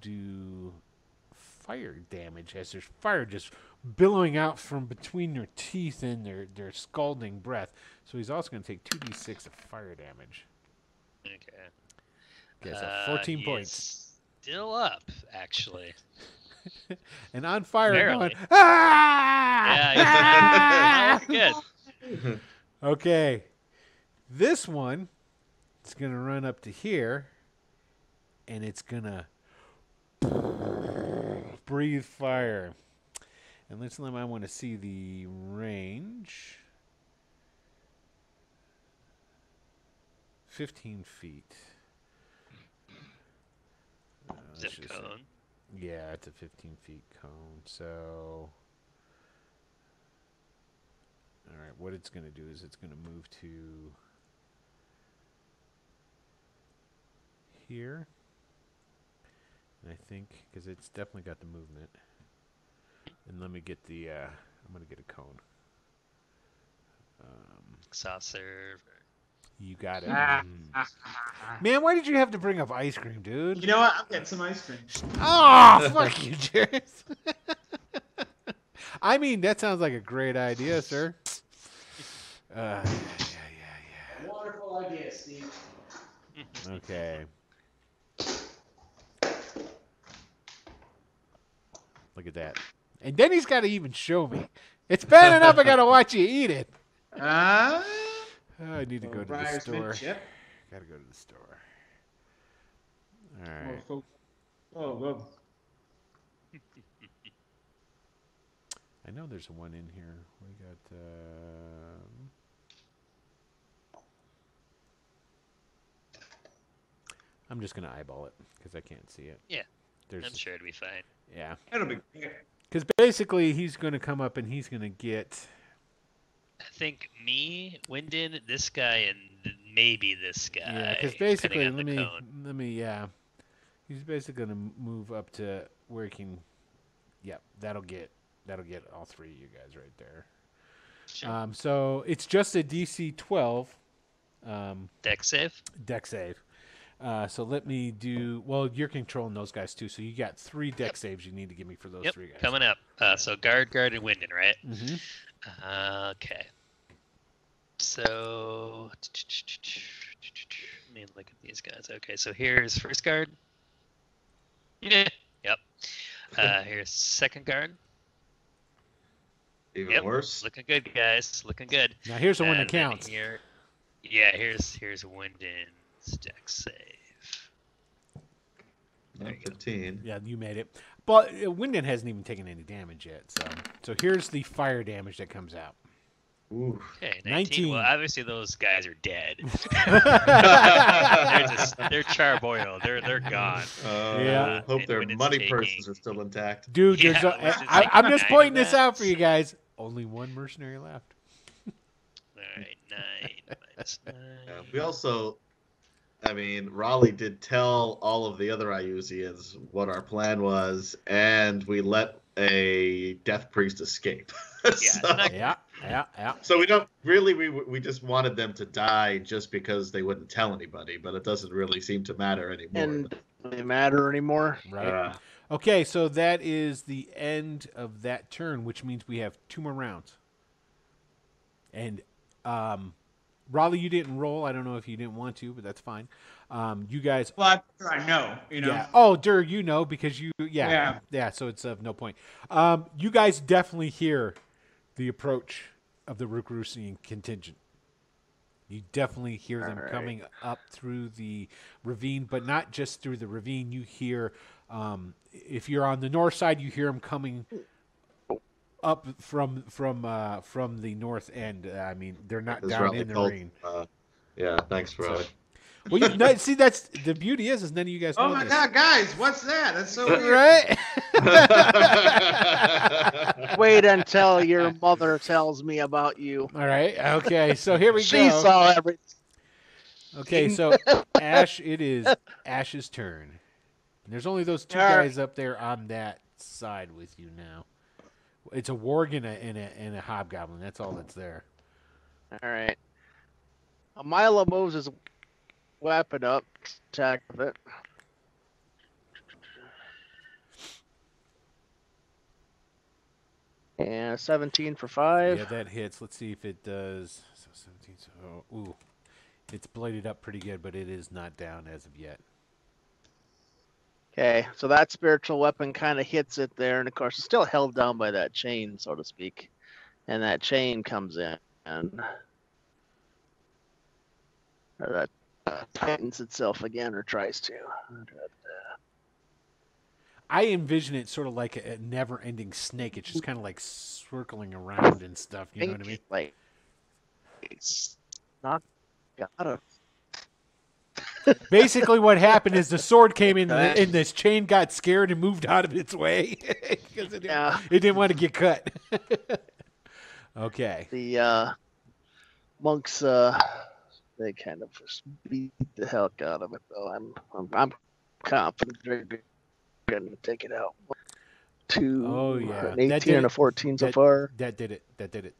do fire damage as there's fire just billowing out from between their teeth and their their scalding breath. So he's also going to take two d6 of fire damage. Okay. Okay, so Uh, 14 he points. Is Still up, actually. And on fire, Barely. going, ah! Yeah, he's not looking good. Okay. This one it's going to run up to here and it's going to breathe fire. And this time I want to see the range. 15 feet. Uh, let's Zip just- cone. Yeah, it's a 15 feet cone. So, all right, what it's going to do is it's going to move to here. And I think because it's definitely got the movement. And let me get the. Uh, I'm going to get a cone. Um, Saucer. You got it. Ah, Mm. Man, why did you have to bring up ice cream, dude? You know what? I'll get some ice cream. Oh, fuck you, Jared. I mean, that sounds like a great idea, sir. Uh, yeah, yeah, yeah. Wonderful idea, Steve. Okay. Look at that. And then he's got to even show me. It's bad enough I got to watch you eat it. Ah. Oh, I need to go to the Breyers mint store. chip. Got to go to the store. All Oh, right. fo- Oh, whoa. I know there's one in here. We got. Um, I'm just gonna eyeball it because I can't see it. Yeah, There's. I'm sure it'll be fine. Yeah. It'll be. Because basically he's gonna come up and he's gonna get. I think me, Wyndon, this guy, and maybe this guy. Yeah, because basically, let me cone. let me yeah, he's basically gonna move up to where he can. Yep, that'll get that'll get all three of you guys right there. Sure. Um, so it's just a DC 12 um, Dex save. Dex save. Uh, so let me do. Well, you're controlling those guys too, so you got three Dex saves you need to give me for those Yep, three guys. coming up. Uh, so guard, guard, and Wyndon, right? hmm Uh, okay. So let me look at these guys. Okay, so here's first guard. Yeah. Yep. Uh, here's second guard. Even Yep. worse. Looking good, guys. Looking good. Now here's the one that counts. Here, yeah. Here's here's Wyndon's Dex save. No, There you go. Yeah, you made it. But uh, Wyndon hasn't even taken any damage yet. So so here's the fire damage that comes out. Ooh. Okay, 19. 19. Well, obviously those guys are dead. they're just they're charboiled. They're they're gone. Uh, Yeah. Hope And their money purses are still intact. Dude, Yeah, there's a, which is I, like I'm just pointing this out for you guys. Only one mercenary left. All right, nine minus nine. Yeah, we also, I mean, Raleigh did tell all of the other Iuzians what our plan was, and we let a death priest escape. Yeah, so, Yeah, yeah, yeah. so we don't really we we just wanted them to die just because they wouldn't tell anybody, but it doesn't really seem to matter anymore. And doesn't really matter anymore. Right. Uh, Okay, so that is the end of that turn, which means we have two more rounds. And um, Raleigh, you didn't roll. I don't know if you didn't want to, but that's fine. Um, you guys Well, I'm sure I know. You know. Yeah. Oh, Dur, you know because you yeah yeah, Yeah. so it's of no point. Um, you guys definitely hear the approach of the Rookroostian contingent. You definitely hear them Alright. coming up through the ravine, but not just through the ravine. You hear, um, if you're on the north side, you hear them coming up from from uh, from the north end. Uh, I mean, they're not down Raleigh in the told- ravine. uh, yeah, thanks, Raleigh. Well, you, no, see, that's the beauty is, is none of you guys. Oh my this. god, guys, what's that? That's so weird. Right. Wait until your mother tells me about you. All right. Okay. So here we She go. She saw everything. Okay. So Ash, it is Ash's turn. And there's only those two All right. guys up there on that side with you now. It's a warg and a and a, and a hobgoblin. That's all that's there. All right. Milo moves his weapon up, attack with it. And 17 for 5. Yeah, that hits. Let's see if it does. So 17. So oh, ooh, it's bladed up pretty good, but it is not down as of yet. Okay, so that spiritual weapon kind of hits it there, and of course, it's still held down by that chain, so to speak. And that chain comes in, and or that uh, tightens itself again, or tries to. I envision it sort of like a, a never-ending snake. It's just kind of like circling around and stuff. You know what I mean? Like, it's not got a Basically, what happened is the sword came in, and this chain got scared and moved out of its way because it, didn't- Yeah. it didn't want to get cut. okay. the uh, monks. Uh, they kind of just beat the heck out of it, though. I'm, I'm, I'm confident they're going to take it out. Two, Oh, yeah. an 18 did and a 14 so That- far. That did it. That did it.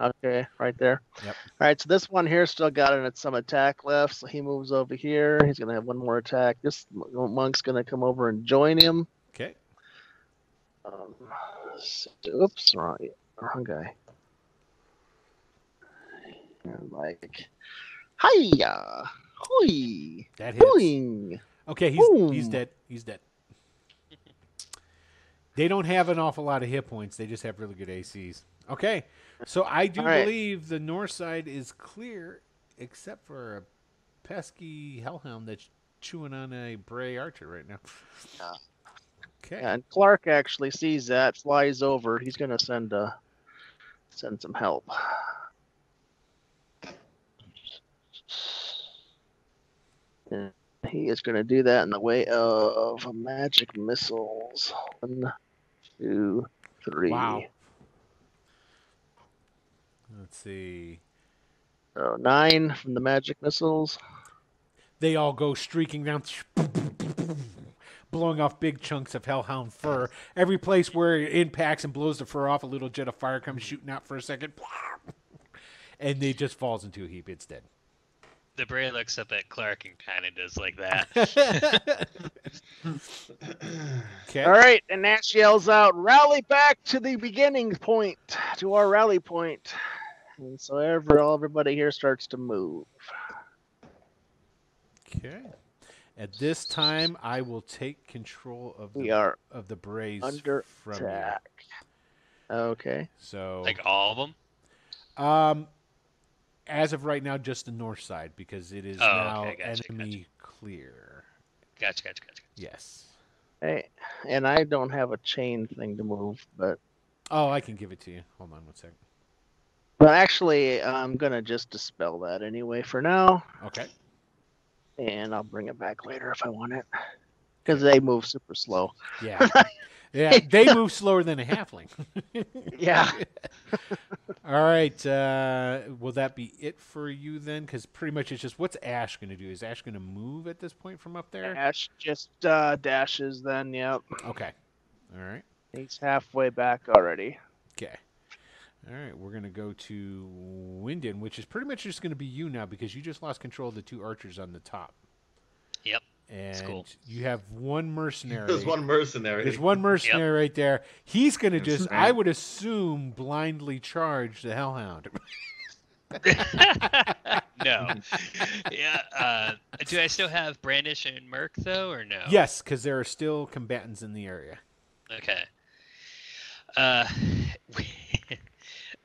Okay, right there. Yep. All right, so this one here still got it some attack left, so he moves over here. He's gonna have one more attack. This monk's gonna come over and join him. Okay. Um, oops, wrong, wrong guy. And like, hiya, hoi, That hits. boing. Okay, he's he's dead. He's dead. They don't have an awful lot of hit points. They just have really good ACs. Okay, so I do right. believe the north side is clear, except for a pesky hellhound that's chewing on a Bray Archer right now. Okay. And Clark actually sees that, flies over. He's gonna send uh send some help. And he is gonna do that in the way of magic missiles. One, two, three. Wow. Let's see. So nine from the magic missiles. They all go streaking down, blowing off big chunks of hellhound fur. Every place where it impacts and blows the fur off, a little jet of fire comes shooting out for a second, and they just falls into a heap. It's dead. The Bray looks up at Clark and kind of does like that. Okay. All right, and Nash yells out, "Rally back to the beginning point, to our rally point." And so every, everybody here starts to move. Okay. At this time, I will take control of the are of the Brays under from you. attack. Okay. So, like all of them. um, as of right now, just the north side because it is Oh, now okay, gotcha, enemy clear. Gotcha, gotcha, gotcha. Yes. Hey, and I don't have a chain thing to move, but Oh, I can give it to you. Hold on one second. But actually, I'm gonna just dispel that anyway for now, Okay. and I'll bring it back later if I want it, because they move super slow. Yeah. yeah. They move slower than a halfling. Yeah. All right. Uh, will that be it for you then? Because pretty much it's just what's Ash going to do? Is Ash going to move at this point from up there? Ash just uh, dashes. Then, yep, Okay. All right. he's halfway back already. Okay. All right. We're going to go to Wyndon, which is pretty much just going to be you now because you just lost control of the two archers on the top. Yep. And cool. you have one mercenary. There's one mercenary. There's one mercenary right there. He's going to just, I would assume, blindly charge the Hellhound. no. yeah. Uh, do I still have Brandish and Merc though, or no? Yes, because there are still combatants in the area. Okay. Uh,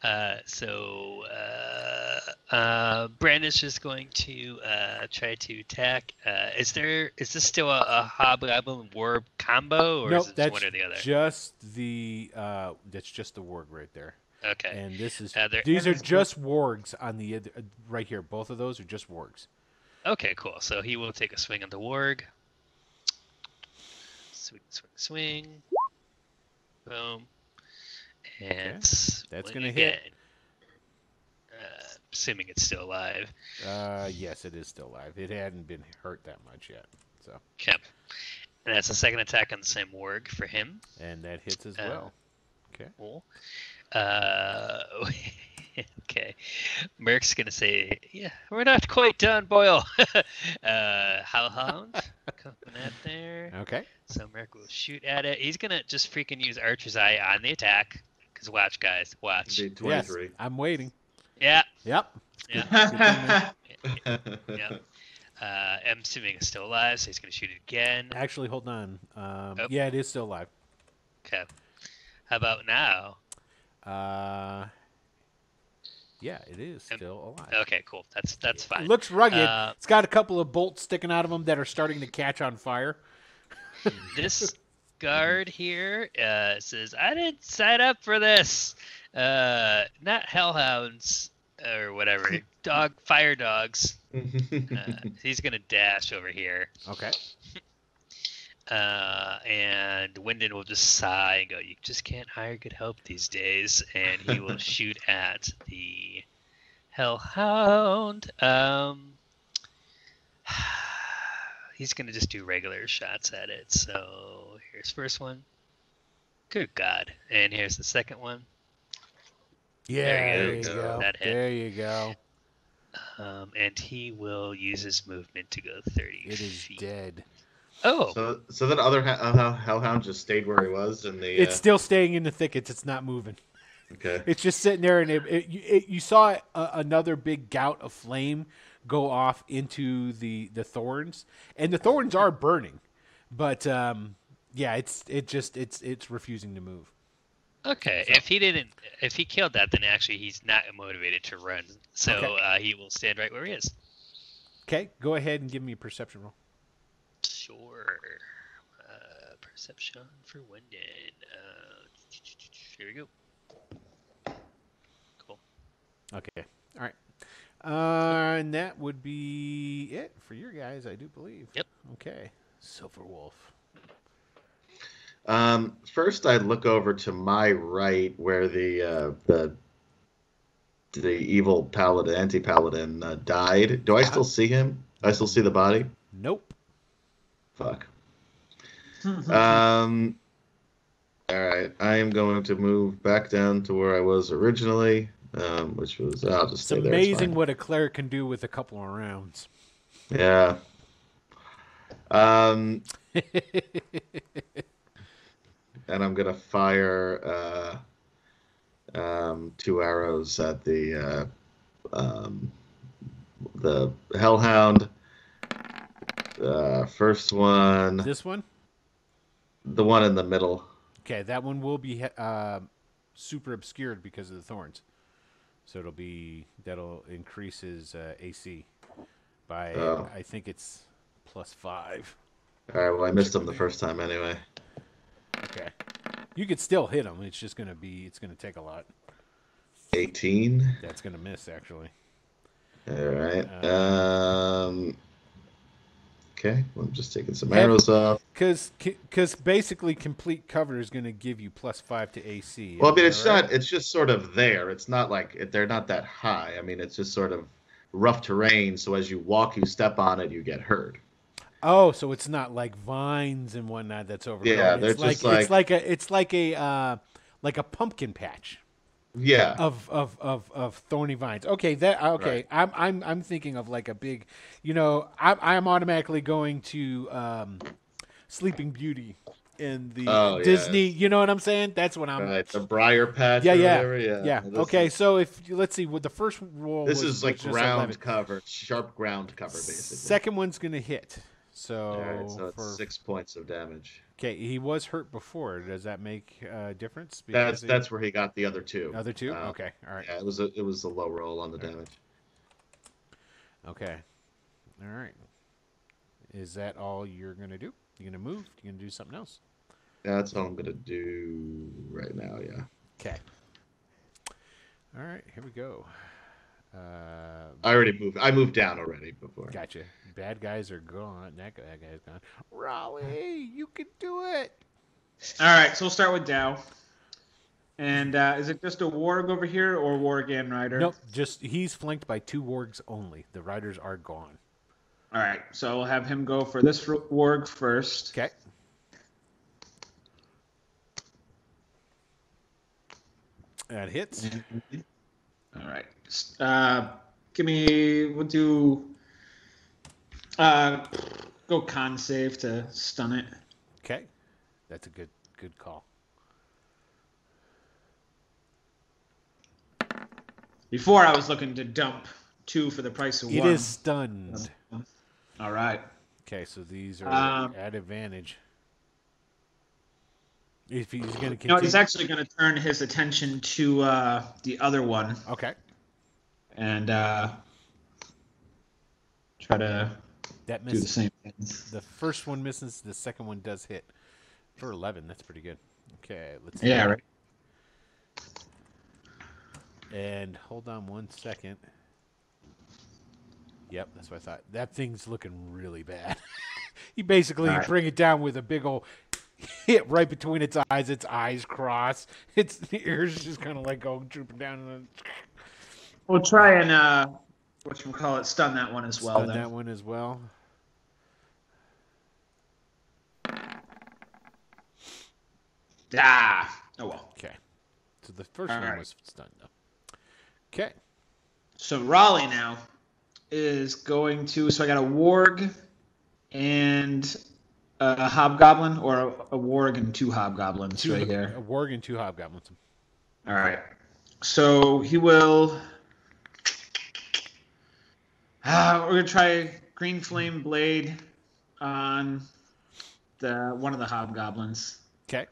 uh, so uh, uh, Brandish is going to uh, try to attack. Uh, is there is this still a, a Hobgoblin Warg combo, or nope, is it that's one or the other? just the uh, that's just the warg right there. okay. And this is Uh, these are just wargs on the uh, right here. Both of those are just wargs. Okay, cool. So he will take a swing on the warg. Swing, swing, swing. Boom. And That's gonna hit. again. Uh, assuming it's still alive. Uh, yes, it is still alive. It hadn't been hurt that much yet, so Okay. And that's a second attack on the same warg for him. and that hits as Uh, well. Okay. Cool. Uh, okay. Merc's gonna say, "Yeah, we're not quite done, Boyle." uh, Hellhound coming at there. Okay. So Merc will shoot at it. He's gonna just freaking use Archer's Eye on the attack. Cause watch, guys, watch. Yes, I'm waiting. Yeah, Yep. yeah, yeah. Uh, I'm assuming it's still alive, so he's gonna shoot it again. Actually, hold on. Um, Oh. Yeah, it is still alive. Okay. How about now? Uh, yeah, it is Um, still alive. Okay, cool. That's that's It fine. looks rugged. Uh, it's got a couple of bolts sticking out of them that are starting to catch on fire. this guard here uh, says, "I didn't sign up for this. Uh, not hellhounds or whatever. Dog, fire dogs. Uh, he's gonna dash over here, Okay. uh, and Wyndon will just sigh and go, "You just can't hire good help these days." And he will shoot at the hellhound. Um, he's gonna just do regular shots at it. So here's first one. Good God! And here's the second one. Yeah, There there you you go. go. That hit. There you go. Um, and he will use his movement to go 30 It is feet. dead. Oh, So, so that other uh, hellhound just stayed where he was and the. It's uh, still staying in the thickets. It's not moving. okay. It's just sitting there, and it, it, you, it, you saw a, another big gout of flame go off into the the thorns, and the thorns are burning, but um, yeah, it's it just it's it's refusing to move. okay. If he didn't, if he killed that, then actually he's not motivated to run. So Okay. uh, he will stand right where he is. Okay, go ahead and give me a perception roll. Sure. Uh, perception for Wyndon. Uh, here we go. Cool. Okay. All right. Uh, and that would be it for your guys, I do believe. Yep. Okay. Silver Wolf. Um, first, I look over to my right where the uh, the the evil paladin, anti paladin, uh, died. Do I still see him? I still see the body. Nope. Fuck. Um. All right, I am going to move back down to where I was originally, um, which was I'll just It's stay there. it's amazing fine. what a cleric can do with a couple of rounds. Yeah. Um, and I'm gonna fire uh, um, two arrows at the uh, um, the hellhound. Uh, first one, this one? the one in the middle. Okay, that one will be uh, super obscured because of the thorns. So it'll be that'll increase his uh, AC by Oh. I think it's plus five. All right, well I missed him the first time anyway. Okay, you could still hit him. It's just gonna be it's gonna take a lot. 18. That's gonna miss actually. All right. Uh, Um. Okay, well, I'm just taking some Have- arrows off. Because because basically complete cover is gonna give you plus five to AC. Well, I mean, it's right? not. It's just sort of there. It's not like it, they're not that high. I mean, it's just sort of rough terrain. So as you walk, you step on it, you get hurt. Oh, so it's not like vines and whatnot that's overgrown. Yeah, it's they're like, just like- it's like a it's like a uh, like a pumpkin patch Yeah. of, of, of, of thorny vines. Okay, that okay. Right. I'm I'm I'm thinking of like a big, you know, I'm I'm automatically going to um, Sleeping Beauty in the Oh, yeah. Disney. You know what I'm saying? That's what I'm. right. The briar patch. Yeah, yeah, whatever, yeah. yeah. Okay, is- so if let's see, what the first roll, This was, is like ground cover, sharp ground cover, basically. Second one's gonna hit. So, All right, so it's for, six points of damage. okay, he was hurt before. Does that make a difference? That's he- that's where he got the other two. other two. Uh, okay, all right. Yeah, it was a it was a low roll on the damage. Okay. All right. Is that all you're going to do? You going to move? You going to do something else? Yeah, that's all I'm gonna do right now. Yeah. Okay. All right, here we go. Uh, I already moved. I moved down already before. gotcha. Bad guys are gone. That guy, that guy's gone. Raleigh, you can do it. All right, so we'll start with Dow. And uh, is it just a warg over here or warg and rider? Nope, just he's flanked by two wargs only. The riders are gone. All right, so we'll have him go for this r- warg first. Okay. That hits. All right. Uh, give me. We'll do. Uh, go con save to stun it. Okay. That's a good good call. Before I was looking to dump two for the price of It one. It is stunned. All right. Okay, so these are Um, at advantage. If he's going to No, he's actually going to turn his attention to uh, the other one okay, and uh, try to that do the same thing. The first one misses. The second one does hit for eleven. That's pretty good. Okay, let's. Yeah, right. And hold on one second. Yep, that's what I thought. That thing's looking really bad. you basically All right. bring it down with a big old hit right between its eyes. Its eyes cross. Its the ears just kind of like go drooping down. And then We'll try and uh, what you call it, stun that one as well. stun then. that one as well. Ah. Oh well. Okay. So the first All one right. was stunned though. Okay. So Raleigh now is going to. So I got a warg and a hobgoblin, or a, a warg and two hobgoblins Two, right here. A warg and two hobgoblins. All right. So he will. Ah, we're gonna try green flame blade on the one of the hobgoblins, Okay.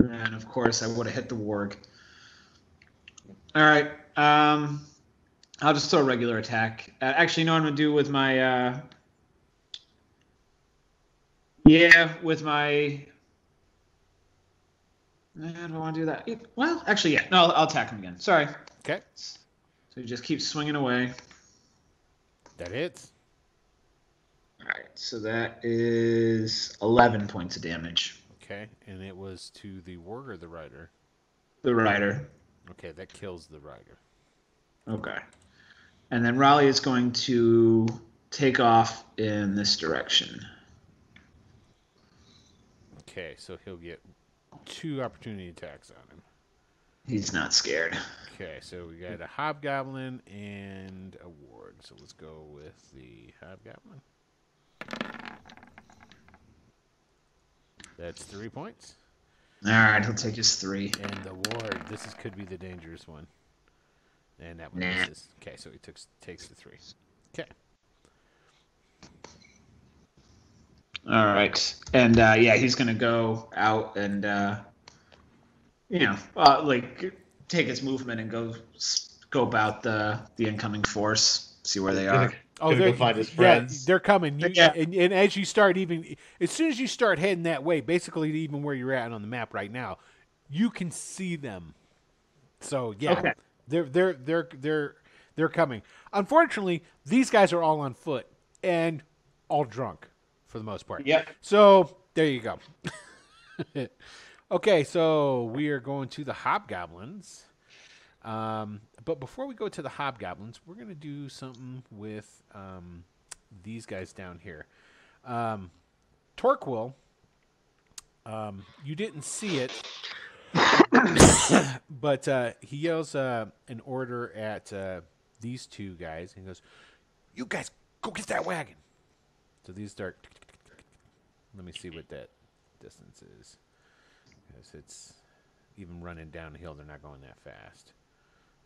and of course I would have hit the warg. All right. Um, I'll just throw a regular attack. Uh, actually, you know I'm gonna do with my uh, Yeah, with my. I don't want to do that? Well, actually, yeah. No, I'll, I'll attack him again. Sorry. Okay. So he just keeps swinging away. That hits. All right. So that is 11 points of damage. Okay, and it was to the warg or the rider. The rider. Okay, that kills the rider. Okay. And then Raleigh is going to take off in this direction. Okay, so he'll get two opportunity attacks on him. He's not scared. Okay, so we got a hobgoblin and a warg. So let's go with the hobgoblin. That's three points. All right, he'll take his three. And the warg. this is, could be the dangerous one. And that one Nah. misses. Okay, so he took, takes the three. Okay. All right, and uh, yeah, he's gonna go out and uh, you know, uh, like take his movement and go scope out the the incoming force, see where they are. Oh, Gonna they're, find his yeah, they're coming. You, Yeah. and, and as you start even, as soon as you start heading that way, basically even where you're at on the map right now, you can see them. So yeah, Okay. they're they're they're they're they're coming. Unfortunately, these guys are all on foot and all drunk for the most part. Yep. So there you go. okay, so we are going to the hobgoblins. Um, but before we go to the hobgoblins, we're going to do something with um, these guys down here. Um, Torquil, um, you didn't see it, but uh, he yells uh, an order at uh, these two guys. He goes, "You guys, go get that wagon." So these start. Let me see what that distance is, because it's even running downhill. They're not going that fast.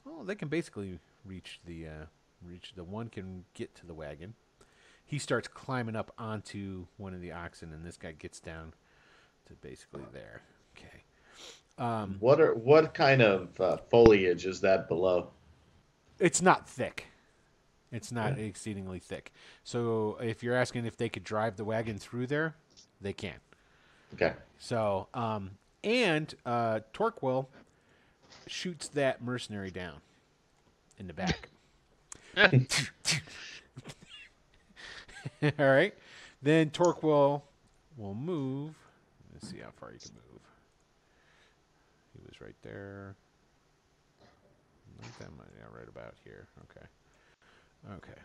Oh, they can basically reach the uh, reach. The one can get to the wagon. He starts climbing up onto one of the oxen, and this guy gets down to basically there. Okay. Um, What are what kind of uh, foliage is that below? it's not thick. It's not exceedingly thick. So if you're asking if they could drive the wagon through there, they can. Okay. So, um, and uh, Torquil shoots that mercenary down in the back. All right. Then Torquil will move. Let's see how far he can move. He was right there. Like that might, yeah, right about here. Okay. Okay.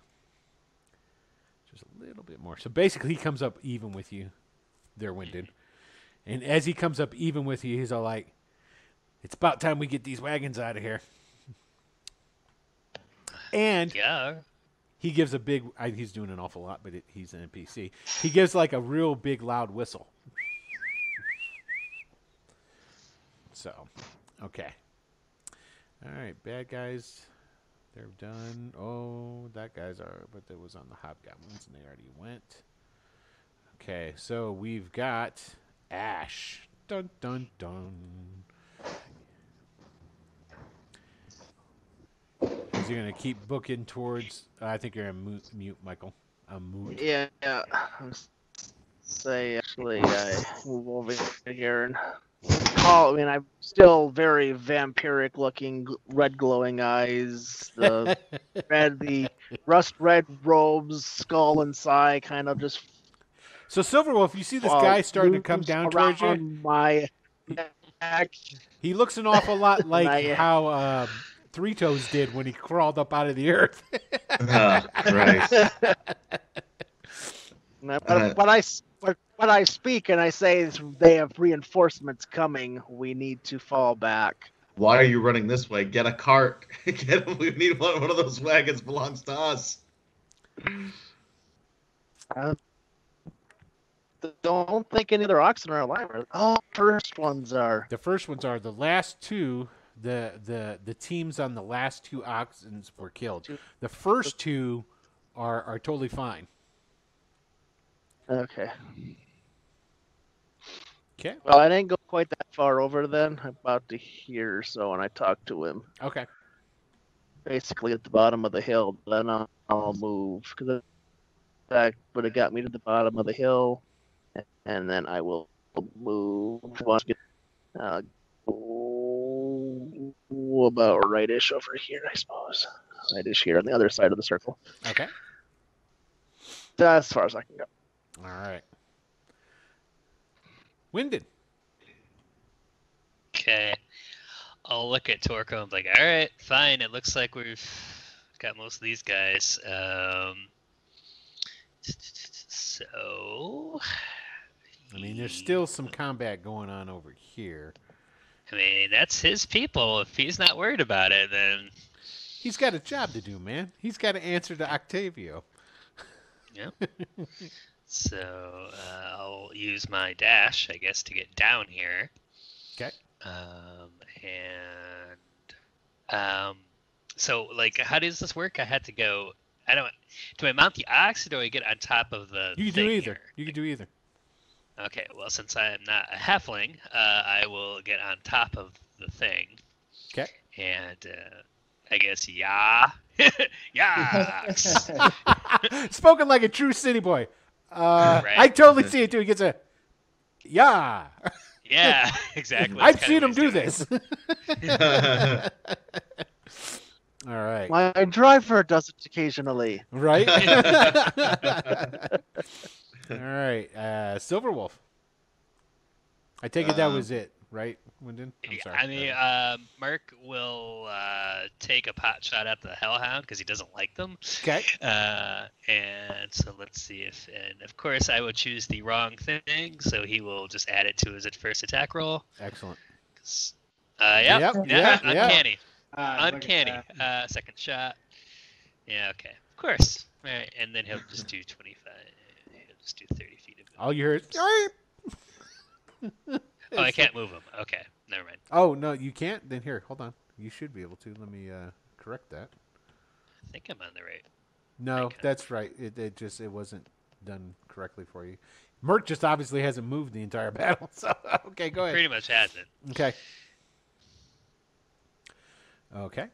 Just a little bit more. So basically, he comes up even with you. They're winded. And as he comes up even with you, he's all like, "It's about time we get these wagons out of here." And Yeah. he gives a big. I, he's doing an awful lot, but it, he's an NPC. He gives like a real big loud whistle. So, okay. All right, bad guys. They're done. Oh, that guys are, but that was on the hobgoblins, and they already went. Okay, so we've got Ash. Dun dun dun. Is he gonna keep booking towards? I think you're in mute, mute Michael. I'm mute. Yeah, yeah. I'm Say actually, I move over here and call. I mean, I'm still very vampiric looking, red glowing eyes, the red, the rust red robes, skull and sai, kind of just. So Silverwolf, you see this uh, guy starting to come down towards you. My neck. He looks an awful lot like how um, Three Toes did when he crawled up out of the earth. Uh, right. And I- Uh, But, but I, s- but, but I speak and I say they have reinforcements coming. We need to fall back. Why are you running this way? Get a cart. Get. We need one. One of those wagons belongs to us. Don't think any other oxen are alive. Oh, first ones are. the first ones are the last two. The the the teams on the last two oxens were killed. The first two are are totally fine. Okay. Okay. Well, I didn't go quite that far over then. I'm about to hear or so, and I talked to him Okay. basically at the bottom of the hill. Then I'll, I'll move because that would have got me to the bottom of the hill. And then I will move once again. Uh, go about rightish over here, I suppose. Rightish here on the other side of the circle. Okay. That's as far as I can go. All right. Winded. Okay. I'll look at Torco and be like, all right, fine. It looks like we've got most of these guys. Um, so. I mean, there's still some combat going on over here. I mean, that's his people. If he's not worried about it, then He's got a job to do, man. He's got to answer to Octavio. Yeah. So uh, I'll use my dash, I guess, to get down here. Okay. Um, and um, so like, how does this work? I had to go. I don't. Do I mount the ox or do I get on top of the? You can do either. here? You can do either. Okay. Well, since I am not a halfling, uh, I will get on top of the thing. Okay. And uh, I guess yeah, yeah. Spoken like a true city boy. Uh, Right. I totally see it too. He gets a yeah. Yeah, exactly. I've seen him do what he's this. All right. My driver does it occasionally. Right. All right, uh, Silver Wolf. I take it that um, was it, right, Wyndon? I'm sorry. I mean, uh, Mark will uh, take a pot shot at the Hellhound because he doesn't like them. Okay. Uh, and so let's see if, and of course, I will choose the wrong thing, so he will just add it to his first attack roll. Excellent. Uh, yep, yep, yeah, yeah, uncanny. Yeah. uncanny. Uh, uh, uh, second shot. Yeah, okay. Of course. All right, and then he'll just do 25 just do thirty feet of. All you heard. Oh, I can't move him. Okay, never mind. Oh no, you can't. Then here, hold on. You should be able to. Let me uh, correct that. I think I'm on the right. No, Okay. that's right. It, it just it wasn't done correctly for you. Merc just obviously hasn't moved the entire battle. So okay, go ahead. Pretty much has it. Okay. Okay.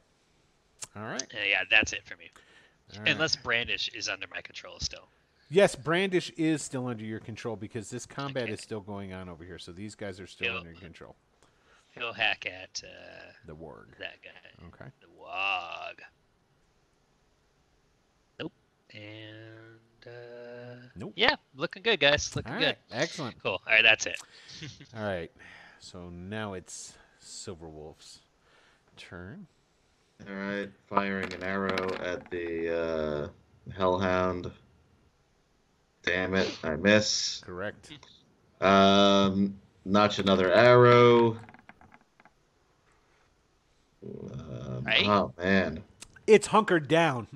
All right. Uh, yeah, that's it for me. All right. Unless Brandish is under my control still. Yes, Brandish is still under your control because this combat Okay. is still going on over here. So these guys are still Yep. under your control. He'll hack at uh, The warg. that guy, Okay. the Wog. Nope. And uh, Nope. Yeah, looking good, guys. Looking All good. Excellent. Cool. All right, that's it. All right. So now it's Silverwolf's turn. All right, firing an arrow at the uh, Hellhound. Damn it, I miss. Correct. Um, notch another arrow. Um, Right? Oh man, It's hunkered down.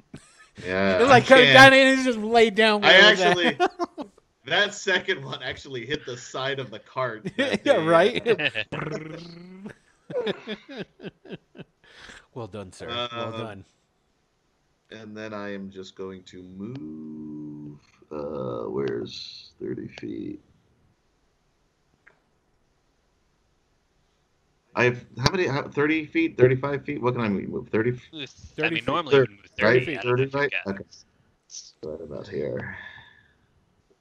yeah. It's like I coming can't- down and it's just laid down. I where it was at. actually, that second one actually hit the side of the cart. yeah, uh, right. well done, sir. well Um, done. and then I am just going to move. Uh, where's 30 feet? I have how many? How, 30 feet? 35 feet? What can I move? 30 feet? Ooh, 30 I mean, feet. normally Thirty, you move 30 right? I don't 30, if right? got- Okay. Right about here.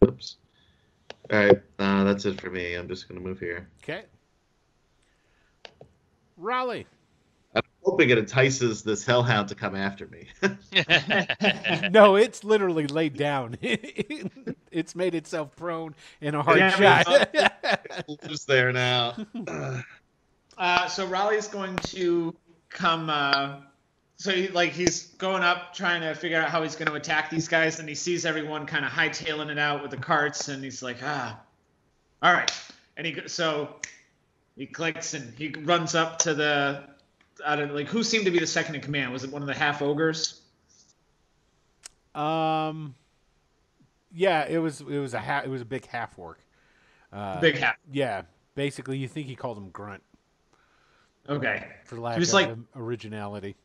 Oops. All right, uh, that's it for me. I'm just gonna move here. Okay. Raleigh. I'm hoping it entices this hellhound to come after me. No, it's literally laid down. it's made itself prone in a hard Yeah, shot. Who's there now? Uh, so Raleigh's going to come. Uh, so he, like he's going up, trying to figure out how he's going to attack these guys, and he sees everyone kind of hightailing it out with the carts, and he's like, ah, all right. And he so he clicks and he runs up to the. I don't like who seemed to be the second in command. Was it one of the half ogres? um, yeah, it was. It was a ha- It was a big half orc. Uh, Big half. Yeah, basically, you think he called him grunt Okay. for lack was of like- originality.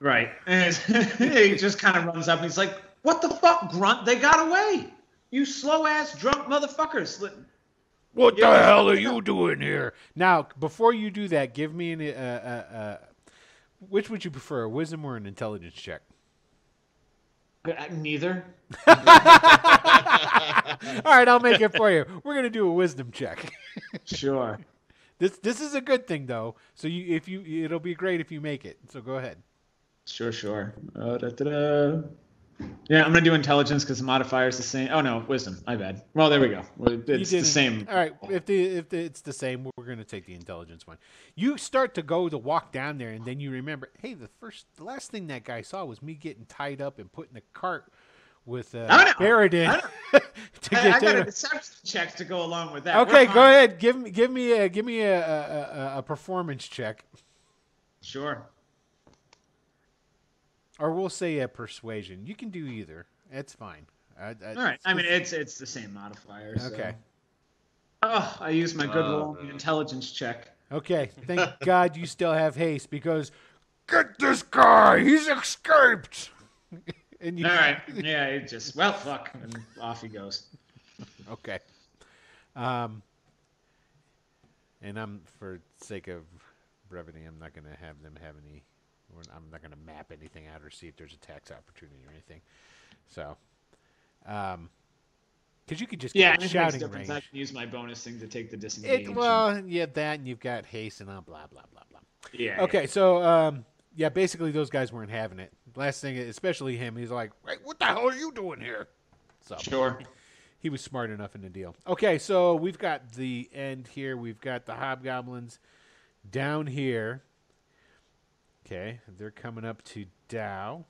Right. And he just kind of runs up and he's like, "What the fuck, grunt? They got away! You slow ass drunk motherfuckers!" Li- What Yeah. the hell are you doing here? Now, before you do that, give me an uh, uh, uh, which would you prefer, a wisdom or an intelligence check? Uh, Neither. All right, I'll make it for you. We're gonna do a wisdom check. Sure. This this is a good thing though. So you if you it'll be great if you make it. So go ahead. Sure, sure. Uh, da, da, da. Yeah, I'm gonna do intelligence because the modifier is the same. Oh no, wisdom. My bad. Well, there we go. It's the same. All right, if the if the, it's the same, we're gonna take the intelligence one. You start to go to walk down there, and then you remember, hey, the first, the last thing that guy saw was me getting tied up and put in a cart with uh, I Barrett I to I, I got a deception check to go along with that. Okay, go ahead. Give me give me a give me a a, a, a performance check, Sure. Or we'll say a persuasion. You can do either. That's fine. I, I, All right. I mean, it's it's the same modifier. So. Okay. Oh, I used my good Uh, roll on intelligence check. Okay, thank God you still have haste because get this guy, he's escaped. and you, All right. Yeah, it just well, fuck, and off he goes. Okay. Um, and I'm for sake of brevity, I'm not going to have them have any. I'm not going to map anything out or see if there's a tax opportunity or anything. So, um, because you could just Yeah, get and if it shouting difference, I can use my bonus thing to take the disengage. It, well, yeah, that and you've got haste and uh, blah blah blah blah. yeah. Okay, so um, yeah, basically those guys weren't having it. Last thing, especially him, he's like, "Hey, what the hell are you doing here?" So Sure. he was smart enough in the deal. Okay, so we've got the end here. We've got the hobgoblins down here. Okay, they're coming up to Dow.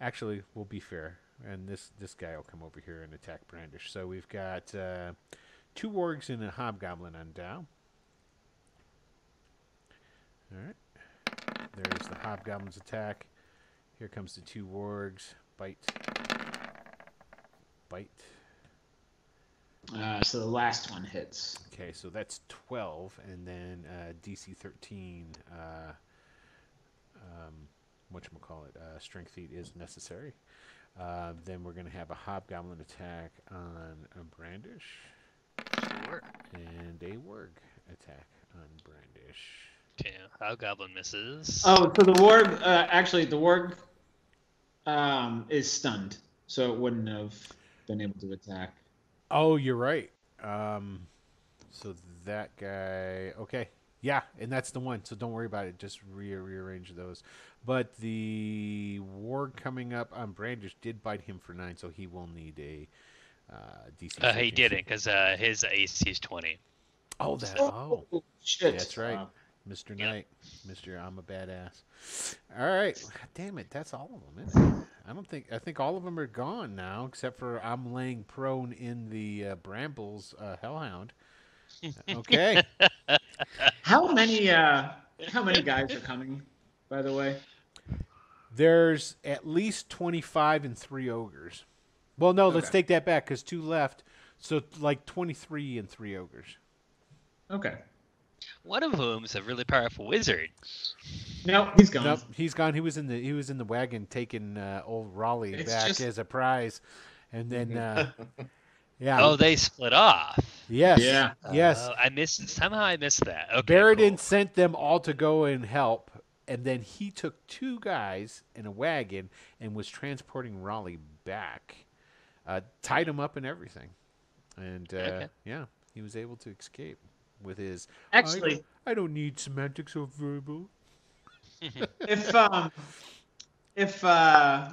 Actually, we'll be fair, and this this guy will come over here and attack Brandish. So we've got uh, two wargs and a hobgoblin on Dow. All right, there's the hobgoblin's attack. Here comes the two wargs. Bite. Bite. Uh, so the last one hits. Okay, so that's 12, and then uh, DC 13, uh, um, whatchamacallit, uh, strength feat is necessary. Uh, then we're going to have a hobgoblin attack on a brandish, Sure. and a warg attack on brandish. Okay, Hobgoblin misses. Oh, so the warg, uh, actually, the warg um, is stunned, so it wouldn't have been able to attack. Oh, you're right. Um, so that guy, okay, yeah, and that's the one. So don't worry about it. Just re- rearrange those. But the ward coming up on Brandish did bite him for nine, so he will need a uh, DC. Uh, he didn't because uh, his AC is 20. Oh, that. Oh, shit! that's right, Uh, Mr. Yep. Knight, Mr. I'm a badass. All right, God damn it, that's all of them. Isn't it? I don't think I think all of them are gone now, except for I'm laying prone in the uh, brambles uh, hellhound. Okay. how many? Uh, how many guys are coming? By the way. There's at least 25 and three ogres. Well, no, let's take that back because two left. So, like 23 and three ogres. Okay. One of whom's a really powerful wizard. No, he's gone. Nope, he's gone. He was in the he was in the wagon taking uh, old Raleigh It's back just- as a prize, and then uh, yeah, Oh, they split off. yes, Yeah. yes. Oh, I missed. Somehow I missed that. Okay. Barradin cool. sent them all to go and help, and then he took two guys in a wagon and was transporting Raleigh back, uh, tied him up and everything, and uh, Okay. yeah, he was able to escape with his. Actually, I don't, I don't need semantics or verbal. if um, if uh,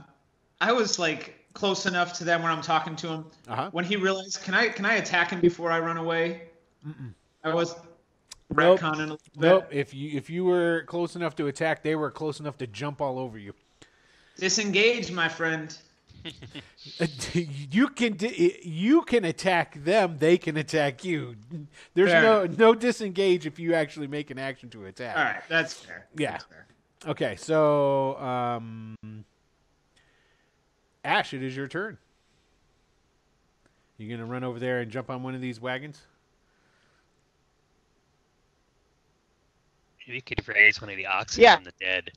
I was like close enough to them when I'm talking to him, Uh huh. when he realized, can I can I attack him before I run away? I was Nope. a. Nope. If you if you were close enough to attack, they were close enough to jump all over you. Disengage, my friend. you can you can attack them. They can attack you. There's Fair no no disengage if you actually make an action to attack. All right, that's fair. Yeah. That's fair. Okay, so um, Ash, it is your turn. You gonna run over there and jump on one of these wagons? Maybe you could raise one of the oxen Yeah. from the dead.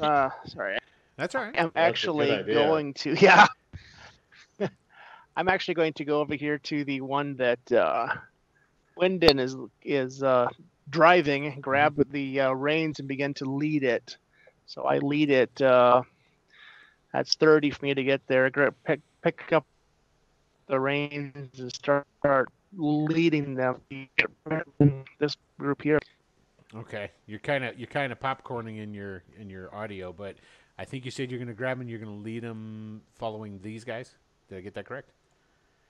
Uh, sorry, That's all right. I'm That's actually going to yeah. I'm actually going to go over here to the one that uh, Wyndon is is uh, driving, grab the uh, reins and begin to lead it. So I lead it uh, That's 30 for me to get there. Pick pick up the reins and start, start leading them. This group here. Okay, you're kind of you're kind of popcorning in your in your audio, but I think you said you're going to grab them. and You're going to lead them following these guys. Did I get that correct?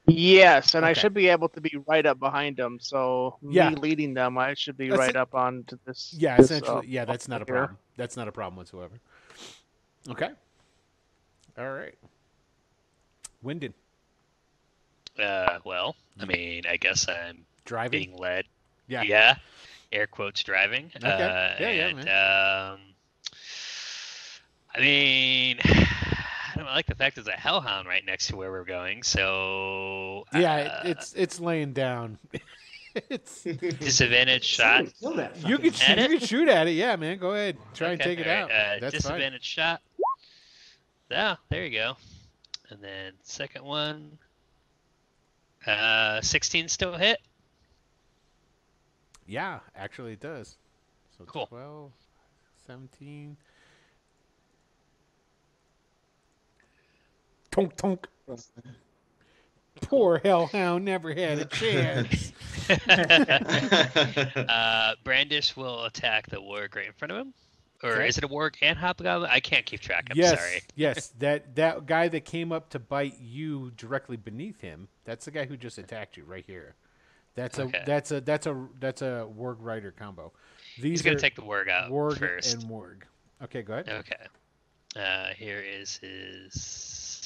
Yes, and I should be able to be right up behind them. So Yeah. me leading them, I should be That's right it. up onto this. Yeah, this, uh, essentially. yeah, that's not a here. problem. That's not a problem whatsoever. Okay. All right. Wyndon Uh, well, I mean, I guess I'm driving. being led. Yeah. Yeah. Air quotes driving. Okay. Uh, Yeah, yeah, and, um, I mean, I don't like the fact there's a hellhound right next to where we're going. So Yeah, uh, it's it's laying down. it's disadvantage shot. Kill that you can sh- At you can shoot at it. Yeah, man. Go ahead. Try and take it alright, out. Uh, That's fine. disadvantage shot. Yeah, there you go. And then second one. Uh, 16 still hit. Yeah, actually it does. So Cool. 12, 17. Tonk tonk. Poor hellhound never had a chance. uh, Brandish will attack the warg right in front of him. Or Okay. is it a warg and hobgoblin? I can't keep track. I'm yes, sorry. yes. That that guy that came up to bite you directly beneath him. That's the guy who just attacked you right here. That's Okay. a that's a that's a that's a warg rider combo. These He's gonna take the warg out warg first. and warg. Okay, go ahead. Okay. Uh, here is his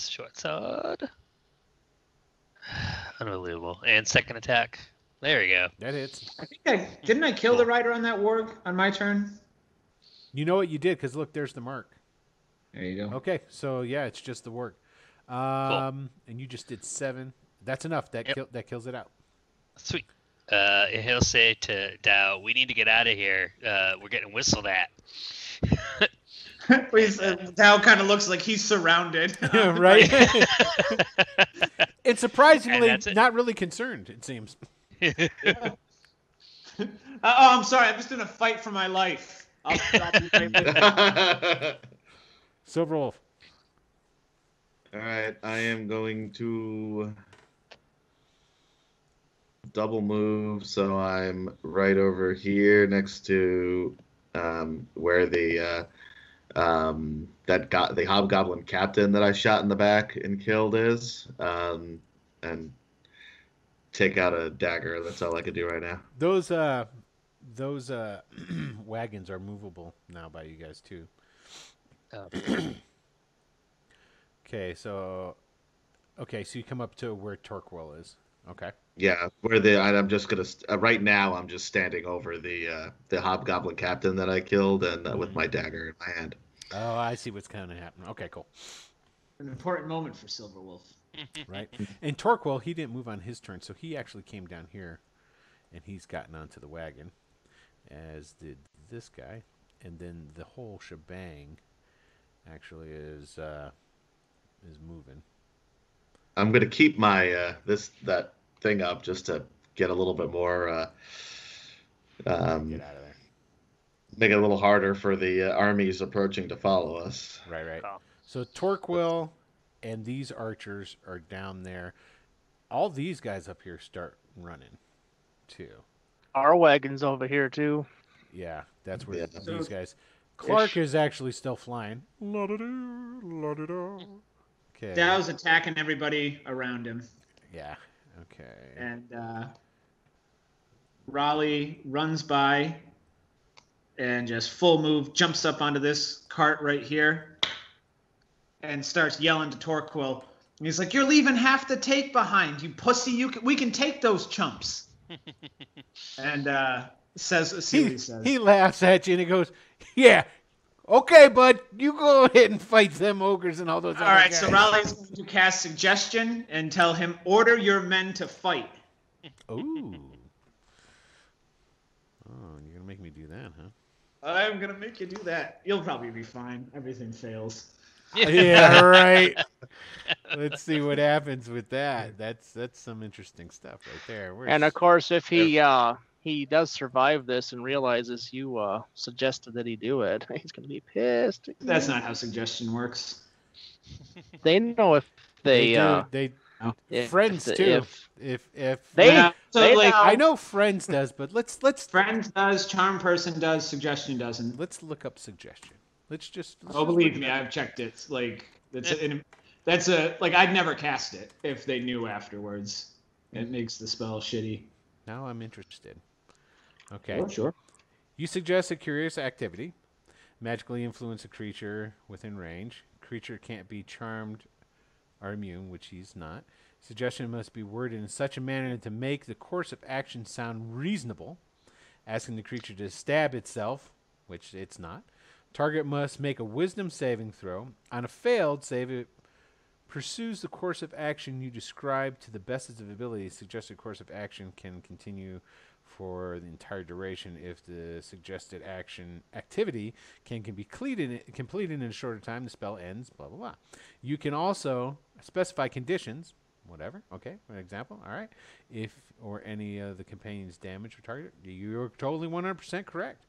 short sword. Unbelievable. And second attack. There we go. That hits. I think I didn't I kill the rider on that warg on my turn. You know what you did because look, there's the mark. There you go. Okay, so yeah, it's just the warg. Um, and you just did seven. That's enough. That Yep. kill, that kills it out. Sweet. Uh, he'll say to Dow, "We need to get out of here. Uh, we're getting whistled at." He's, uh, Dow kind of looks like he's surrounded. right? and surprisingly, that's it. not really concerned. It seems. Uh, oh, I'm sorry. I'm just in a fight for my life. I'll, I'll be right with you. Silver Wolf. All right, I am going to double move, so I'm right over here next to um, where the uh, um, that got the hobgoblin captain that I shot in the back and killed is, um, and take out a dagger. That's all I can do right now. Those uh, those uh, wagons are movable now by you guys too. Oh. Okay, so okay, so you come up to where Torquil is. Okay. Yeah, where the I'm just gonna uh, right now. I'm just standing over the uh, the hobgoblin captain that I killed, and uh, with my dagger in my hand. Oh, I see what's kind of happening. Okay, cool. An important moment for Silver Wolf. right? And Torquil, he didn't move on his turn, so he actually came down here, and he's gotten onto the wagon, as did this guy, and then the whole shebang actually is uh, is moving. I'm gonna keep my uh, this that thing up just to get a little bit more. Uh, um, Get out of there. make it a little harder for the uh, armies approaching to follow us. Right, right. Oh. So Torquil and these archers are down there. All these guys up here start running, too. Our wagon's over here too. Yeah, that's where Yeah. these guys. Clark is actually still flying. La-da-doo, la-da-da. Okay. Dow's attacking everybody around him, Yeah. Okay. and uh, Raleigh runs by and just full move jumps up onto this cart right here and starts yelling to Torquil. And he's like, "You're leaving half the take behind, you pussy! You can, we can take those chumps." and uh, says, see He, he says. he laughs at you and he goes, "Yeah, okay, bud, you go ahead and fight them ogres and all those." All other right, guys. so Raleigh's going to cast suggestion and tell him, "Order your men to fight." Ooh. Oh, you're gonna make me do that, huh? I'm gonna make you do that. You'll probably be fine. Everything fails. yeah, right. Let's see what happens with that. That's that's some interesting stuff right there. Where's- And of course, if he uh he does survive this and realizes you uh suggested that he do it, he's gonna be pissed. That's not how suggestion works. They know if they, do- uh, they if friends the- too. If if if they, Yeah, so, they like, know. I know friends does, but let's let's Friends does, charm person does, suggestion doesn't. let's look up suggestion. Let's just. let's Oh, just believe me. I've checked it. Like that's a, that's a like I'd never cast it if they knew afterwards. It makes the spell shitty. Now I'm interested. Okay. sure. You suggest a curious activity. Magically influence a creature within range. Creature can't be charmed or immune, which he's not. Suggestion must be worded in such a manner to make the course of action sound reasonable. Asking the creature to stab itself, which it's not. Target must make a wisdom saving throw. On a failed save, it pursues the course of action you describe to the best of its ability. Suggested course of action can continue for the entire duration if the suggested action activity can, can be completed, completed in a shorter time. The spell ends. Blah blah blah. You can also specify conditions. Whatever. Okay. For example. All right. If or any of the companion's damage or target, you're totally 100% correct.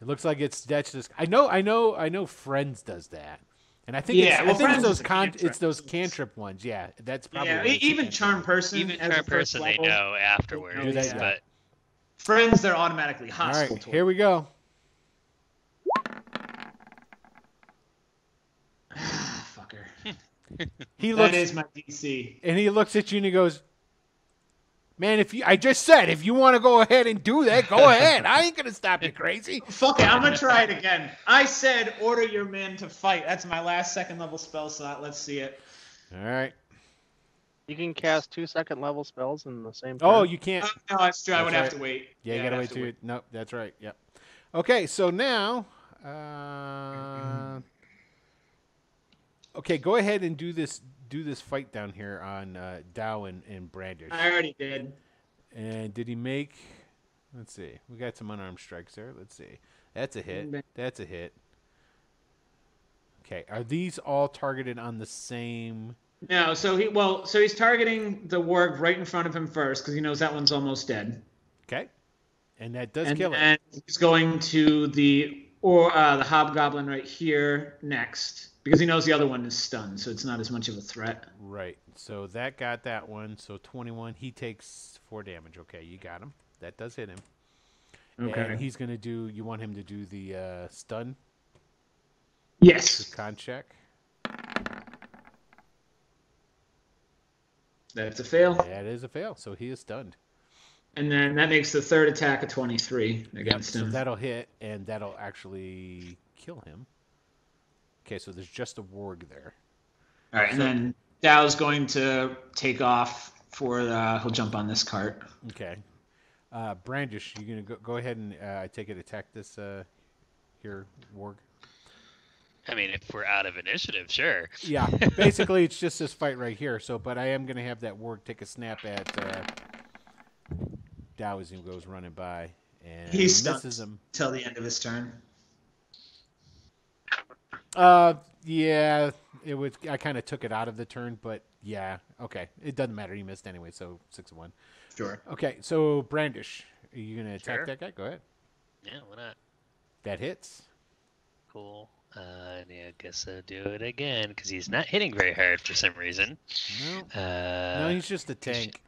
It looks like it's that's just. I know. I know. I know. Friends does that. And I think Yeah, it's, I well, think it's Friends those con- it's cantrip. those cantrip ones. Yeah, that's probably Yeah, what it's a even charm person. Even charm first person, they know afterwards, Do they? Yeah. but Friends, they're automatically hostile. right, to here we go. Fucker. He looks is my DC. and he looks at you and he goes, "Man, if you I just said if you want to go ahead and do that, go ahead. I ain't gonna stop you, crazy." Fuck it, I'm gonna try it again. I said order your men to fight. That's my last second level spell slot. Let's see it. All right. You can cast two second level spells in the same. Oh, you can't. Oh, no, that's true. I would right. have to wait. Yeah, you I'd gotta wait to till. you- Nope, that's right. Yep. Okay, so now, uh, okay, go ahead and do this. Do this fight down here on uh, Dow and, and Brandish. I already did. And did he make? Let's see. We got some unarmed strikes there. Let's see. That's a hit. That's a hit. Okay. Are these all targeted on the same? No, so he well, so he's targeting the warg right in front of him first because he knows that one's almost dead. Okay. And that does and kill it. And he's going to the or uh, the hobgoblin right here next because he knows the other one is stunned, so it's not as much of a threat. Right. So that got that one. So 21. He takes four damage. Okay, you got him. That does hit him. Okay. And he's gonna do. You want him to do the uh, stun, the Yes, con check. That's a fail. That is a fail. So he is stunned. And then that makes the third attack a 23 Yep, against so him. that'll hit, and that'll actually kill him. Okay, so there's just a warg there. All right, and then Dow's going to take off for the. He'll jump on this cart. Okay. Uh, Brandish, you're gonna go, go ahead and uh, I take it attack this uh, here warg? I mean, if we're out of initiative, sure. Yeah, basically it's just this fight right here. So, but I am gonna have that warg take a snap at uh, Dow as he goes running by, and he misses stunned him. till the end of his turn. Uh, yeah, it was. I kind of took it out of the turn, but yeah, okay, it doesn't matter. He missed anyway, so six and one. Sure. Okay, so Brandish, are you gonna attack Sure. that guy? Go ahead. Yeah, why not? That hits. Cool. Uh, and I guess I'll do it again because he's not hitting very hard for some reason. No, Uh, no, he's just a tank.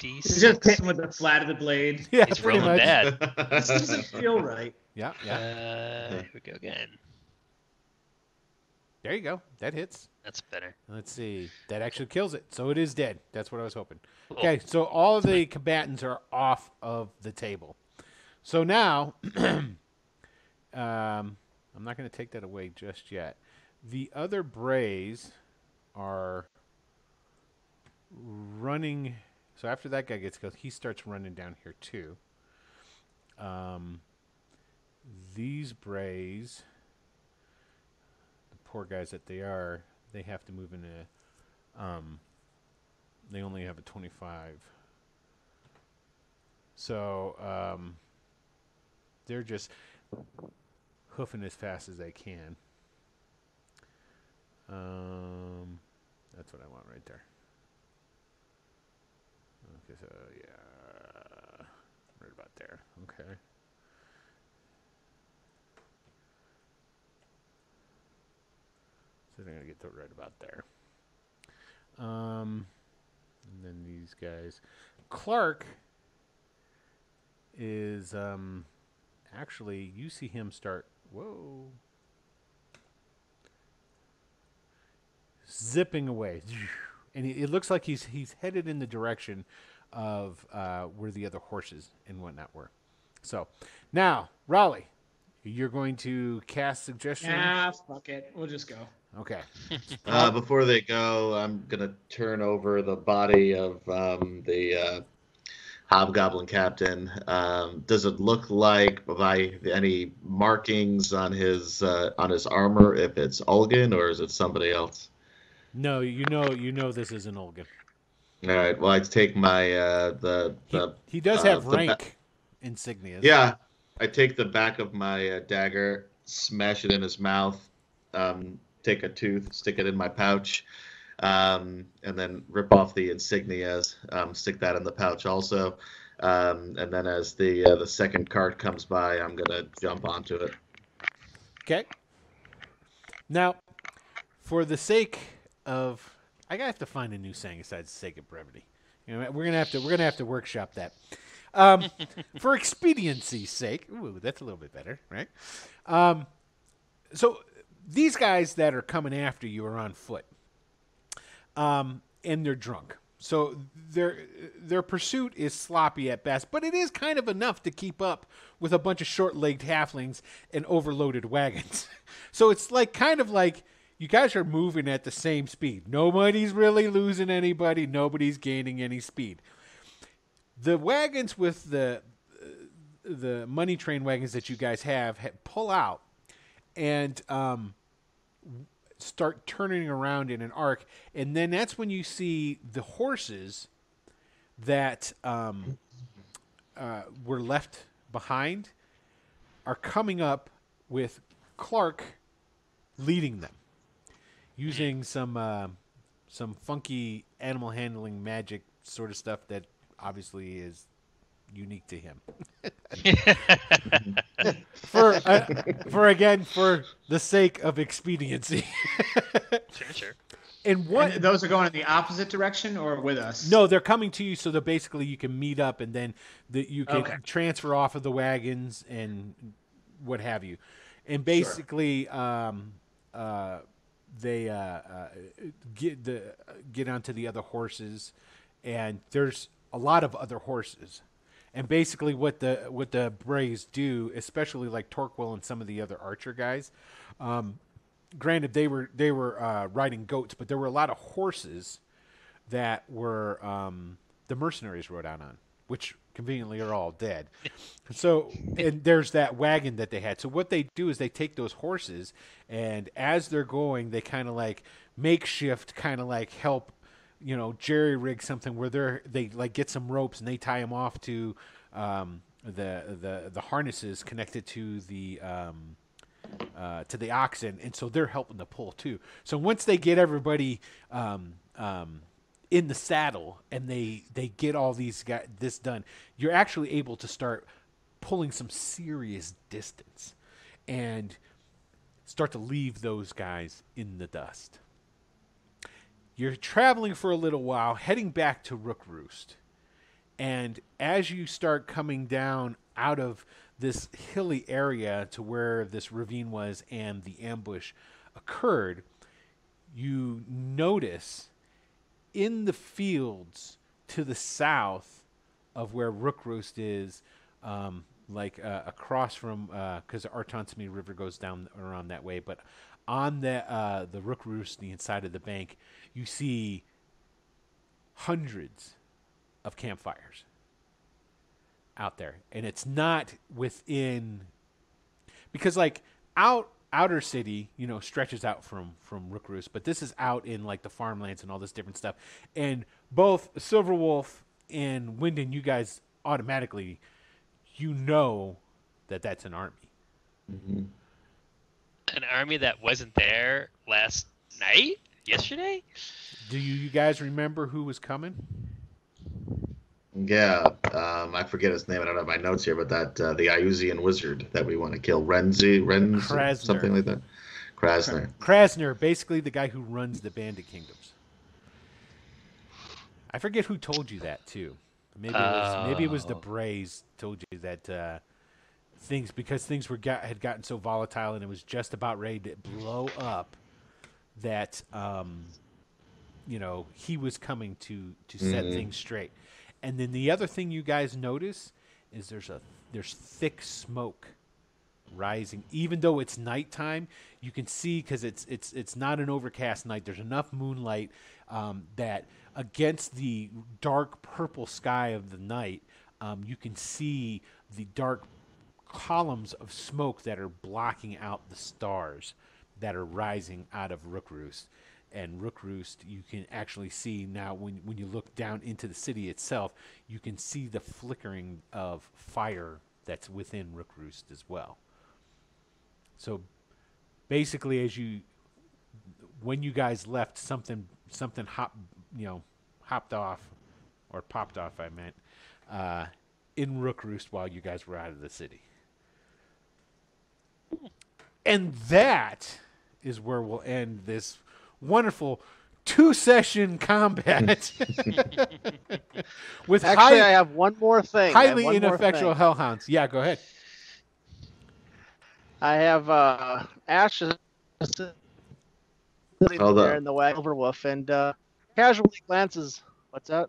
He's D6. just hitting with the flat of the blade. Yeah, He's rolling much. bad. This doesn't feel right. Yeah, yeah. Uh, here we go again. There you go. That hits. That's better. Let's see. That actually kills it. So it is dead. That's what I was hoping. Cool. Okay, so all of the combatants are off of the table. So now, um, I'm not going to take that away just yet. The other Brays are running. So after that guy gets killed, he starts running down here too. Um, these Brays, the poor guys that they are, they have to move in a. Um, they only have a 25. So um, they're just hoofing as fast as they can. Um, that's what I want right there. Okay, so yeah, right about there. Okay. So they're gonna get to right about there. Um, and then these guys, Clark is um, actually you see him start. Whoa. Zipping away, and it it looks like he's he's headed in the direction of uh, where the other horses and whatnot were. So now, Raleigh, you're going to cast suggestion. Yeah, fuck it. We'll just go. Okay. Uh, before they go, I'm gonna turn over the body of um, the uh, hobgoblin captain. Um, does it look like by any markings on his uh, on his armor if it's Ulgan or is it somebody else? No, you know, you know this isn't Olga. All right. Well, I take my uh, the He, the he does uh, have the ba- rank insignias. yeah. I take the back of my uh, dagger, smash it in his mouth, um, take a tooth, stick it in my pouch, um, and then rip off the insignias, um, stick that in the pouch also. Um, and then as the uh, the second cart comes by, I'm gonna jump onto it. Okay. Now, for the sake of, I gotta have to find a new saying besides the sake of brevity. You know, we're gonna have to we're gonna have to workshop that. Um, for expediency's sake, ooh, that's a little bit better, right? Um, so these guys that are coming after you are on foot, um, and they're drunk. So their their pursuit is sloppy at best, but it is kind of enough to keep up with a bunch of short-legged halflings and overloaded wagons. so it's like kind of like you guys are moving at the same speed. Nobody's really losing anybody. Nobody's gaining any speed. The wagons with the the money train wagons that you guys have ha- pull out and um, start turning around in an arc, and then that's when you see the horses that um, uh, were left behind are coming up with Clark leading them, using some uh, some funky animal handling magic sort of stuff that obviously is unique to him. for uh, for again for the sake of expediency. Sure, sure. and what And those are going in the opposite direction or with us? No, they're coming to you so that basically you can meet up and then that you can Okay. transfer off of the wagons and what have you. And basically, um, uh, they uh, uh, get the get onto the other horses, and there's a lot of other horses. And basically, what the what the Brays do, especially like Torquil and some of the other archer guys, um, granted they were they were uh, riding goats, but there were a lot of horses that were um, the mercenaries rode out on, which conveniently are all dead. so, and there's that wagon that they had. So what they do is they take those horses, and as they're going, they kind of like makeshift, kind of like help, you know, jerry rig something where they're they like get some ropes and they tie them off to um, the the the harnesses connected to the um, uh, to the oxen, and so they're helping to pull too. So once they get everybody um, um, in the saddle and they they get all these guys this done, you're actually able to start pulling some serious distance and start to leave those guys in the dust. You're traveling for a little while, heading back to Rookroost. And as you start coming down out of this hilly area to where this ravine was and the ambush occurred, you notice in the fields to the south of where Rookroost is, um, like uh, across from, because the Artonsamay River goes down around that way, but on the uh, the Rookroost, the inside of the bank, you see hundreds of campfires out there. And it's not within because like out outer city you know stretches out from from Rookroost but this is out in like the farmlands and all this different stuff. And both silver wolf and Wyndon you guys automatically you know that that's an army. Mm-hmm. An army that wasn't there last night, yesterday. do you, you guys remember who was coming Yeah, um, I forget his name. I don't have my notes here, but that uh, the Iuzian wizard that we want to kill, Renzi, Renz, Krasner. something like that. Krasner. Krasner, basically the guy who runs the Bandit Kingdoms. I forget who told you that too. Maybe it was maybe it was the Oh. Brays told you that uh, things because things were got, had gotten so volatile and it was just about ready to blow up that um, you know he was coming to to set Mhm. things straight. And then the other thing you guys notice is there's a there's thick smoke rising even though it's nighttime you can see because it's it's it's not an overcast night there's enough moonlight um, that against the dark purple sky of the night um, you can see the dark columns of smoke that are blocking out the stars that are rising out of Rookroost and Rookroost you can actually see now when, when you look down into the city itself you can see the flickering of fire that's within Rookroost as well so basically, as you when you guys left, something something hop you know hopped off or popped off. I meant uh, in Rookroost while you guys were out of the city, and that is where we'll end this wonderful two session combat with Actually, I have one more thing. Highly ineffectual thing. hellhounds. Yeah, go ahead. I have uh, Ash is there in the wagon Overwolf and uh, casually glances. What's that?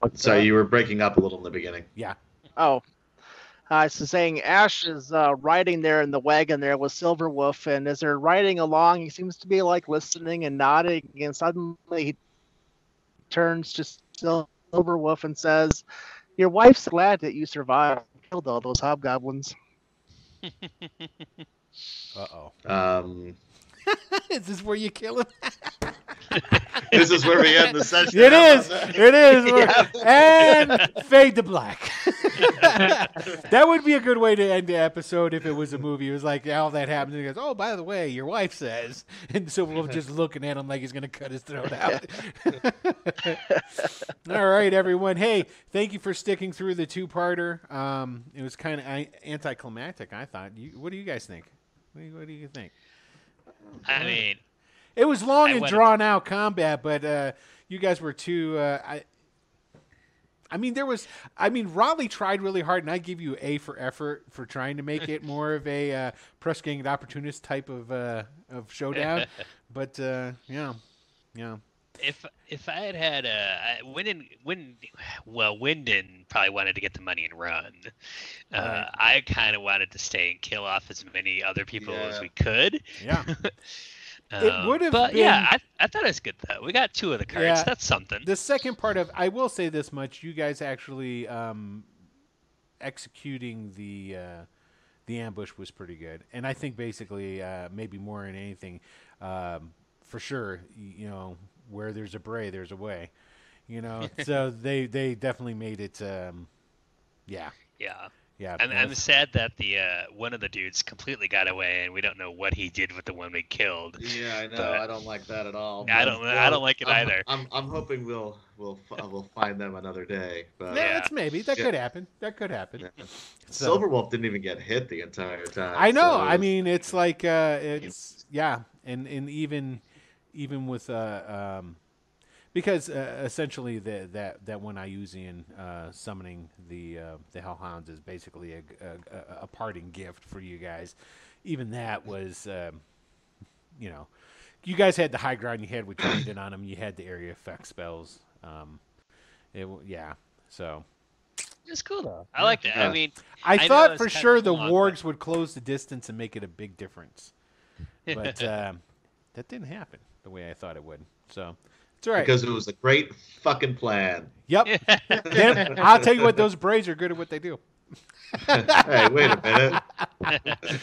What's Sorry, that? you were breaking up a little in the beginning. Yeah. Oh, uh, so saying Ash is uh, riding there in the wagon there with Silverwolf, and as they're riding along, he seems to be like listening and nodding, and suddenly he turns to Silverwolf and says, "Your wife's glad that you survived, and killed all those hobgoblins." Uh oh. Um, is this where you kill him? this is where we end the session. It is. It is. Yeah. And fade to black. that would be a good way to end the episode if it was a movie. It was like all that happens. And he goes, "Oh, by the way, your wife says," and so we're just looking at him like he's going to cut his throat out. all right, everyone. Hey, thank you for sticking through the two-parter. Um, it was kind of anticlimactic. I thought. You, what do you guys think? What do you, what do you think? I mean, It was long I and drawn out combat, but uh, you guys were too. Uh, I, I mean, there was. I mean, Raleigh tried really hard, and I give you A for effort for trying to make it more of a uh, press gang and opportunist type of uh, of showdown. but uh, yeah, yeah, if if I had had uh, I- Wyndon, Wyndon, well, Wyndon probably wanted to get the money and run. Uh, Right. I kind of wanted to stay and kill off as many other people as we could. yeah. Um, would've but yeah, I, I thought it was good though. We got two of the cards. Yeah. That's something. the second part of I will say this much: you guys actually um, executing the uh, the ambush was pretty good, and I think basically uh, maybe more than anything, um, for sure, you know, where there's a bray, there's a way, you know. so they they definitely made it. Um, yeah, yeah. yeah. I'm, I'm sad that the uh, one of the dudes completely got away, and we don't know what he did with the one we killed. Yeah, I know. But- I don't like that at all. I don't- I don't like it I'm- either. I'm, I'm hoping we'll we'll we'll find them another day. But yeah, Yeah. it's maybe that Yeah. could happen. That could happen. Yeah. So- Silverwolf didn't even get hit the entire time. I know. so it I mean, it's like uh, it's yeah, and and even even with uh, um, because uh, essentially the, that that one Iuzian uh, summoning the uh, the Hellhounds is basically a, a, a- a parting gift for you guys. Even that was, um, you know, you guys had the high ground. You had what you needed on them. You had the area effect spells. Um, it yeah. So It's cool though. I like that. Yeah. I mean, I, I thought for sure the long, but- wargs would close the distance and make it a big difference, but um, that didn't happen the way I thought it would. So it's all right. because it was a great fucking plan. yep. Them- I'll tell you what, those Brays are good at what they do. hey, wait a minute.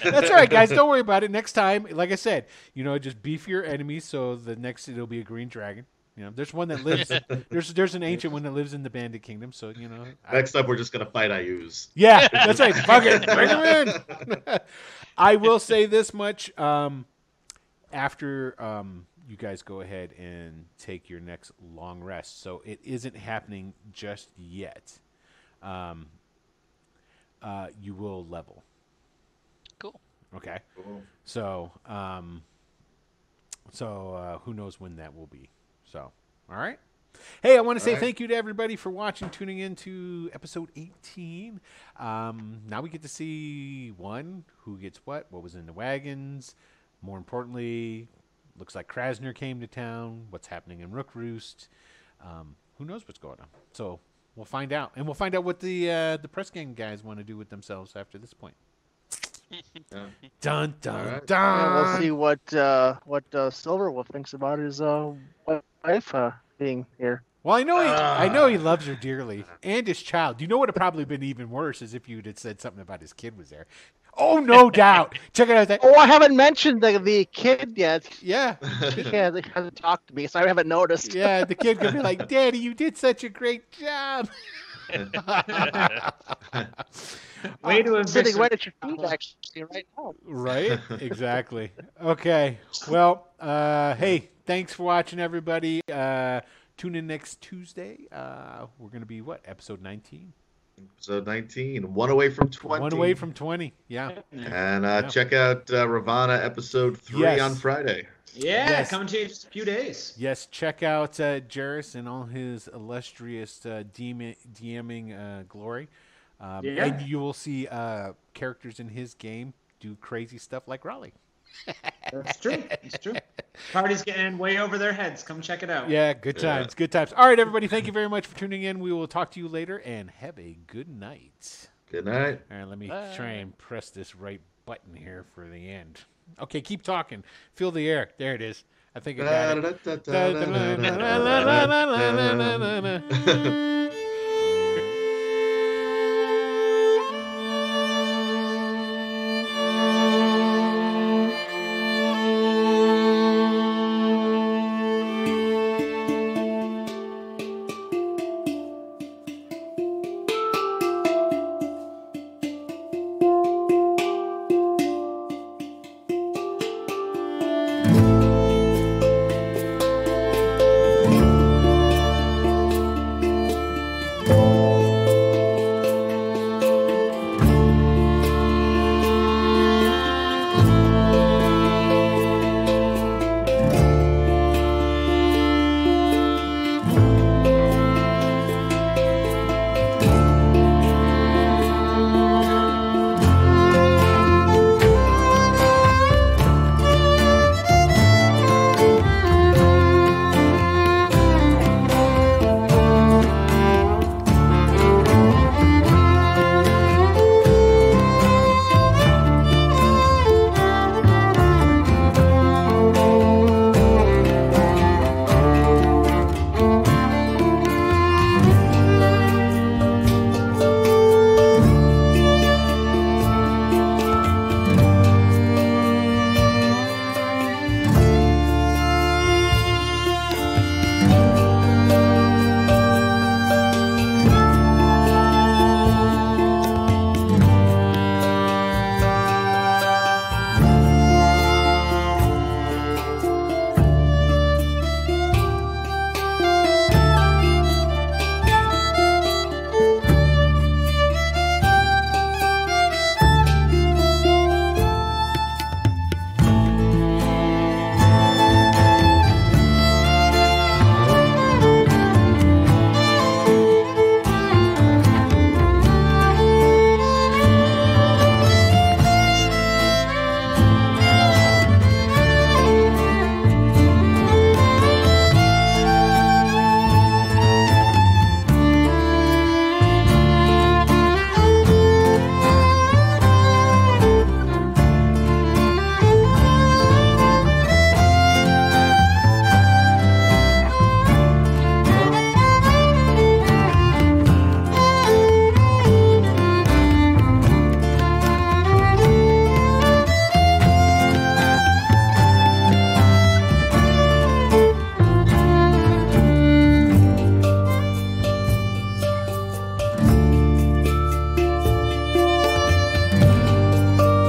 That's all right, guys. Don't worry about it. Next time, like I said, you know, just beef your enemies so the next it'll be a green dragon. You know, there's one that lives. there's there's an ancient one that lives in the Bandit Kingdom. So you know, I- Next up, we're just gonna fight Iuz. Yeah, that's right. Fuck it. Bring him in. I will say this much. Um, after um, you guys go ahead and take your next long rest, so it isn't happening just yet. Um, uh, you will level. cool. Okay. So, um, So uh, who knows when that will be. So, all right. Hey, I want to say right. thank you to everybody for watching, tuning in to episode 18. Um, now we get to see one, who gets what, what was in the wagons. More importantly, looks like Krasner came to town, what's happening in Rookroost. Um, who knows what's going on? So we'll find out. And we'll find out what the uh, the press gang guys want to do with themselves after this point. Yeah. Dun, dun, All right. dun. Yeah, we'll see what uh, what uh, Silverwolf thinks about his uh, wife uh, being here. Well, I know he, I Ah. know he loves her dearly, and his child. You know what would have probably been even worse is if you had said something about his kid was there. Oh, no doubt. Check it out. That, Oh, I haven't mentioned the the kid yet. yeah, He hasn't, he hasn't talked to me, so I haven't noticed. yeah. The kid could be like, "Daddy, you did such a great job." Way to I'm sitting right at your feet, actually, right now. Right? Exactly. Okay. Well, uh, hey, thanks for watching, everybody. Uh, tune in next Tuesday. Uh, we're gonna be what episode nineteen? Episode 19, one away from 20. One away from twenty. Yeah. And uh, Yeah. check out uh, Ravana episode 3 Yes. on Friday. Yeah, Yes. coming to you in just a few days. Yes, check out uh, Jairus and all his illustrious uh, DM- DMing uh, glory. Um, Yeah. And you will see uh, characters in his game do crazy stuff like Raleigh. That's true. It's true. Party's getting way over their heads. Come check it out. Yeah, good times. Good times. All right, everybody. Thank you very much for tuning in. We will talk to you later and have a good night. Good night. All right, let me Bye. try and press this right button here for the end. Okay, keep talking. Feel the air. There it is. I think I got it.